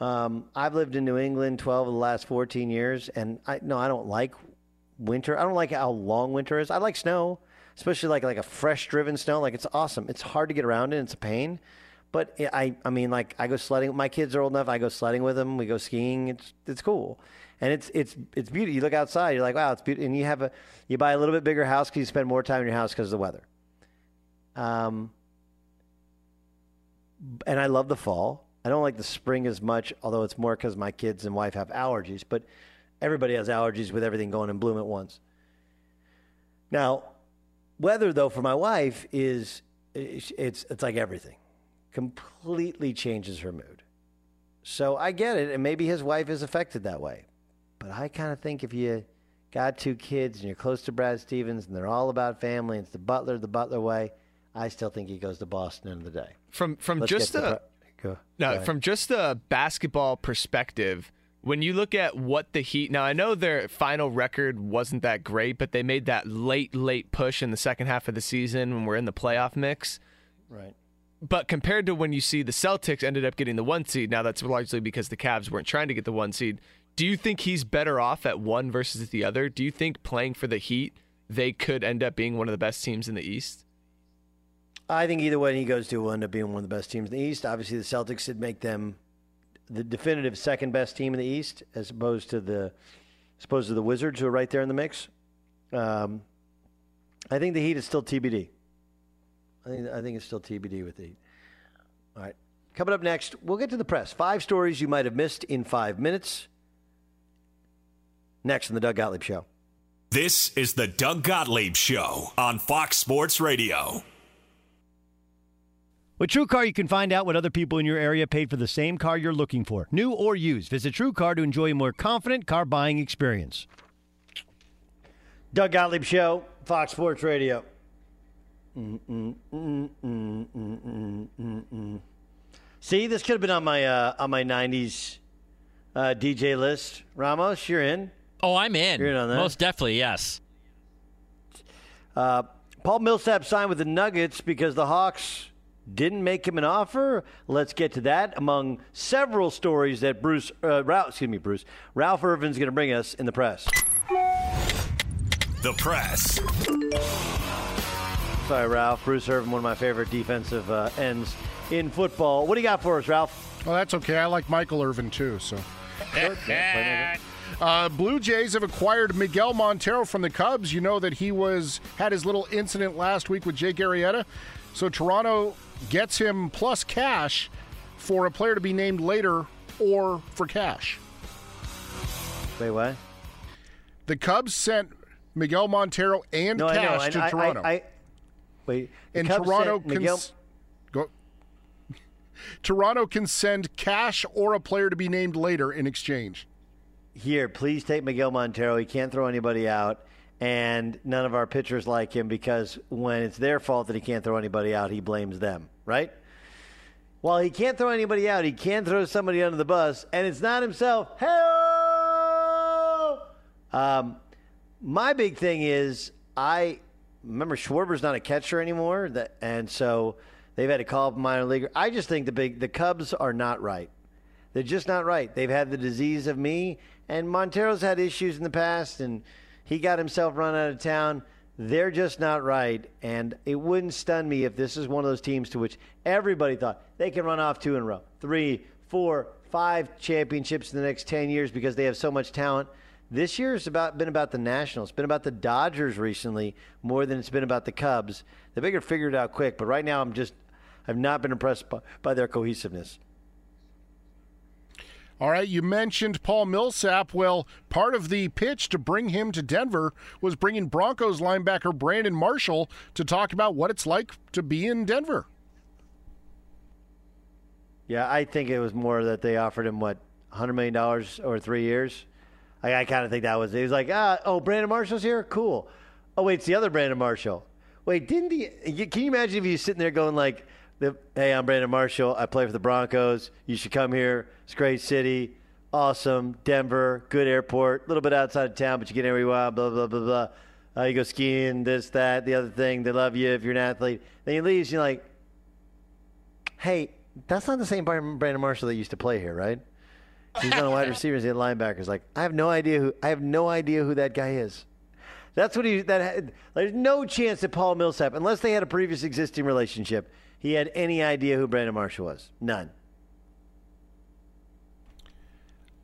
um, I've lived in New England 12 of the last 14 years, and I no, I don't like winter. I don't like how long winter is. I like snow, especially like like a fresh driven snow. Like it's awesome. It's hard to get around in. It's a pain. But I- I, mean, like I go sledding. My kids are old enough. I go sledding with them. We go skiing. It's it's cool, and it's it's it's beautiful. You look outside. You're like, wow, it's beautiful. And you have a you buy a little bit bigger house because you spend more time in your house because of the weather. Um, and I love the fall. I don't like the spring as much, although it's more because my kids and wife have allergies. But everybody has allergies with everything going in bloom at once. Now, weather though for my wife is it's it's, like everything, completely changes her mood. So I get it, and maybe his wife is affected that way. But I kind of think if you got two kids and you're close to Brad Stevens and they're all about family, and it's the Butler the Butler way. I still think he goes to Boston in the day. From from Let's just the pro- go- no go from just a basketball perspective, when you look at what the Heat now, I know their final record wasn't that great, but they made that late late push in the second half of the season when we're in the playoff mix. Right. But compared to when you see the Celtics ended up getting the one seed, now that's largely because the Cavs weren't trying to get the one seed. Do you think he's better off at one versus the other? Do you think playing for the Heat, they could end up being one of the best teams in the East? I think either way he goes to will end up being one of the best teams in the East. Obviously, the Celtics would make them the definitive second best team in the East, as opposed to the as opposed to the Wizards, who are right there in the mix. Um, I think the Heat is still TBD. I think I think it's still TBD with the Heat. All right, coming up next, we'll get to the press. Five stories you might have missed in five minutes. Next on the Doug Gottlieb Show. This is the Doug Gottlieb Show on Fox Sports Radio. With TrueCar, you can find out what other people in your area paid for the same car you're looking for, new or used. Visit TrueCar to enjoy a more confident car buying experience. Doug Gottlieb Show, Fox Sports Radio. Mm, mm, mm, mm, mm, mm, mm, mm. See, this could have been on my uh, on my '90s uh, DJ list. Ramos, you're in. Oh, I'm in. You're in on that. Most definitely, yes. Uh, Paul Millsap signed with the Nuggets because the Hawks didn't make him an offer. Let's get to that. Among several stories that Bruce, uh, Ralph, excuse me, Bruce, Ralph Irvin's going to bring us in the press. The press. Sorry, Ralph. Bruce Irvin, one of my favorite defensive uh, ends in football. What do you got for us, Ralph? Well, that's okay. I like Michael Irvin too. So. Uh, Blue Jays have acquired Miguel Montero from the Cubs. You know that he was had his little incident last week with Jake Arrieta. So Toronto gets him plus cash for a player to be named later or for cash. Wait, what? The Cubs sent Miguel Montero and No, cash and to I- Toronto. I, I, wait, and Cubs Toronto can Miguel, go. Toronto can send cash or a player to be named later in exchange. here, please take Miguel Montero. He can't throw anybody out, and none of our pitchers like him because when it's their fault that he can't throw anybody out, he blames them, right? Well, he can't throw anybody out. He can throw somebody under the bus, and it's not himself. Hello. Um, my big thing is I remember Schwarber's not a catcher anymore, that, and so they've had to call up a minor leaguer. I just think the big the Cubs are not right. They're just not right. They've had the disease of me, and Montero's had issues in the past, and he got himself run out of town. They're just not right, and it wouldn't stun me if this is one of those teams to which everybody thought they can run off two in a row, three, four, five championships in the next ten years because they have so much talent. This year has about been about the Nationals. It's been about the Dodgers recently more than it's been about the Cubs. They figured figure it out quick, but right now I'm just I've not been impressed by, by their cohesiveness. All right, you mentioned Paul Millsap. Well, part of the pitch to bring him to Denver was bringing Broncos linebacker Brandon Marshall to talk about what it's like to be in Denver. Yeah, I think it was more that they offered him what hundred million dollars over three years. I, I kind of think that was. He was like, ah, oh, Brandon Marshall's here, cool. Oh wait, it's the other Brandon Marshall. Wait, didn't he? Can you imagine if you sitting there going like, the, "Hey, I'm Brandon Marshall. I play for the Broncos. You should come here. It's a great city, awesome. Denver, good airport, a little bit outside of town, but you get everywhere. you want. Blah blah blah blah. Uh, you go skiing, this, that, the other thing. They love you if you're an athlete. Then you leave, and you're like, hey, that's not the same Brandon Brandon Marshall that used to play here, right? He's on a wide receiver, receivers and linebackers. Like, I have no idea who I have no idea who that guy is. That's what he that had, there's no chance that Paul Millsap, unless they had a previous existing relationship, he had any idea who Brandon Marshall was. None.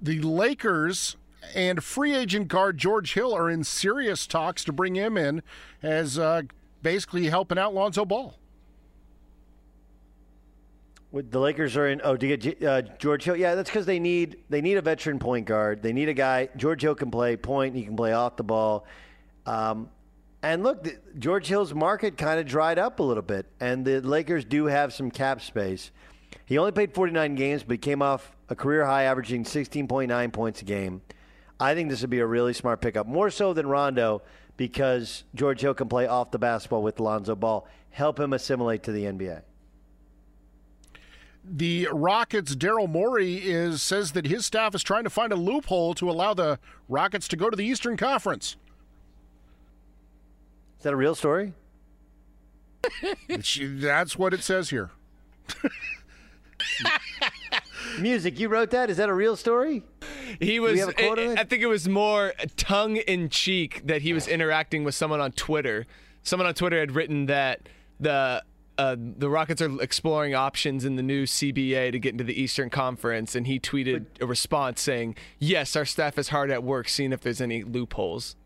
The Lakers and free agent guard George Hill are in serious talks to bring him in as uh, basically helping out Lonzo Ball. The Lakers are in. Oh, to get uh, George Hill. Yeah, that's because they need they need a veteran point guard. They need a guy. George Hill can play point. He can play off the ball. Um, and look, the, George Hill's market kind of dried up a little bit, and the Lakers do have some cap space. He only played 49 games, but he came off a career high, averaging 16.9 points a game. I think this would be a really smart pickup, more so than Rondo, because George Hill can play off the basketball with Lonzo Ball, help him assimilate to the NBA. The Rockets' Daryl Morey is says that his staff is trying to find a loophole to allow the Rockets to go to the Eastern Conference. Is that a real story? It's- That's what it says here. Music, you wrote that? Is that a real story? He was. have a quote on I- it? I think it was more tongue in cheek that he was interacting with someone on Twitter. Someone on Twitter had written that the uh, the Rockets are exploring options in the new CBA to get into the Eastern Conference, and he tweeted a response saying, "Yes, our staff is hard at work seeing if there's any loopholes."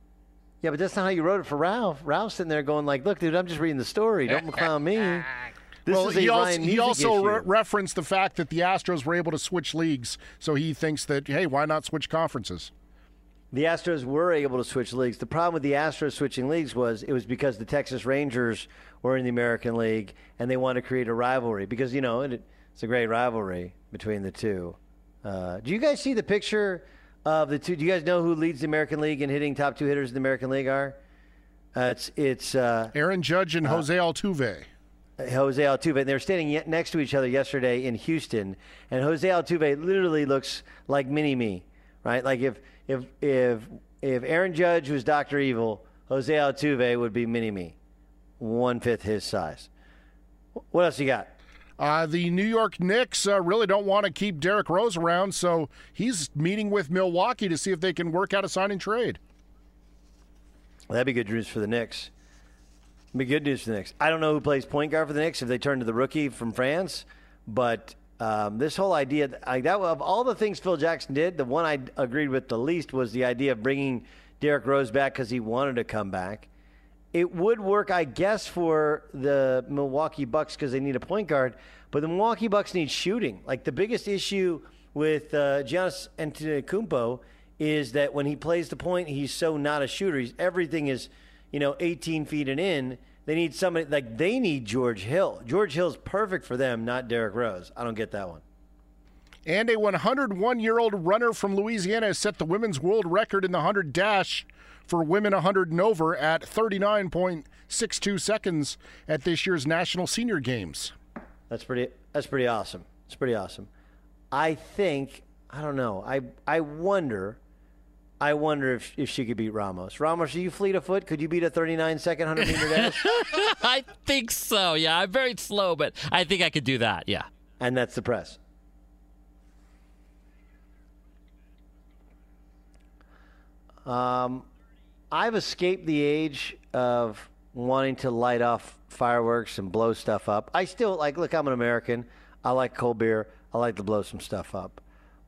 Yeah, but that's not how you wrote it for Ralph. Ralph's sitting there going like, "Look, dude, I'm just reading the story. Don't clown me." This well, is a he Ryan also, he also re- referenced the fact that the Astros were able to switch leagues, so he thinks that hey, why not switch conferences? The Astros were able to switch leagues. The problem with the Astros switching leagues was it was because the Texas Rangers were in the American League and they wanted to create a rivalry because you know it, it's a great rivalry between the two. Uh, do you guys see the picture of the two? Do you guys know who leads the American League and hitting top two hitters in the American League are? Uh, it's it's uh, Aaron Judge and Jose Altuve. Jose Altuve. And they were standing next to each other yesterday in Houston, and Jose Altuve literally looks like Mini Me, right? Like if if if if Aaron Judge was Doctor Evil, Jose Altuve would be Mini Me, one fifth his size. What else you got? Uh, the New York Knicks uh, really don't want to keep Derrick Rose around, so he's meeting with Milwaukee to see if they can work out a sign and trade. Well, that'd be good news for the Knicks. Be good news for the Knicks. I don't know who plays point guard for the Knicks if they turn to the rookie from France, but um, this whole idea I, that of all the things Phil Jackson did, the one I agreed with the least was the idea of bringing Derrick Rose back because he wanted to come back. It would work, I guess, for the Milwaukee Bucks because they need a point guard, but the Milwaukee Bucks need shooting. Like the biggest issue with uh, Giannis Antetokounmpo is that when he plays the point, he's so not a shooter. He's everything is, you know, 18 feet and in. They need somebody like they need George Hill. George Hill's perfect for them, not Derrick Rose. I don't get that one. And a 101 year old runner from Louisiana has set the women's world record in the 100 dash for women 100 and over at 39.62 seconds at this year's National Senior Games. That's pretty. That's pretty awesome. It's pretty awesome. I think I don't know. I I wonder. I wonder if, if she could beat Ramos. Ramos, are you fleet of foot? Could you beat a 39 second 100 meter dash? I think so. Yeah, I'm very slow, but I think I could do that. Yeah. And that's the press. Um, I've escaped the age of wanting to light off fireworks and blow stuff up. I still like. Look, I'm an American. I like cold beer. I like to blow some stuff up.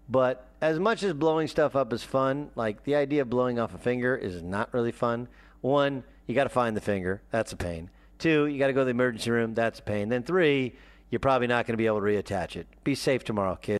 But as much as blowing stuff up is fun, like the idea of blowing off a finger is not really fun. One, you got to find the finger. That's a pain. Two, you got to go to the emergency room. That's a pain. Then three, you're probably not going to be able to reattach it. Be safe tomorrow, kid.